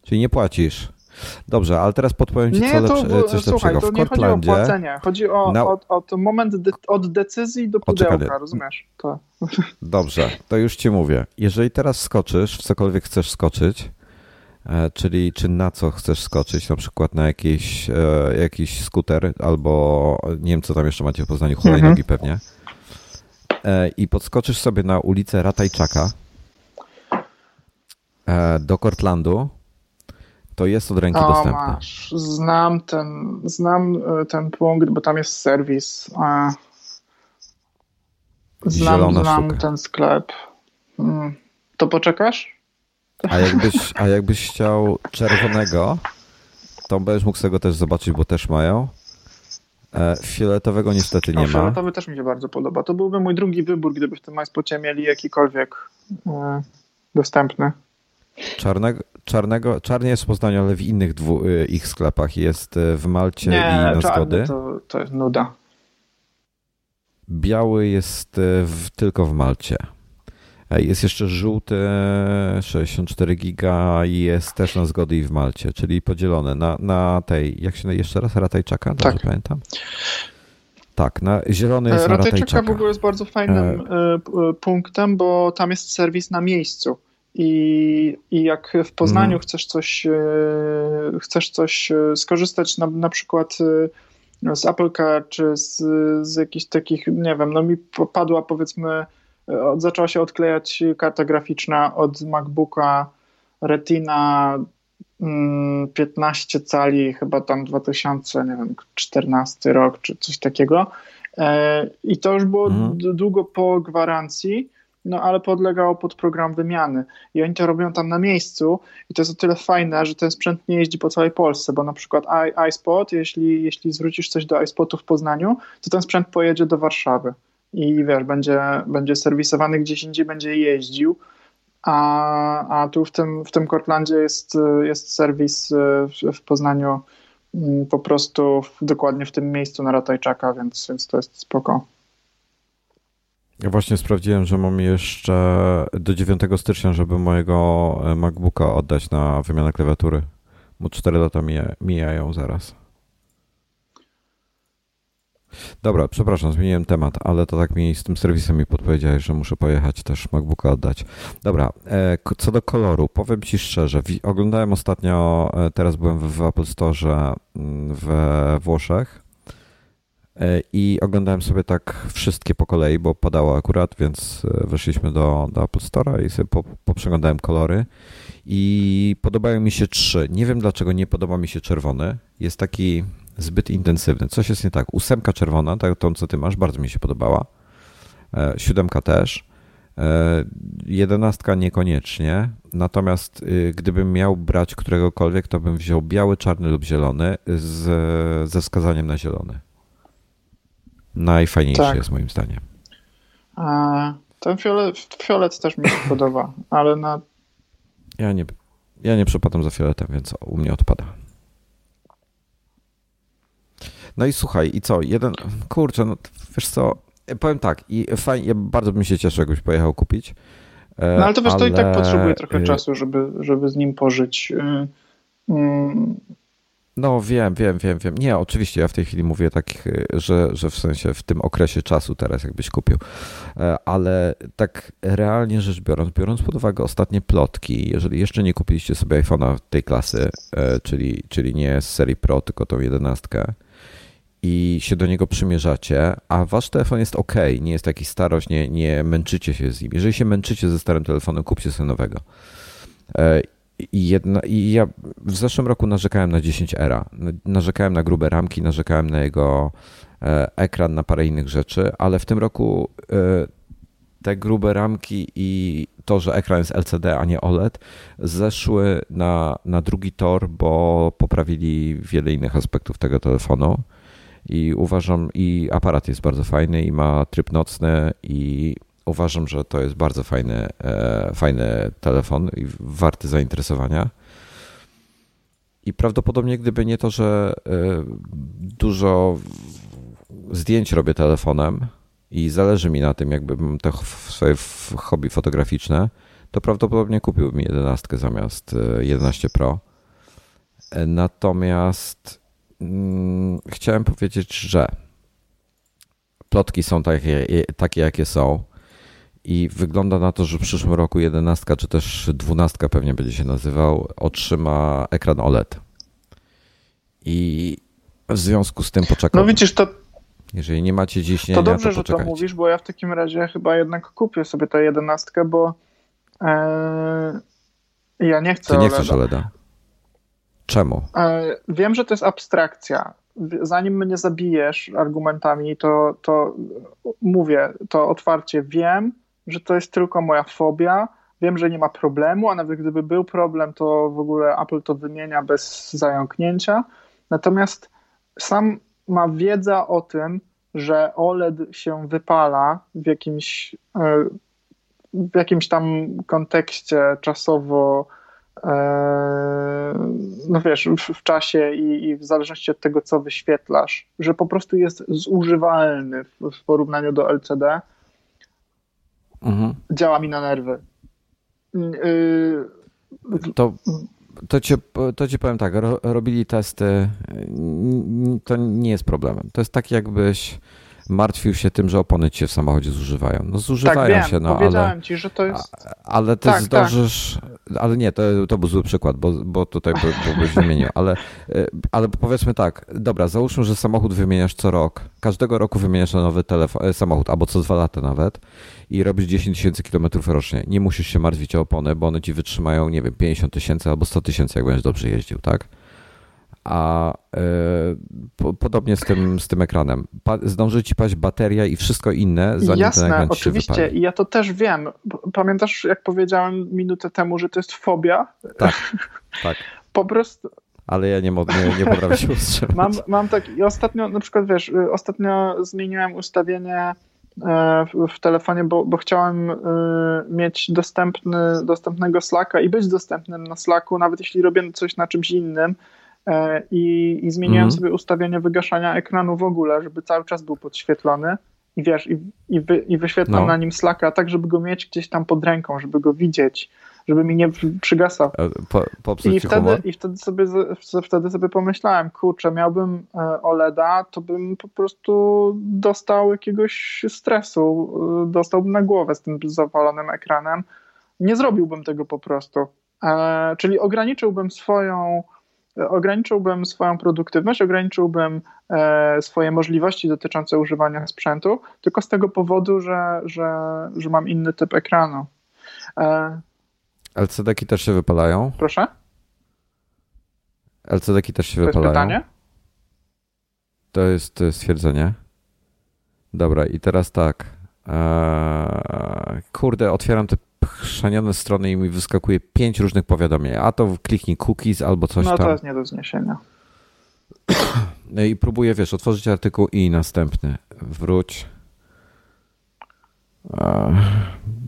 Czyli nie płacisz. Dobrze, ale teraz podpowiem ci nie, co lepsze, to, coś słuchaj, lepszego. W to nie chodzi o płacenie, chodzi o na... od, od moment de, od decyzji do pudełka, rozumiesz? To. Dobrze, to już ci mówię. Jeżeli teraz skoczysz w cokolwiek chcesz skoczyć, e, czyli czy na co chcesz skoczyć, na przykład na jakiś, e, jakiś skuter albo nie wiem, co tam jeszcze macie w Poznaniu, hulajnogi mhm. pewnie, i podskoczysz sobie na ulicę Ratajczaka e, do Cortlandu, to jest od ręki o, dostępne. Masz. Znam ten, znam e, ten punkt, bo tam jest serwis. Znam, znam ten sklep. Hmm. To poczekasz? A jakbyś, a jakbyś chciał czerwonego, to będziesz mógł tego też zobaczyć, bo też mają. E, fioletowego niestety nie no, ma. Fioletowy też mi się bardzo podoba. To byłby mój drugi wybór, gdyby w tym MySpocie mieli jakikolwiek e, dostępny. Czarnego, czarnego, czarny jest w Poznaniu, ale w innych dwu, e, ich sklepach jest w Malcie nie, i na Zgody. To, to jest nuda. Biały jest w, tylko w Malcie. Jest jeszcze żółty 64 giga i jest też na zgody i w Malcie, czyli podzielone na, na tej, jak się jeszcze raz, Ratajczaka, dobrze tak. pamiętam? Tak, na zielony jest Ratajczaka. Ratajczaka w ogóle jest bardzo fajnym e... e punktem, bo tam jest serwis na miejscu. I, I jak w Poznaniu mm. chcesz coś e, chcesz coś e, skorzystać na, na przykład z Apple Car, czy z, z jakichś takich, nie wiem, no mi padła powiedzmy zaczęła się odklejać karta graficzna od MacBooka Retina 15 mm, cali, chyba tam 2014 rok, czy coś takiego. E, I to już było mhm. długo po gwarancji, no ale podlegało pod program wymiany. I oni to robią tam na miejscu i to jest o tyle fajne, że ten sprzęt nie jeździ po całej Polsce, bo na przykład iSpot, jeśli, jeśli zwrócisz coś do iSpotu w Poznaniu, to ten sprzęt pojedzie do Warszawy i wiesz, będzie, będzie serwisowany gdzieś indziej, będzie jeździł. A, a tu w tym, w tym Cortlandzie jest, jest serwis w, w Poznaniu mm, po prostu w, dokładnie w tym miejscu na Ratajczaka, więc, więc to jest spoko. Ja właśnie sprawdziłem, że mam jeszcze do 9 stycznia, żeby mojego e, MacBooka oddać na wymianę klawiatury, bo 4 lata mija, mijają zaraz. Dobra, przepraszam, zmieniłem temat, ale to tak mi z tym serwisem mi podpowiedziałeś, że muszę pojechać też MacBooka oddać. Dobra, e, co do koloru, powiem Ci szczerze, oglądałem ostatnio, e, teraz byłem w Apple Store mm, we Włoszech i oglądałem sobie tak wszystkie po kolei, bo padało akurat, więc weszliśmy do, do Apple Store'a i sobie po, poprzeglądałem kolory i podobają mi się trzy. Nie wiem dlaczego nie podoba mi się czerwony. Jest taki zbyt intensywny. Coś jest nie tak. Ósemka czerwona, tak, tą co ty masz, bardzo mi się podobała. E, siódemka też. E, jedenastka niekoniecznie. Natomiast y, gdybym miał brać któregokolwiek, to bym wziął biały, czarny lub zielony z, ze wskazaniem na zielony. Najfajniejszy tak. jest moim zdaniem. A, ten fiolet, fiolet też mi się podoba, ale na ja nie, ja nie przepadam za fioletem, więc u mnie odpada. No i słuchaj, i co? Jeden, kurczę, no wiesz co, powiem tak, i fajnie, ja bardzo bym się cieszył, jakbyś pojechał kupić. E, no ale to wiesz, ale... to i tak potrzebuje trochę y- czasu, żeby, żeby z nim pożyć. Y, mm, no wiem, wiem, wiem, wiem. Nie, oczywiście ja w tej chwili mówię tak, że, że w sensie w tym okresie czasu teraz jakbyś kupił. E, ale tak realnie rzecz biorąc, biorąc pod uwagę ostatnie plotki, jeżeli jeszcze nie kupiliście sobie iPhone'a tej klasy, e, czyli, czyli nie z serii Pro, tylko tą jedenastkę i się do niego przymierzacie, a wasz telefon jest ok, nie jest taki starość, nie, nie męczycie się z nim. Jeżeli się męczycie ze starym telefonem, kupcie sobie nowego. E, i, jedna, I ja w zeszłym roku narzekałem na 10 era. Narzekałem na grube ramki, narzekałem na jego e, ekran, na parę innych rzeczy, ale w tym roku e, te grube ramki i to, że ekran jest LCD, a nie OLED, zeszły na, na drugi tor, bo poprawili wiele innych aspektów tego telefonu. I uważam, i aparat jest bardzo fajny, i ma tryb nocny, i uważam, że to jest bardzo fajny, e, fajny telefon i warty zainteresowania. I prawdopodobnie, gdyby nie to, że e, dużo zdjęć robię telefonem i zależy mi na tym, jakbym to swoje hobby fotograficzne, to prawdopodobnie kupiłbym 11 zamiast 11 e, Pro. Natomiast mm, chciałem powiedzieć, że plotki są takie, takie jakie są. I wygląda na to, że w przyszłym roku 11 czy też 12 pewnie będzie się nazywał, otrzyma ekran OLED. I w związku z tym poczekam. No widzisz, to. Jeżeli nie macie dziś To dobrze, to że to mówisz, bo ja w takim razie chyba jednak kupię sobie tę 11, bo e, ja nie chcę. Ty nie OLEDa. chcesz OLEDa. Czemu? E, wiem, że to jest abstrakcja. Zanim mnie zabijesz argumentami, to, to mówię to otwarcie. Wiem, że to jest tylko moja fobia. Wiem, że nie ma problemu, a nawet gdyby był problem, to w ogóle Apple to wymienia bez zająknięcia. Natomiast sam ma wiedza o tym, że OLED się wypala w jakimś, e, w jakimś tam kontekście czasowo, no wiesz, w, czasie i, i, w zależności od tego, co wyświetlasz, że po prostu jest zużywalny w, w porównaniu do LCD mhm. działa mi na nerwy. Yy, to, to, ci, to ci powiem tak, robili testy, to nie jest problemem. To jest tak jakbyś martwił się tym, że opony ci się w samochodzie zużywają. No zużywają tak, wiem, się, no powiedziałem ale... ci, że to jest... Ale ty tak, zdążysz... Tak. Ale nie, to, to był zły przykład, bo, bo tutaj by, byś wymienił. Ale, e, ale powiedzmy tak, dobra, załóżmy, że samochód wymieniasz co rok. Każdego roku wymieniasz na nowy telefon, e, samochód, albo co dwa lata nawet i robisz 10 tysięcy kilometrów rocznie. Nie musisz się martwić o opony, bo one ci wytrzymają, nie wiem, 50 tysięcy albo 100 tysięcy, jak będziesz dobrze jeździł, tak? A y, po, podobnie z tym, z tym ekranem. Pa, zdąży ci paść bateria i wszystko inne, zanim Jasne, ten ekran oczywiście. I ja to też wiem. Pamiętasz, jak powiedziałem minutę temu, że to jest fobia? Tak, tak. po prostu ale ja nie, nie, nie potrafię się utrzymać. Mam, mam tak, i ostatnio, na przykład wiesz, y, ostatnio zmieniłem ustawienie e, w telefonie, bo, bo chciałem y, mieć dostępny, dostępnego Slacka i być dostępnym na Slacku, nawet jeśli robię coś na czymś innym, i, i zmieniłem mm. sobie ustawienie wygaszania ekranu w ogóle, żeby cały czas był podświetlony i wiesz, i, i, wy, i wyświetlam no. na nim Slacka tak, żeby go mieć gdzieś tam pod ręką, żeby go widzieć, żeby mi nie przygasał. E, po, I, wtedy, I wtedy sobie, wtedy sobie pomyślałem, kurczę, miałbym e, OLEDa, to bym po prostu dostał jakiegoś stresu, dostałbym na głowę z tym zawalonym ekranem. Nie zrobiłbym tego po prostu. czyli ograniczyłbym swoją ograniczyłbym swoją produktywność, ograniczyłbym e, swoje możliwości dotyczące używania sprzętu, tylko z tego powodu, że, że, że mam inny typ ekranu. E, LCD-ki też się wypalają? Proszę? LCD-ki też się to wypalają? To jest pytanie? To jest stwierdzenie. Dobra, i teraz tak. Eee, kurde, otwieram te chrzanione strony i mi wyskakuje pięć różnych powiadomień. A to kliknij cookies albo coś no, tam. No to jest nie do zniesienia. No i próbuję, wiesz, otworzyć artykuł i następny. Wróć.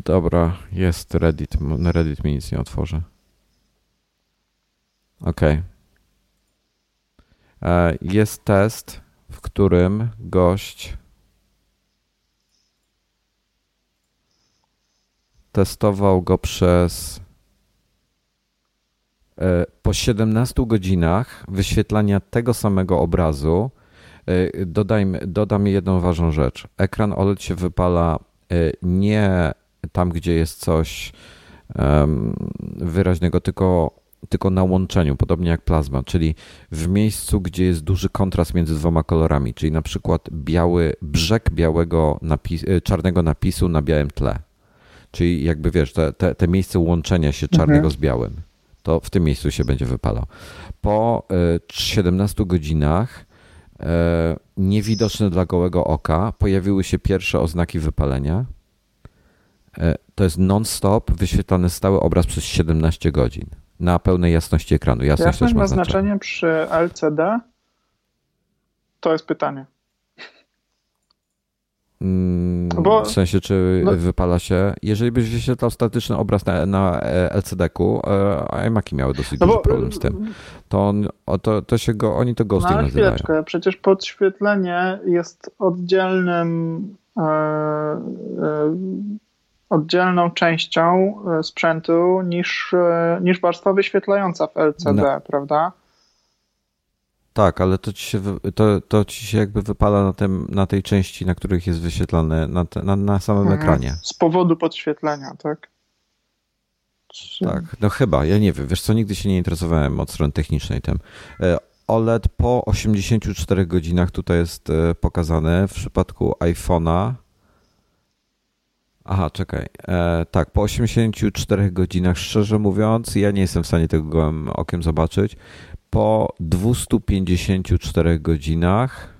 Dobra, jest Reddit. Na Reddit mi nic nie otworzy. Ok. Eee, jest test, w którym gość testował go przez e, po 17 godzinach wyświetlania tego samego obrazu. E, dodajmy, dodam jedną ważną rzecz. Ekran OLED się wypala e, nie tam, gdzie jest coś wyraźnego, tylko, tylko na łączeniu, podobnie jak plazma, czyli w miejscu, gdzie jest duży kontrast między dwoma kolorami, czyli na przykład biały brzeg białego napis, czarnego napisu na białym tle. Czyli jakby wiesz, te, te, te miejsce łączenia się czarnego mhm. z białym, to w tym miejscu się będzie wypalał. Po 17 e, godzinach e, niewidoczne dla gołego oka pojawiły się pierwsze oznaki wypalenia. E, to jest non-stop wyświetlany stały obraz przez 17 godzin na pełnej jasności ekranu. Jasność Jasność ma znaczenie przy LCD? To jest pytanie. Mm, Bo, w sensie, czy no, wypala się. Jeżeli byś wyświetlał statyczny obraz na, na e, LCD-ku, e, a iMaki miały dosyć no duży bo, problem z tym, to, on, to, to się go, oni to ghosting no, nazywają. chwileczkę, przecież podświetlenie jest oddzielnym e, oddzielną częścią sprzętu niż, niż warstwa wyświetlająca w LCD, no. prawda? Tak, ale to ci się, to, to ci się jakby wypala na, tym, na tej części, na których jest wyświetlane, na, na, na samym mhm. ekranie. Z powodu podświetlenia, tak? Tak, no chyba, ja nie wiem, wiesz co, nigdy się nie interesowałem od strony technicznej tym. E, OLED po 84 godzinach tutaj jest e, pokazane w przypadku iPhone'a. Aha, czekaj. E, tak, po 84 godzinach, szczerze mówiąc, ja nie jestem w stanie tego gołym okiem zobaczyć po 254 godzinach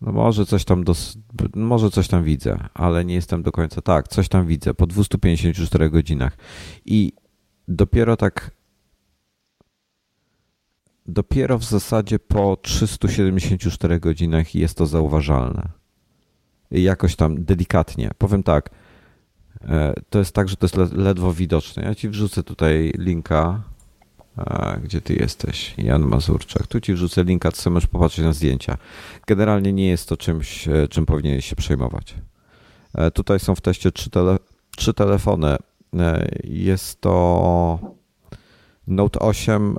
no może coś tam dos, może coś tam widzę, ale nie jestem do końca tak, coś tam widzę po 254 godzinach i dopiero tak dopiero w zasadzie po 374 godzinach jest to zauważalne. Jakoś tam delikatnie. Powiem tak, e, to jest tak, że to jest ledwo widoczne. Ja ci wrzucę tutaj linka a, gdzie ty jesteś? Jan Mazurczak. Tu ci wrzucę linka, co możesz popatrzeć na zdjęcia. Generalnie nie jest to czymś, e, czym powinien się przejmować. E, tutaj są w teście trzy, tele, trzy telefony. E, jest to Note 8,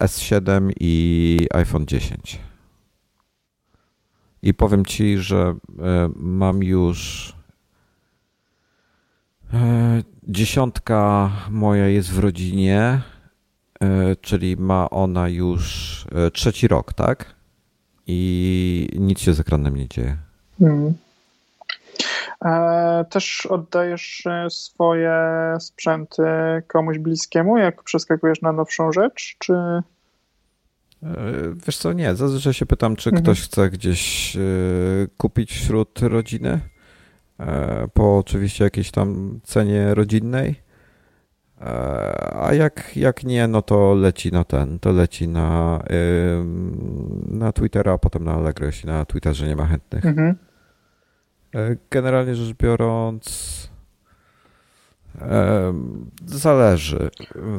S7 i iPhone 10. I powiem ci, że mam już dziesiątka moja jest w rodzinie czyli ma ona już e, trzeci rok, tak? I nic się z ekranem nie dzieje. Hmm. E, też oddajesz swoje sprzęty komuś bliskiemu, jak przeskakujesz na nowszą rzecz, czy... Wiesz co, nie. Zazwyczaj się pytam, czy mhm. ktoś chce gdzieś kupić wśród rodziny, po oczywiście jakiejś tam cenie rodzinnej a jak, jak nie, no to leci na ten, to leci na, na Twittera, a potem na Allegro, jeśli na Twitterze nie ma chętnych. Mhm. E, generalnie rzecz biorąc, zależy,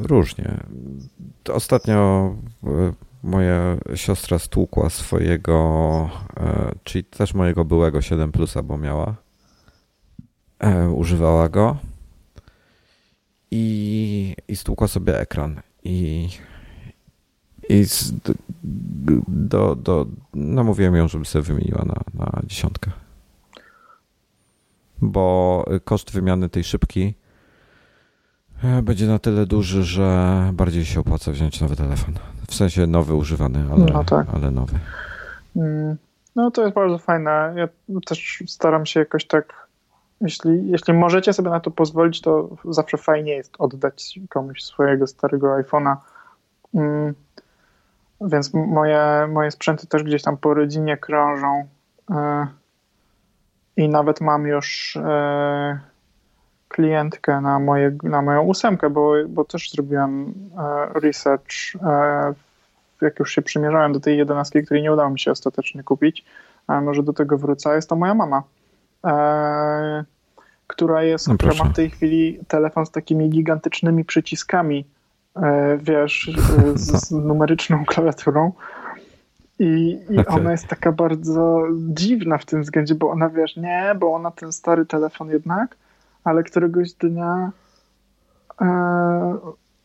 różnie. Ostatnio e, moja siostra stłukła swojego, e, czyli też mojego byłego 7 plusa, bo miała, używała go i, i stłukła sobie ekran. I, i z, do, do, namówiłem ją, żeby sobie wymieniła na, na dziesiątkę. Bo koszt wymiany tej szybki e, będzie na tyle duży, że bardziej się opłaca wziąć nowy telefon. W sensie nowy, używany, ale, no tak. ale nowy. Mm, no to jest bardzo fajne. Ja też staram się jakoś tak, jeśli, jeśli możecie sobie na to pozwolić, to zawsze fajnie jest oddać komuś swojego starego iPhone'a. Mm, więc moje, moje sprzęty też gdzieś tam po rodzinie krążą. E, I nawet mam już e, klientkę na, moje, na moją ósemkę, bo, bo też zrobiłem e, research, jak już się przymierzałem do tej jedenastki, której nie udało mi się ostatecznie kupić, ale może do tego wrócę, jest to moja mama, która jest, no która ma w tej chwili telefon z takimi gigantycznymi przyciskami E, wiesz, z, z numeryczną klawiaturą. I, i okay. ona jest taka bardzo dziwna w tym względzie, bo ona wiesz, nie, bo ona ten stary telefon jednak, ale któregoś dnia e,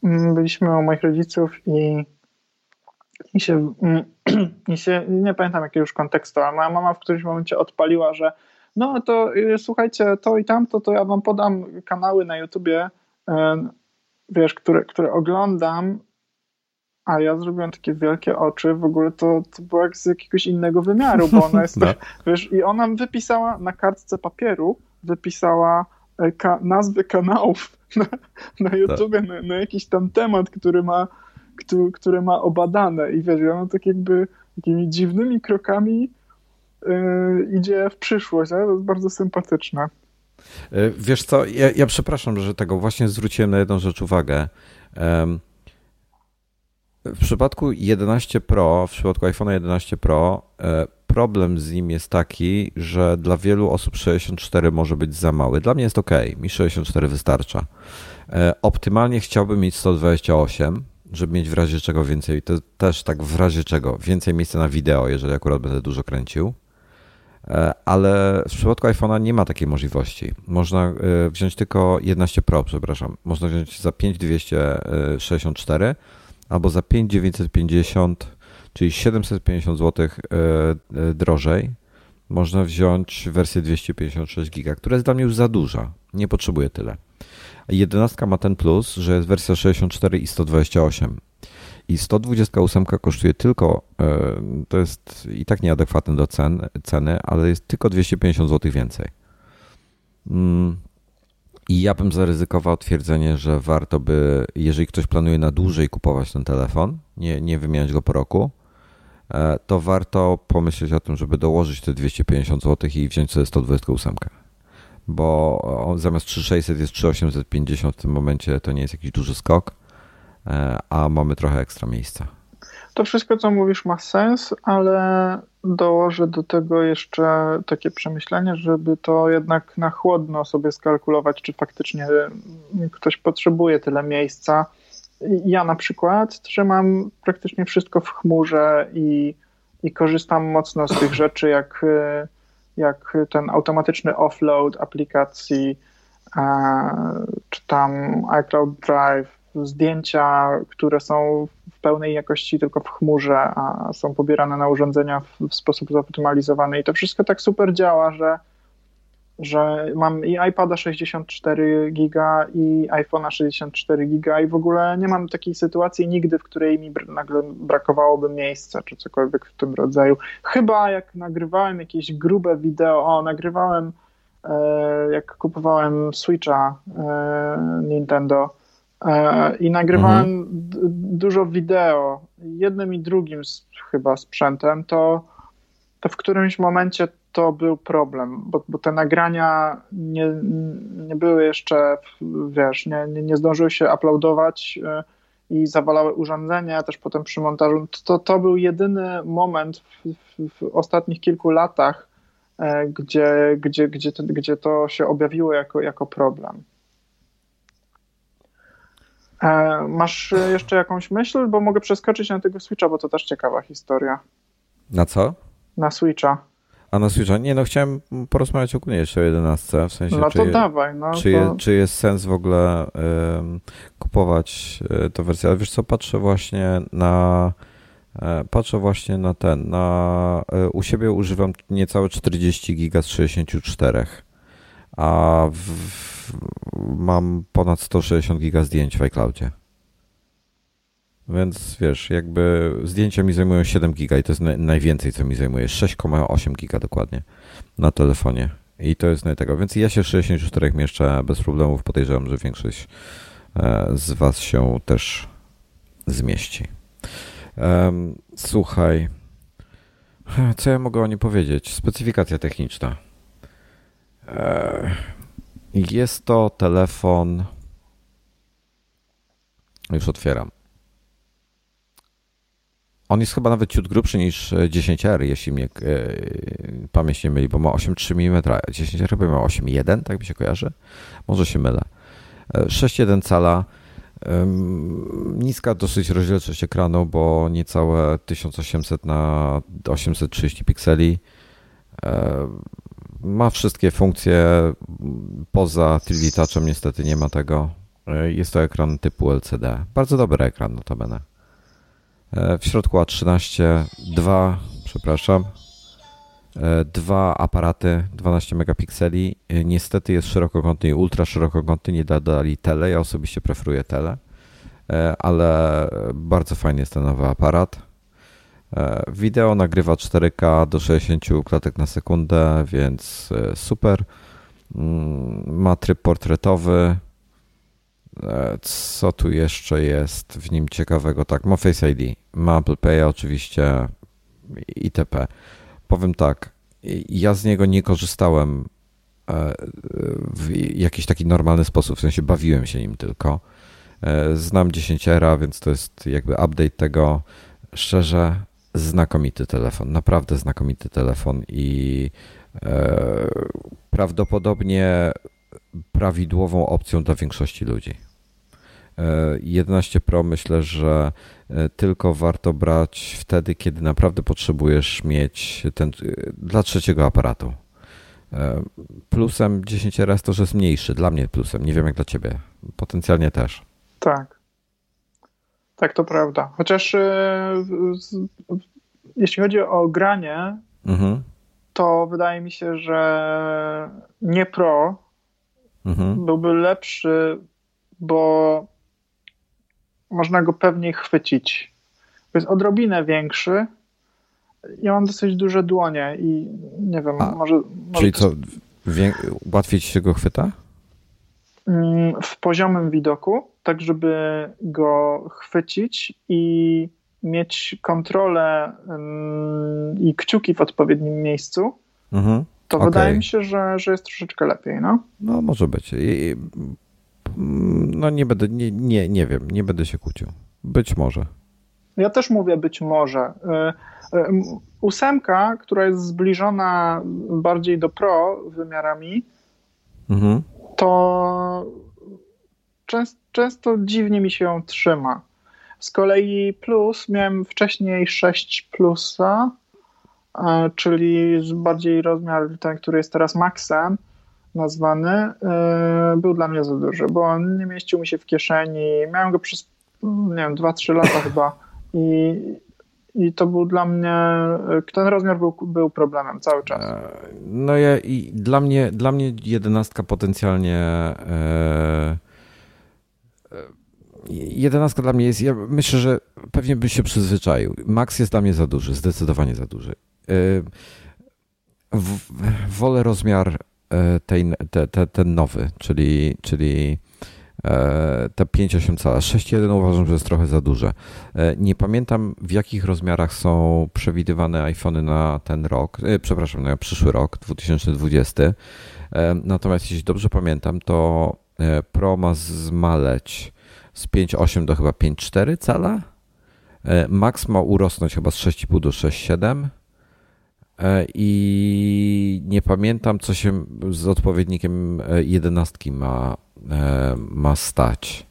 mm, byliśmy u moich rodziców i, i, się, mm, i się, nie pamiętam jakiego już kontekstu, ale moja mama w którymś momencie odpaliła, że no to y, słuchajcie, to i tamto, to ja wam podam kanały na YouTubie, e, wiesz, które, które oglądam, a ja zrobiłem takie wielkie oczy, w ogóle to, to było jak z jakiegoś innego wymiaru, bo ona jest, no. wiesz, i ona wypisała na kartce papieru, wypisała e, ka nazwy kanałów na, na YouTube, tak. na, na, jakiś tam temat, który ma, który, który ma obadane i wiesz, ona tak jakby takimi dziwnymi krokami idzie w przyszłość, ale to jest bardzo sympatyczne. E, wiesz co, ja, ja, przepraszam, że tego właśnie zwróciłem na jedną rzecz uwagę. W przypadku 11 Pro, w przypadku iPhone 11 Pro, e, problem z nim jest taki, że dla wielu osób 64 może być za mały. Dla mnie jest ok, mi 64 wystarcza. E, optymalnie chciałbym mieć 128, żeby mieć w razie czego więcej, to też tak w razie czego, więcej miejsca na wideo, jeżeli akurat będę dużo kręcił. E, ale w przypadku iPhone'a nie ma takiej możliwości. Można e, wziąć tylko 11 Pro, przepraszam. Można wziąć za 5264 albo za 5950, czyli 750 zł e, drożej. Można wziąć wersję 256 GB, która jest dla mnie już za duża. Nie potrzebuję tyle. 11 ma ten plus, że jest wersja 64 i 128. I 128 kosztuje tylko, e, to jest i tak nieadekwatne do cen, ceny, ale jest tylko 250 zł więcej. Mm. I ja bym zaryzykował twierdzenie, że warto by, jeżeli ktoś planuje na dłużej kupować ten telefon, nie, nie wymieniać go po roku, e, to warto pomyśleć o tym, żeby dołożyć te 250 zł i wziąć sobie 128. Bo zamiast 3600 jest 3850 w tym momencie, to nie jest jakiś duży skok a mamy trochę ekstra miejsca. To wszystko, co mówisz, ma sens, ale dołożę do tego jeszcze takie przemyślenie, żeby to jednak na chłodno sobie skalkulować, czy faktycznie ktoś potrzebuje tyle miejsca. Ja na przykład trzymam praktycznie wszystko w chmurze i, i korzystam mocno z tych rzeczy, jak, jak ten automatyczny offload aplikacji, e, czy tam iCloud Drive, zdjęcia, które są w pełnej jakości tylko w chmurze, a są pobierane na urządzenia w, w sposób zoptymalizowany i to wszystko tak super działa, że, że mam i iPada 64 giga i iPhone'a 64 giga i w ogóle nie mam takiej sytuacji nigdy, w której mi nagle brakowałoby miejsca czy cokolwiek w tym rodzaju. Chyba jak nagrywałem jakieś grube wideo, o nagrywałem e, jak kupowałem Switcha e, Nintendo, I nagrywałem mhm. dużo wideo, jednym i drugim z, chyba sprzętem, to, to w którymś momencie to był problem, bo, bo te nagrania nie, nie były jeszcze, wiesz, nie, nie, nie zdążyły się uploadować e, i zawalały urządzenia, też potem przy montażu. To, to był jedyny moment w, w, w ostatnich kilku latach, e, gdzie, gdzie, gdzie, to, gdzie to się objawiło jako, jako problem. E, masz jeszcze jakąś myśl? Bo mogę przeskoczyć na tego Switcha, bo to też ciekawa historia. Na co? Na Switcha. A na Switcha? Nie, no chciałem porozmawiać ogólnie jeszcze o 11, w sensie No to czy, dawaj. No czy, to... Je, czy jest sens w ogóle um, kupować y, tę wersję? Ale wiesz co, patrzę właśnie na e, patrzę właśnie na ten, na, u siebie używam niecałe 40 giga z 64 a w, mam ponad 160 giga zdjęć w iCloudzie. Więc wiesz, jakby zdjęcia mi zajmują 7 giga i to jest najwięcej, co mi zajmuje. 6,8 giga dokładnie na telefonie. I to jest tego. Więc ja się 64 mieszczę bez problemów. Podejrzewam, że większość e, z Was się też zmieści. Słuchaj, co ja mogę o niej powiedzieć? Specyfikacja techniczna. E, jest to telefon. Już otwieram. On jest chyba nawet ciut grubszy niż 10R, jeśli mnie e, pamięć nie myli, bo ma 8,3 mm. 10R chyba ma 8,1, tak mi się kojarzy. Może się mylę. 6,1 e, cala. Niska dosyć rozdzielczość ekranu, bo niecałe 1800 na 830 pikseli. E, ma wszystkie funkcje. Poza 3D Touchem niestety nie ma tego. Jest to ekran typu LCD. Bardzo dobry ekran notabene. E, w środku A13 dwa, przepraszam, e, dwa aparaty 12 megapikseli. E, niestety jest szerokokątny i ultra szerokokątny, nie dodali tele. Ja osobiście preferuję tele, ale bardzo fajny jest ten nowy aparat. Wideo nagrywa 4K do 60 klatek na sekundę, więc super. Mm, ma tryb portretowy, E, co tu jeszcze jest w nim ciekawego? Tak, ma Face ID, ma Apple Pay oczywiście itp. Powiem tak, ja z niego nie korzystałem e, w jakiś taki normalny sposób, w sensie bawiłem się nim tylko. E, znam 10 era, więc to jest jakby update tego. Szczerze, znakomity telefon, naprawdę znakomity telefon i prawdopodobnie prawidłową opcją dla większości ludzi. 11 e, Pro myślę, że e, tylko warto brać wtedy, kiedy naprawdę potrzebujesz mieć ten e, dla trzeciego aparatu. Plusem 10 raz to, że jest mniejszy. Dla mnie plusem. Nie wiem jak dla ciebie. Potencjalnie też. Tak. Tak, to prawda. Chociaż jeśli chodzi o granie, mhm. to wydaje mi się, że nie Pro mhm. byłby lepszy, bo można go pewniej chwycić. Jest odrobinę większy. Ja mam dosyć duże dłonie i nie wiem, A, może. Czyli co, łatwiej ci się go chwyta? Mm, w poziomym widoku, tak żeby go chwycić i mieć kontrolę mm, i kciuki w odpowiednim miejscu, mhm. to okay. wydaje mi się, że, że jest troszeczkę lepiej. No, no może być. No nie będę, nie, nie, nie wiem, nie będę się kłócił. Być może. Ja też mówię być może. E, e, ósemka, która jest zbliżona bardziej do Pro wymiarami, mhm. To często, często dziwnie mi się trzyma. Z kolei Plus miałem wcześniej 6 Plusa, e, czyli bardziej rozmiar ten, który jest teraz Maxem nazwany, e, był dla mnie za duży, bo on nie mieścił mi się w kieszeni. Miałem go przez, nie wiem, 2-3 lata chyba i, i to był dla mnie, ten rozmiar był, był problemem cały czas. E, no ja, i dla mnie, dla mnie jedenastka potencjalnie e, jedenastka dla mnie jest, ja myślę, że pewnie bym się przyzwyczaił. Max jest dla mnie za duży, zdecydowanie za duży. Wolę rozmiar E, tej, te, te, ten nowy, czyli, czyli e, te 5,8 cala. 6,1 uważam, że jest trochę za duże. E, nie pamiętam w jakich rozmiarach są przewidywane iPhony na ten rok, przepraszam, na przyszły rok, 2020. Natomiast jeśli dobrze pamiętam, to Pro ma zmaleć z 5,8 do chyba 5,4 cala. Max ma urosnąć chyba z 6,5 do 6,7 E, i nie pamiętam, co się z odpowiednikiem e, jedenastki ma, e, ma stać.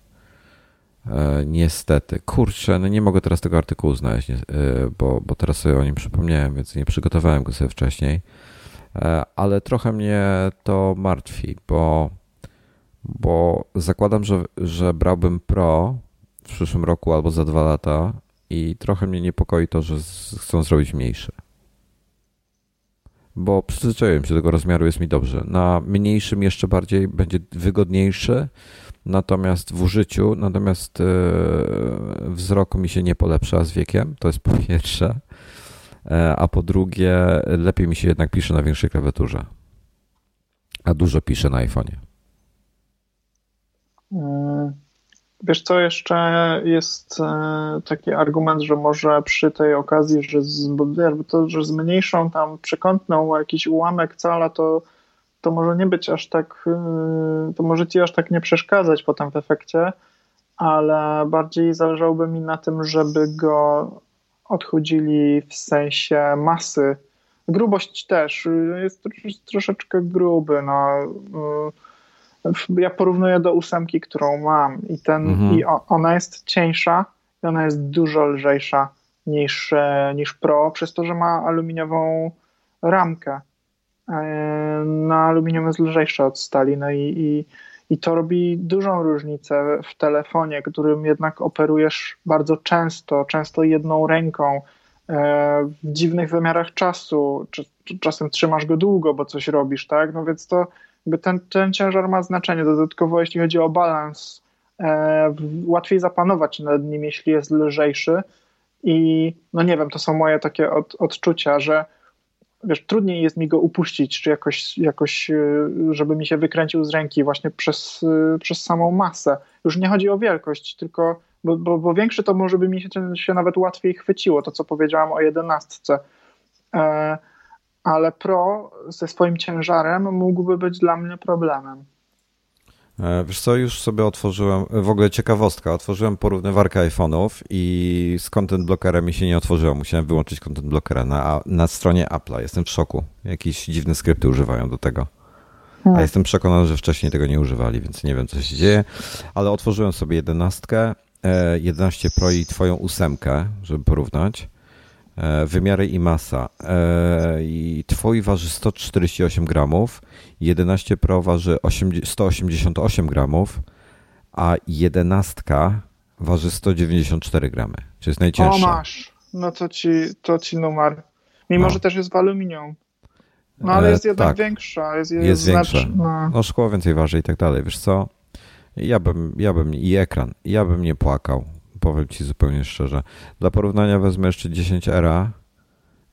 Niestety. Kurczę, no nie mogę teraz tego artykułu znaleźć, bo, bo teraz sobie o nim przypomniałem, więc nie przygotowałem go sobie wcześniej. Ale trochę mnie to martwi, bo, bo zakładam, że, że brałbym Pro w przyszłym roku albo za dwa lata i trochę mnie niepokoi to, że chcą zrobić mniejsze bo przyzwyczaiłem się do tego rozmiaru, jest mi dobrze. Na mniejszym jeszcze bardziej będzie wygodniejszy, natomiast w użyciu, natomiast wzrok mi się nie polepsza z wiekiem, to jest po pierwsze, a po drugie lepiej mi się jednak pisze na większej klawiaturze, a dużo piszę na iPhone'ie. Mm. Wiesz co, jeszcze jest e, taki argument, że może przy tej okazji, że, z, to, że zmniejszą tam przekątną jakiś ułamek cala, to, to może nie być aż tak, e, to może ci aż tak nie przeszkadzać potem w efekcie, ale bardziej zależałoby mi na tym, żeby go odchudzili w sensie masy. Grubość też, jest troszeczkę gruby, no ja porównuję do ósemki, którą mam i, ten, mhm. i ona jest cieńsza i ona jest dużo lżejsza niż, e, niż Pro, przez to, że ma aluminiową ramkę. E, no, aluminium jest lżejsze od stali, no i, i, i to robi dużą różnicę w telefonie, którym jednak operujesz bardzo często, często jedną ręką, e, w dziwnych wymiarach czasu, czy czasem trzymasz go długo, bo coś robisz, tak? No więc to ten, ten ciężar ma znaczenie. Dodatkowo, jeśli chodzi o balans, e, łatwiej zapanować nad nim, jeśli jest lżejszy. I no nie wiem, to są moje takie od, odczucia, że wiesz, trudniej jest mi go upuścić, czy jakoś, jakoś, e, żeby mi się wykręcił z ręki właśnie przez, e, przez samą masę. Już nie chodzi o wielkość, tylko, bo, bo, bo większy to może by mi się, się nawet łatwiej chwyciło, to co powiedziałam o jedenastce. E, ale Pro ze swoim ciężarem mógłby być dla mnie problemem. E, wiesz co, już sobie otworzyłem, w ogóle ciekawostka, otworzyłem porównywarkę iPhone'ów i z content blockerem mi się nie otworzyło, musiałem wyłączyć content blockera na, na stronie Apple'a, jestem w szoku, jakieś dziwne skrypty używają do tego. A hmm. jestem przekonany, że wcześniej tego nie używali, więc nie wiem co się dzieje, ale otworzyłem sobie 11, 11 e, Pro i twoją ósemkę, żeby porównać. E, wymiary i masa. E, I twój waży 148 gramów, 11 Pro waży 188 gramów, a 11 waży 194 gramy, czyli jest najcięższa. O masz, no to ci, to ci numer. Mimo, no. że też jest w aluminium. No ale jest jednak tak. większa. Jest, jest, jest większa. No. no szkło więcej waży i tak dalej. Wiesz co? Ja bym, ja bym i ekran, ja bym nie płakał powiem Ci zupełnie szczerze. Dla porównania wezmę jeszcze 10 era,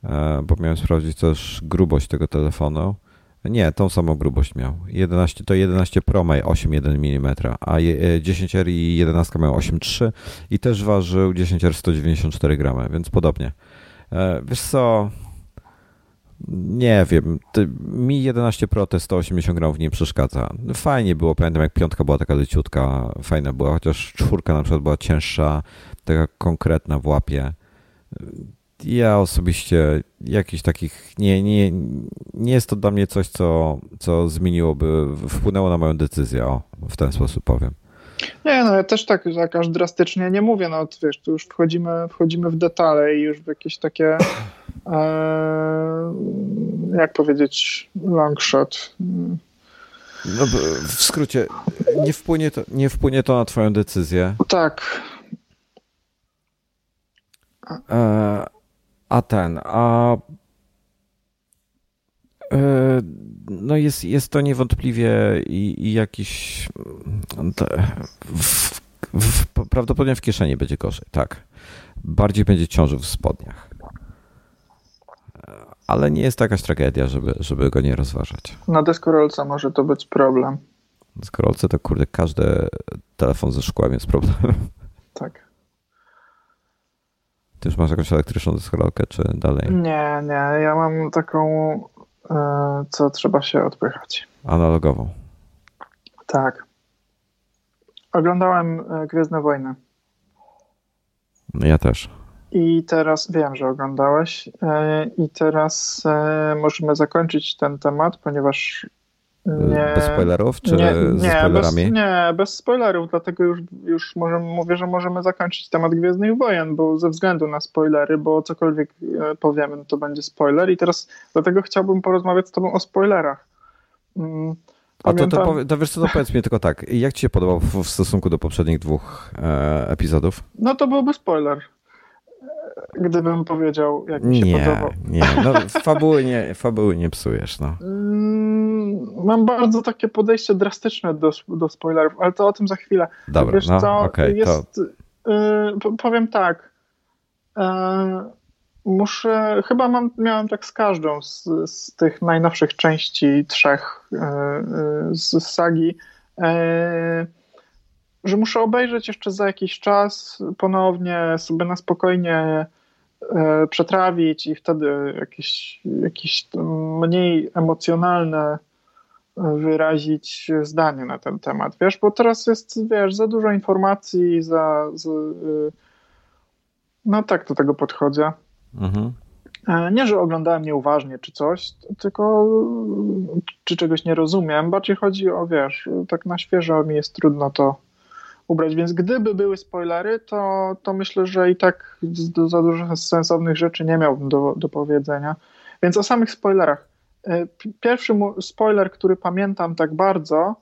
e, bo miałem sprawdzić też grubość tego telefonu. Nie, tą samą grubość miał. 11, to 11 Pro ma 8,1 mm, a 10R e, i 11 mają 8,3 i też ważył 10R 194 gramy, więc podobnie. E, wiesz co, nie wiem, mi 11 Pro te 180 gramów nie przeszkadza. Fajnie było, pamiętam jak piątka była taka leciutka, fajna była, chociaż czwórka na przykład była cięższa, taka konkretna w łapie. Ja osobiście jakichś takich, nie, nie, nie jest to dla mnie coś, co, co zmieniłoby, wpłynęło na moją decyzję, o, w ten sposób powiem. Nie, no ja też tak, tak aż drastycznie nie mówię, no wiesz, tu już wchodzimy, wchodzimy w detale i już w jakieś takie e, jak powiedzieć long shot. No, w skrócie, nie wpłynie, to, nie wpłynie to na twoją decyzję. Tak. E, a ten, a no jest, jest to niewątpliwie i, i jakiś w, w, prawdopodobnie w kieszeni będzie gorzej, tak. Bardziej będzie ciążył w spodniach. Ale nie jest to jakaś tragedia, żeby, żeby go nie rozważać. Na deskorolce może to być problem. Na deskorolce to kurde, każdy telefon ze szkłem jest problemem. Tak. Ty już masz jakąś elektryczną deskorolkę, czy dalej? Nie, nie. Ja mam taką E, co trzeba się odpychać. Analogową. Tak. Oglądałem e, Gwiezdne Wojny. Ja też. I teraz wiem, że oglądałeś. E, I teraz możemy zakończyć ten temat, ponieważ nie, bez spoilerów, czy nie, nie, ze spoilerami? Bez, nie, bez spoilerów, dlatego już, już możemy, mówię, że możemy zakończyć temat Gwiezdnych Wojen, bo ze względu na spoilery, bo cokolwiek e, powiemy, no to będzie spoiler i teraz dlatego chciałbym porozmawiać z tobą o spoilerach. Mm. A to, to, to wiesz co, to powiedz mi tylko tak, jak ci się podobał w, w stosunku do poprzednich dwóch e, epizodów? No to byłby spoiler. gdybym powiedział, jak mi się nie, podobał. Nie, no fabuły nie, fabuły nie psujesz, no. Mm, mam bardzo takie podejście drastyczne do, do spoilerów, ale to o tym za chwilę. Dobra, Wiesz no co, okay, jest, to... y, powiem tak, y, muszę, chyba mam, miałem tak z każdą z, z tych najnowszych części trzech y, y z, sagi, y, że muszę obejrzeć jeszcze za jakiś czas, ponownie sobie na spokojnie e, przetrawić i wtedy jakieś, jakieś mniej emocjonalne wyrazić zdanie na ten temat, wiesz, bo teraz jest, wiesz, za dużo informacji, za, za e, no tak do tego podchodzę. Mhm. E, nie, że oglądałem nieuważnie czy coś, tylko czy czegoś nie rozumiem, bardziej chodzi o, wiesz, tak na świeżo mi jest trudno to ubrać. Więc gdyby były spoilery, to, to myślę, że i tak za dużo sensownych rzeczy nie miałbym do, do powiedzenia. Więc o samych spoilerach. E, pierwszy spoiler, który pamiętam tak bardzo,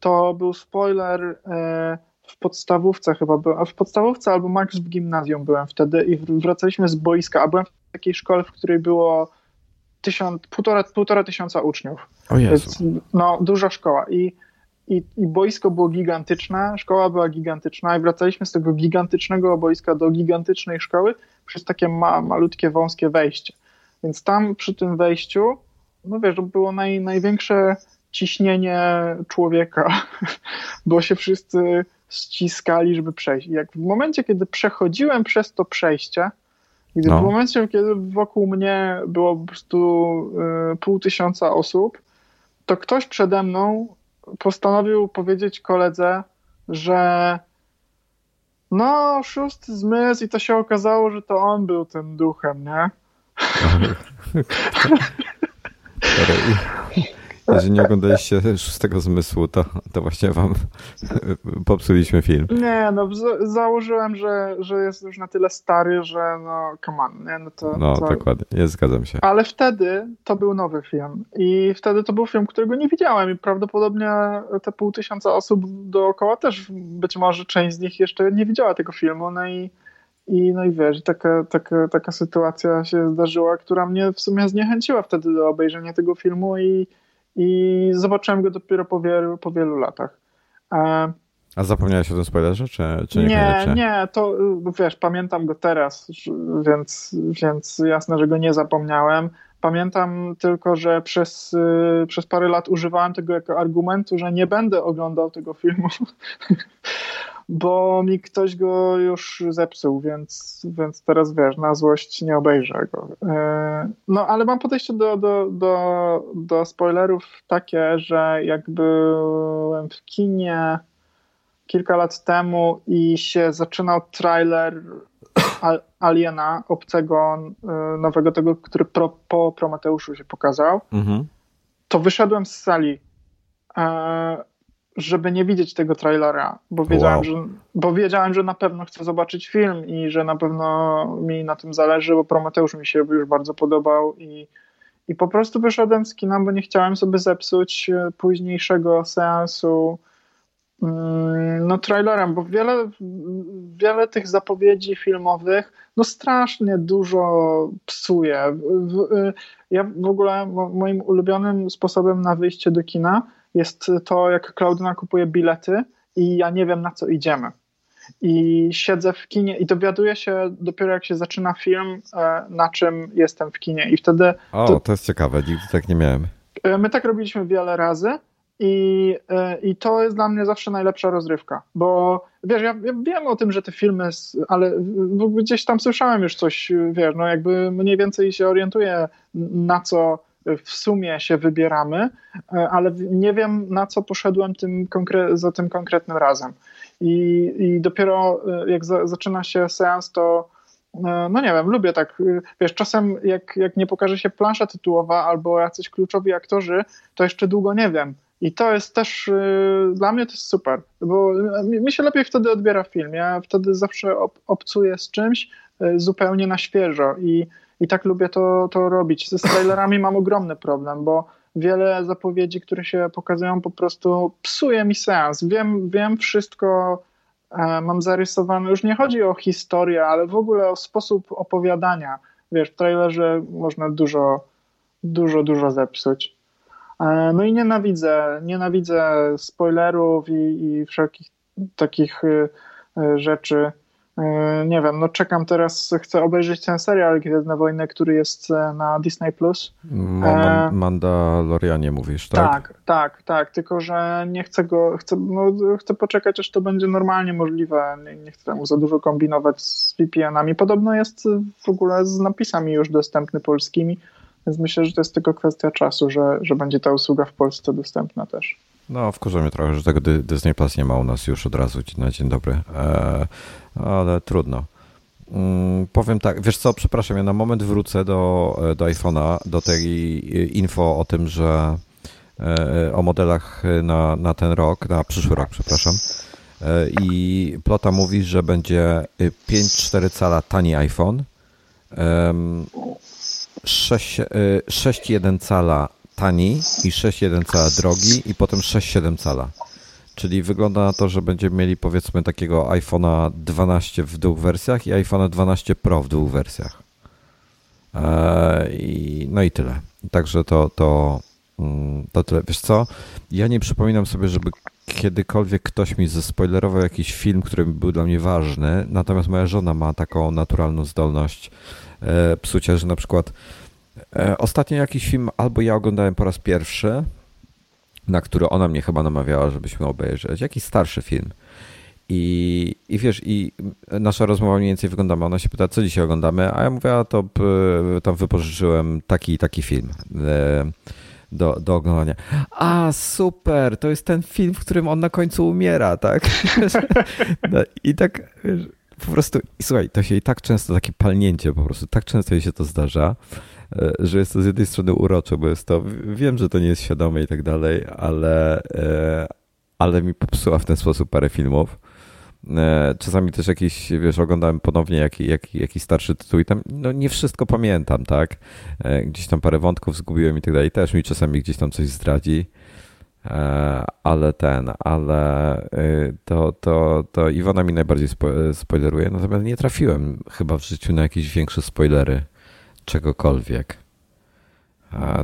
to był spoiler e, w podstawówce chyba, a w podstawówce albo max w gimnazjum byłem wtedy i wracaliśmy z boiska, a byłem w takiej szkole, w której było tysiąc, półtora, półtora tysiąca uczniów. O Jezu. Więc, no, duża szkoła i i, i boisko było gigantyczne, szkoła była gigantyczna i wracaliśmy z tego gigantycznego boiska do gigantycznej szkoły przez takie ma, malutkie, wąskie wejście. Więc tam przy tym wejściu, no wiesz, było naj, największe ciśnienie człowieka, bo się wszyscy ściskali, żeby przejść. I jak w momencie, kiedy przechodziłem przez to przejście, gdy no. w momencie, kiedy wokół mnie było po prostu y, pół tysiąca osób, to ktoś przede mną postanowił powiedzieć koledze, że no, szósty zmysł i to się okazało, że to on był tym duchem, nie? Jeżeli nie oglądaliście szóstego zmysłu, to, to właśnie wam popsuliśmy film. Nie, no założyłem, że, że jest już na tyle stary, że no come on, nie? No, to, no to... dokładnie, nie zgadzam się. Ale wtedy to był nowy film i wtedy to był film, którego nie widziałem i prawdopodobnie te pół tysiąca osób dookoła też, być może część z nich jeszcze nie widziała tego filmu, no i i no i wiesz, taka, taka, taka sytuacja się zdarzyła, która mnie w sumie zniechęciła wtedy do obejrzenia tego filmu i, i zobaczyłem go dopiero po wielu, po wielu latach. E, A zapomniałeś o tym spoilerze, czy, czy nie? Nie, to wiesz, pamiętam go teraz, więc, więc jasne, że go nie zapomniałem. Pamiętam tylko, że przez, y, przez parę lat używałem tego jako argumentu, że nie będę oglądał tego filmu, bo mi ktoś go już zepsuł, więc, więc teraz wiesz, na złość nie obejrzę go. E, no ale mam podejście do, do, do, do spoilerów takie, że jak byłem w kinie kilka lat temu i się zaczynał trailer Aliena, obcego e, nowego, tego, który pro, po Prometeuszu się pokazał, mhm. to wyszedłem z sali e, żeby nie widzieć tego trailera, bo wiedziałem, wow. że, bo wiedziałem, że na pewno chcę zobaczyć film i że na pewno mi na tym zależy, bo Prometeusz mi się już bardzo podobał i, i po prostu wyszedłem z kina, bo nie chciałem sobie zepsuć e, późniejszego seansu mm, no trailerem, bo wiele, wiele tych zapowiedzi filmowych no strasznie dużo psuje. Ja w ogóle moim ulubionym sposobem na wyjście do kina jest to, jak Klaudyna kupuje bilety i ja nie wiem, na co idziemy. I siedzę w kinie i dowiaduję się dopiero, jak się zaczyna film, e, na czym jestem w kinie. I wtedy. O, to, to jest ciekawe, nigdy tak nie miałem. E, my tak robiliśmy wiele razy. I, e, I to jest dla mnie zawsze najlepsza rozrywka, bo wiesz, ja, ja, wiem o tym, że te filmy, ale gdzieś tam słyszałem już coś, wiesz, no jakby mniej więcej się orientuję, na co w sumie się wybieramy, e, ale nie wiem na co poszedłem tym za tym konkretnym razem. I, i dopiero e, jak za, zaczyna się seans, to e, no nie wiem, lubię tak, wiesz, czasem jak, jak nie pokaże się plansza tytułowa albo jacyś kluczowi aktorzy, to jeszcze długo nie wiem. I to jest też, dla mnie to jest super, bo mi się lepiej wtedy odbiera film. Ja wtedy zawsze ob, obcuję z czymś zupełnie na świeżo i i tak lubię to, to robić. Ze trailerami mam ogromny problem, bo wiele zapowiedzi, które się pokazują, po prostu psuje mi sens. Wiem, wiem wszystko, mam zarysowany, już nie chodzi o historię, ale w ogóle o sposób opowiadania. Wiesz, w trailerze można dużo, dużo, dużo zepsuć. No i nienawidzę, nienawidzę spoilerów i, i wszelkich takich y, rzeczy. Y, nie wiem, no czekam teraz, chcę obejrzeć ten serial Gwiezdne Wojny, który jest e, na Disney+. Plus. Ma, Mandalorianie mówisz, tak? Tak, tak, tak, tylko że nie chcę go, chcę, no, chcę poczekać, aż to będzie normalnie możliwe, nie, nie chcę tam za dużo kombinować z VPN-ami. Podobno jest w ogóle z napisami już dostępny polskimi, więc myślę, że to jest tylko kwestia czasu, że, że będzie ta usługa w Polsce dostępna też. No, wkurzę mnie trochę, że tego Disney Plus nie ma u nas już od razu na dzień dobry, e, ale trudno. Mm, powiem tak, wiesz co, przepraszam, ja na moment wrócę do, do iPhone'a, do tej info o tym, że e, o modelach na, na ten rok, na przyszły rok, przepraszam. E, I Plota mówi, że będzie 5,4 cala tani iPhone, 6,1 cala tani i 6,1 cala drogi i potem 6,7 cala. Czyli wygląda na to, że będziemy mieli powiedzmy takiego iPhone'a 12 w dwóch wersjach i iPhone'a 12 Pro w dwóch wersjach. Eee, no i tyle. Także to, to, mm, to tyle. Wiesz co? Ja nie przypominam sobie, żeby kiedykolwiek ktoś mi zespoilerował jakiś film, który był dla mnie ważny, natomiast moja żona ma taką naturalną zdolność e, psucia, że na przykład ostatnio jakiś film albo ja oglądałem po raz pierwszy, na który ona mnie chyba namawiała, żebyśmy obejrzeć. Jakiś starszy film. I, I wiesz, i nasza rozmowa mniej więcej wyglądała. Ona się pyta, co dzisiaj oglądamy, a ja mówię, a to tam wypożyczyłem taki i taki film e, do, do oglądania. A, super, to jest ten film, w którym on na końcu umiera, tak? No, I tak, wiesz, po prostu, i słuchaj, to się i tak często, takie palnięcie po prostu, tak często jej się to zdarza, E, że jest to z jednej strony urocze, bo jest to, wiem, że to nie jest świadome i tak dalej, ale, e, ale mi popsuła w ten sposób parę filmów. E, czasami też jakiś, wiesz, oglądałem ponownie jakiś, jakiś, jakiś starszy tytuł i tam no nie wszystko pamiętam, tak? Gdzieś tam parę wątków zgubiłem i tak dalej. Też mi czasami gdzieś tam coś zdradzi. Ale ten, ale to, to, to Iwona mi najbardziej spoileruje, natomiast nie trafiłem chyba w życiu na jakieś większe spoilery czegokolwiek.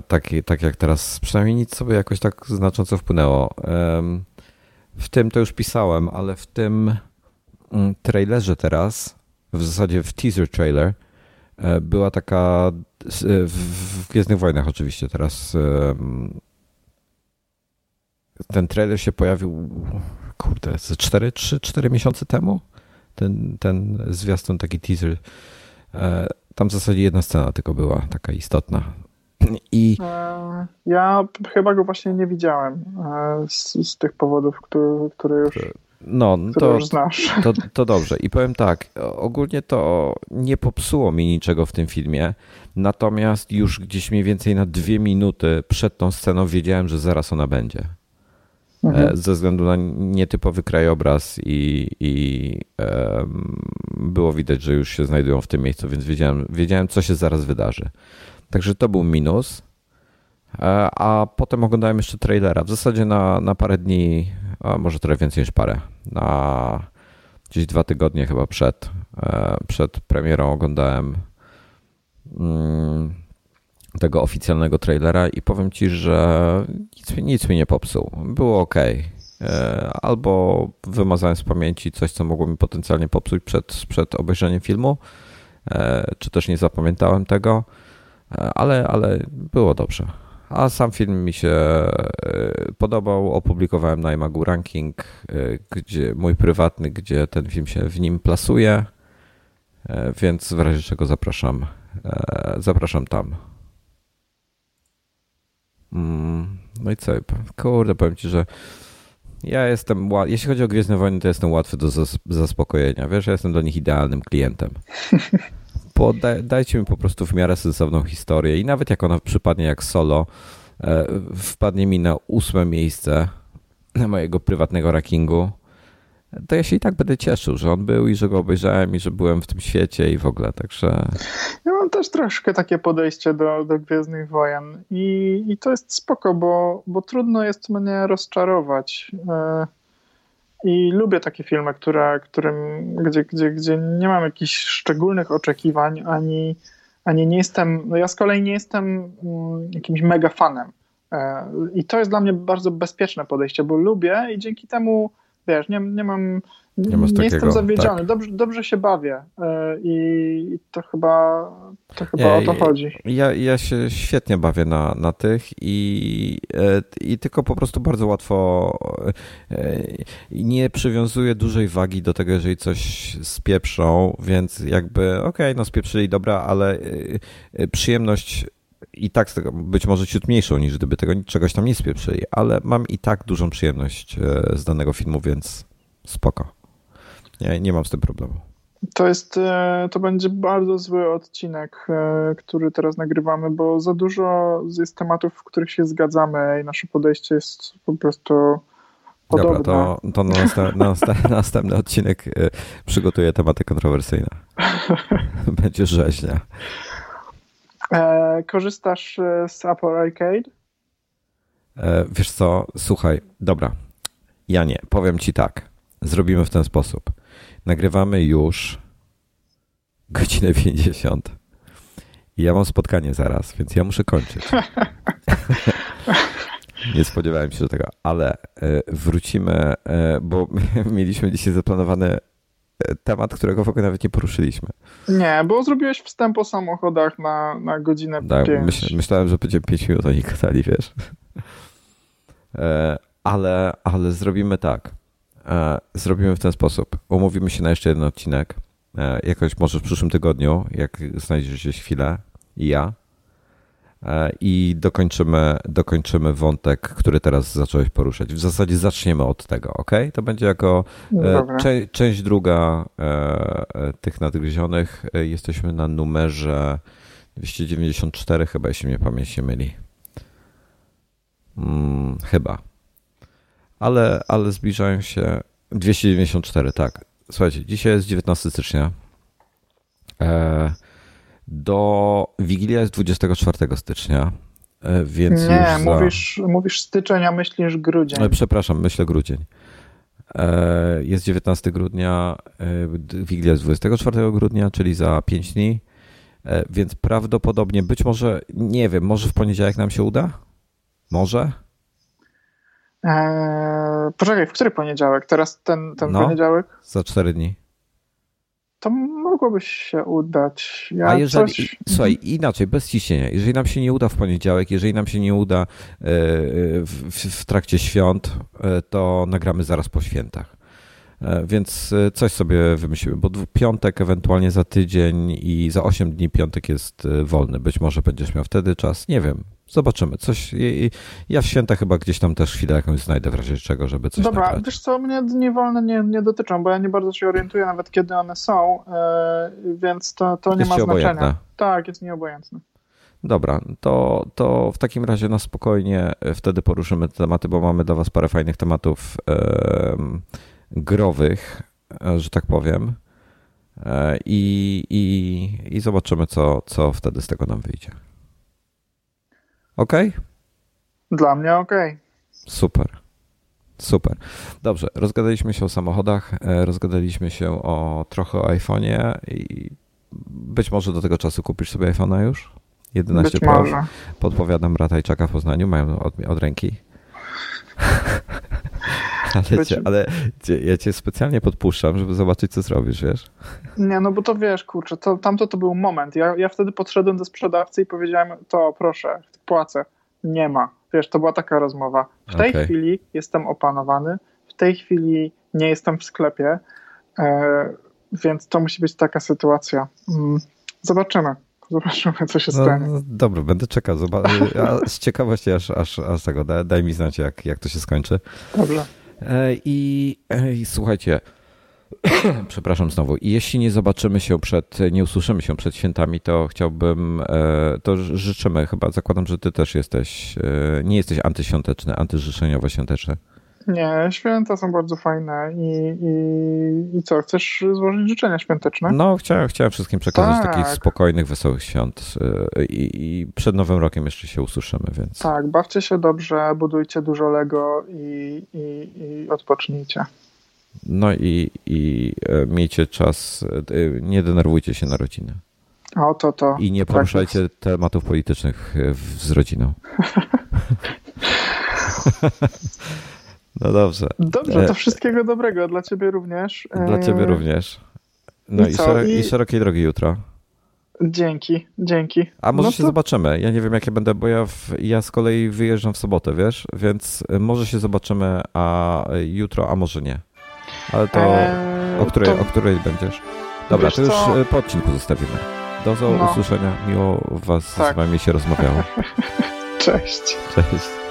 Tak, tak jak teraz, przynajmniej nic sobie jakoś tak znacząco wpłynęło. W tym to już pisałem, ale w tym mm, trailerze teraz, w zasadzie w teaser trailer, e, była taka w Gwiezdnych Wojnach oczywiście teraz ten trailer się pojawił kurde, ze 4, 3, 4 miesiące temu ten, ten zwiastun, taki teaser e, tam w zasadzie jedna scena tylko była taka istotna. I... E, ja chyba go właśnie nie widziałem e, z, z tych powodów, które, które już. No, to, to, to dobrze. I powiem tak, ogólnie to nie popsuło mi niczego w tym filmie, natomiast już gdzieś mniej więcej na dwie minuty przed tą sceną wiedziałem, że zaraz ona będzie. Mhm. E, ze względu na nietypowy krajobraz i, i um, było widać, że już się znajdują w tym miejscu, więc wiedziałem, wiedziałem, co się zaraz wydarzy. Także to był minus. E, a potem oglądałem jeszcze trailera. W zasadzie na, na parę dni, a może trochę więcej niż parę. Na gdzieś dwa tygodnie chyba przed, e, przed premierą oglądałem. Tego oficjalnego trailera i powiem ci, że nic, nic mi nie popsuł. Było ok. E, albo wymazałem z pamięci coś, co mogło mi potencjalnie popsuć przed, przed obejrzeniem filmu, e, czy też nie zapamiętałem tego, e, ale, ale było dobrze. A sam film mi się podobał. Opublikowałem na Imagu ranking, gdzie mój prywatny, gdzie ten film się w nim plasuje, więc w razie czego zapraszam, zapraszam tam. Mm, no i co? Kurde, powiem ci, że ja jestem, jeśli chodzi o Gwiezdne Wojny, to jestem łatwy do zaspokojenia. Wiesz, ja jestem dla nich idealnym klientem. dajcie mi po prostu w miarę sensowną historię i nawet jak ona przypadnie jak solo, e, wpadnie mi na ósme miejsce mojego prywatnego rankingu, to ja się i tak będę cieszył, że on był i że go obejrzałem i że byłem w tym świecie i w ogóle, także... Ja mam też troszkę takie podejście do, do Gwiezdnych Wojen i, i to jest spoko, bo, bo trudno jest mnie rozczarować. E, I lubię takie filmy, które, którym, gdzie, gdzie, gdzie nie mam jakichś szczególnych oczekiwań, ani, ani nie jestem, no ja z kolei nie jestem mm, jakimś mega fanem. E, I to jest dla mnie bardzo bezpieczne podejście, bo lubię i dzięki temu, wiesz, nie, nie mam nie, nie jestem zawiedziony, tak. dobrze, dobrze się bawię e, i to chyba, to chyba nie, o to chodzi. Ja, ja się świetnie bawię na, na tych i, e, i tylko po prostu bardzo łatwo e, nie przywiązuję dużej wagi do tego, jeżeli coś spieprzą, więc jakby okej, okay, no spieprzyli, dobra, ale przyjemność i tak z tego być może ciut mniejszą niż gdyby tego czegoś tam nie spieprzyli, ale mam i tak dużą przyjemność z danego filmu, więc spoko. Nie, nie mam z tym problemu. To jest, e, to będzie bardzo zły odcinek, e, który teraz nagrywamy, bo za dużo jest tematów, w których się zgadzamy i nasze podejście jest po prostu podobne. Dobra, to, to na, na, na następny odcinek e, przygotuję tematy kontrowersyjne. Będzie rzeźnia. Korzystasz z Apple Arcade? Wiesz co, słuchaj, dobra. Ja nie, powiem ci tak. Zrobimy w ten sposób. Nagrywamy już godzinę 50. I ja mam spotkanie zaraz, więc ja muszę kończyć. Nie spodziewałem się tego, ale e, wrócimy, e, bo mieliśmy dzisiaj zaplanowany e, temat, którego w ogóle nawet nie poruszyliśmy. Nie, bo zrobiłeś wstęp o samochodach na, na godzinę tak, myśl, myślałem, że będzie 5 minut oni gadali, wiesz. Ale, ale zrobimy tak. E, zrobimy w ten sposób. Umówimy się na jeszcze jeden odcinek. E, jakoś może w przyszłym tygodniu, jak znajdziesz gdzieś chwilę i ja. E, I dokończymy, dokończymy wątek, który teraz zacząłeś poruszać. W zasadzie zaczniemy od tego, ok? To będzie jako cze część druga tych nadgryzionych. Jesteśmy na numerze 294, chyba, jeśli mnie pamięć nie myli. Hmm, chyba ale, ale zbliżają się 294, tak. Słuchajcie, dzisiaj jest 19 stycznia. E, do Wigilia jest 24 stycznia, e, więc Nie, już za... mówisz, mówisz styczeń, a myślisz grudzień. E, przepraszam, myślę grudzień. Jest 19 grudnia, Wigilia jest 24 grudnia, czyli za 5 dni, więc prawdopodobnie, być może, nie wiem, może w poniedziałek nam się uda? Może? Eee, poczekaj, w który poniedziałek? Teraz ten, ten no, poniedziałek? Za cztery dni. To mogłoby się udać. Ja A jeżeli, coś... słuchaj, inaczej, bez ciśnienia. Jeżeli nam się nie uda w poniedziałek, jeżeli nam się nie uda e, w, w trakcie świąt, e, to nagramy zaraz po świętach. E, więc coś sobie wymyślimy, bo piątek ewentualnie za tydzień i za 8 dni piątek jest wolny. Być może będziesz miał wtedy czas. Nie wiem. Zobaczymy. Coś, ja w święta chyba gdzieś tam też chwilę jakąś znajdę w razie czego, żeby coś Dobra, nagrać. wiesz co, mnie dni wolne nie, nie dotyczą, bo ja nie bardzo się orientuję nawet kiedy one są, yy, więc to, to nie jest ma znaczenia. Obojętne. Tak, jest nieobojętne. Dobra, to, to w takim razie na spokojnie wtedy poruszymy te tematy, bo mamy dla Was parę fajnych tematów yy, growych, że tak powiem. E, I, i, i zobaczymy, co, co wtedy z tego nam wyjdzie. Ok? Dla mnie ok. Super. Super. Dobrze, rozgadaliśmy się o samochodach, e, rozgadaliśmy się o trochę o iPhone'ie i być może do tego czasu kupisz sobie iPhone'a już? 11 być Pro. Podpowiadam Ratajczaka w Poznaniu, mają od, od ręki. ale, cię, ale cię, ja cię specjalnie podpuszczam, żeby zobaczyć, co zrobisz, wiesz? Nie, no bo to wiesz, kurczę, to, tamto to był moment. Ja, ja wtedy podszedłem do sprzedawcy i powiedziałem, to proszę, płacę. Nie ma. Wiesz, to była taka rozmowa. W tej okay. chwili jestem opanowany, w tej chwili nie jestem w sklepie, e, więc to musi być taka sytuacja. Mm, zobaczymy. Zobaczymy, co się no, stanie. No, dobra, będę czekał. Z ciekawości aż, aż, aż tego, daj, daj mi znać, jak, jak to się skończy. Dobrze. E, I, e, I słuchajcie, przepraszam znowu, jeśli nie zobaczymy się przed, nie usłyszymy się przed świętami, to chciałbym, e, to życzymy chyba, zakładam, że ty też jesteś, nie jesteś antyświąteczny, antyżyczeniowo-świąteczny. Nie, święta są bardzo fajne i, i, i co, chcesz złożyć życzenia świąteczne? No, chciałem, chciałem wszystkim przekazać tak. takich spokojnych, wesołych świąt y, i, i, przed Nowym Rokiem jeszcze się usłyszymy, więc... Tak, bawcie się dobrze, budujcie dużo Lego i, i, i odpocznijcie. No i, i e, miejcie czas, e, nie denerwujcie się na rodzinę. O, to, to. I nie poruszajcie tematów politycznych z rodziną. no dobrze. Dobrze, to wszystkiego dobrego. Dla ciebie również. Dla ciebie również. No i, i, szero, I... i szerokiej drogi jutro. Dzięki, dzięki. A może no się to... zobaczymy. Ja nie wiem, jakie będę, bo ja, w, ja z kolei wyjeżdżam w sobotę, wiesz? Więc może się zobaczymy a jutro, a może nie. Ale to eee, o, której, to... o której będziesz? Dobra, wiesz to już co? E, po odcinku zostawimy. Do no. usłyszenia. Miło was tak. z wami się rozmawiało. Cześć. Cześć.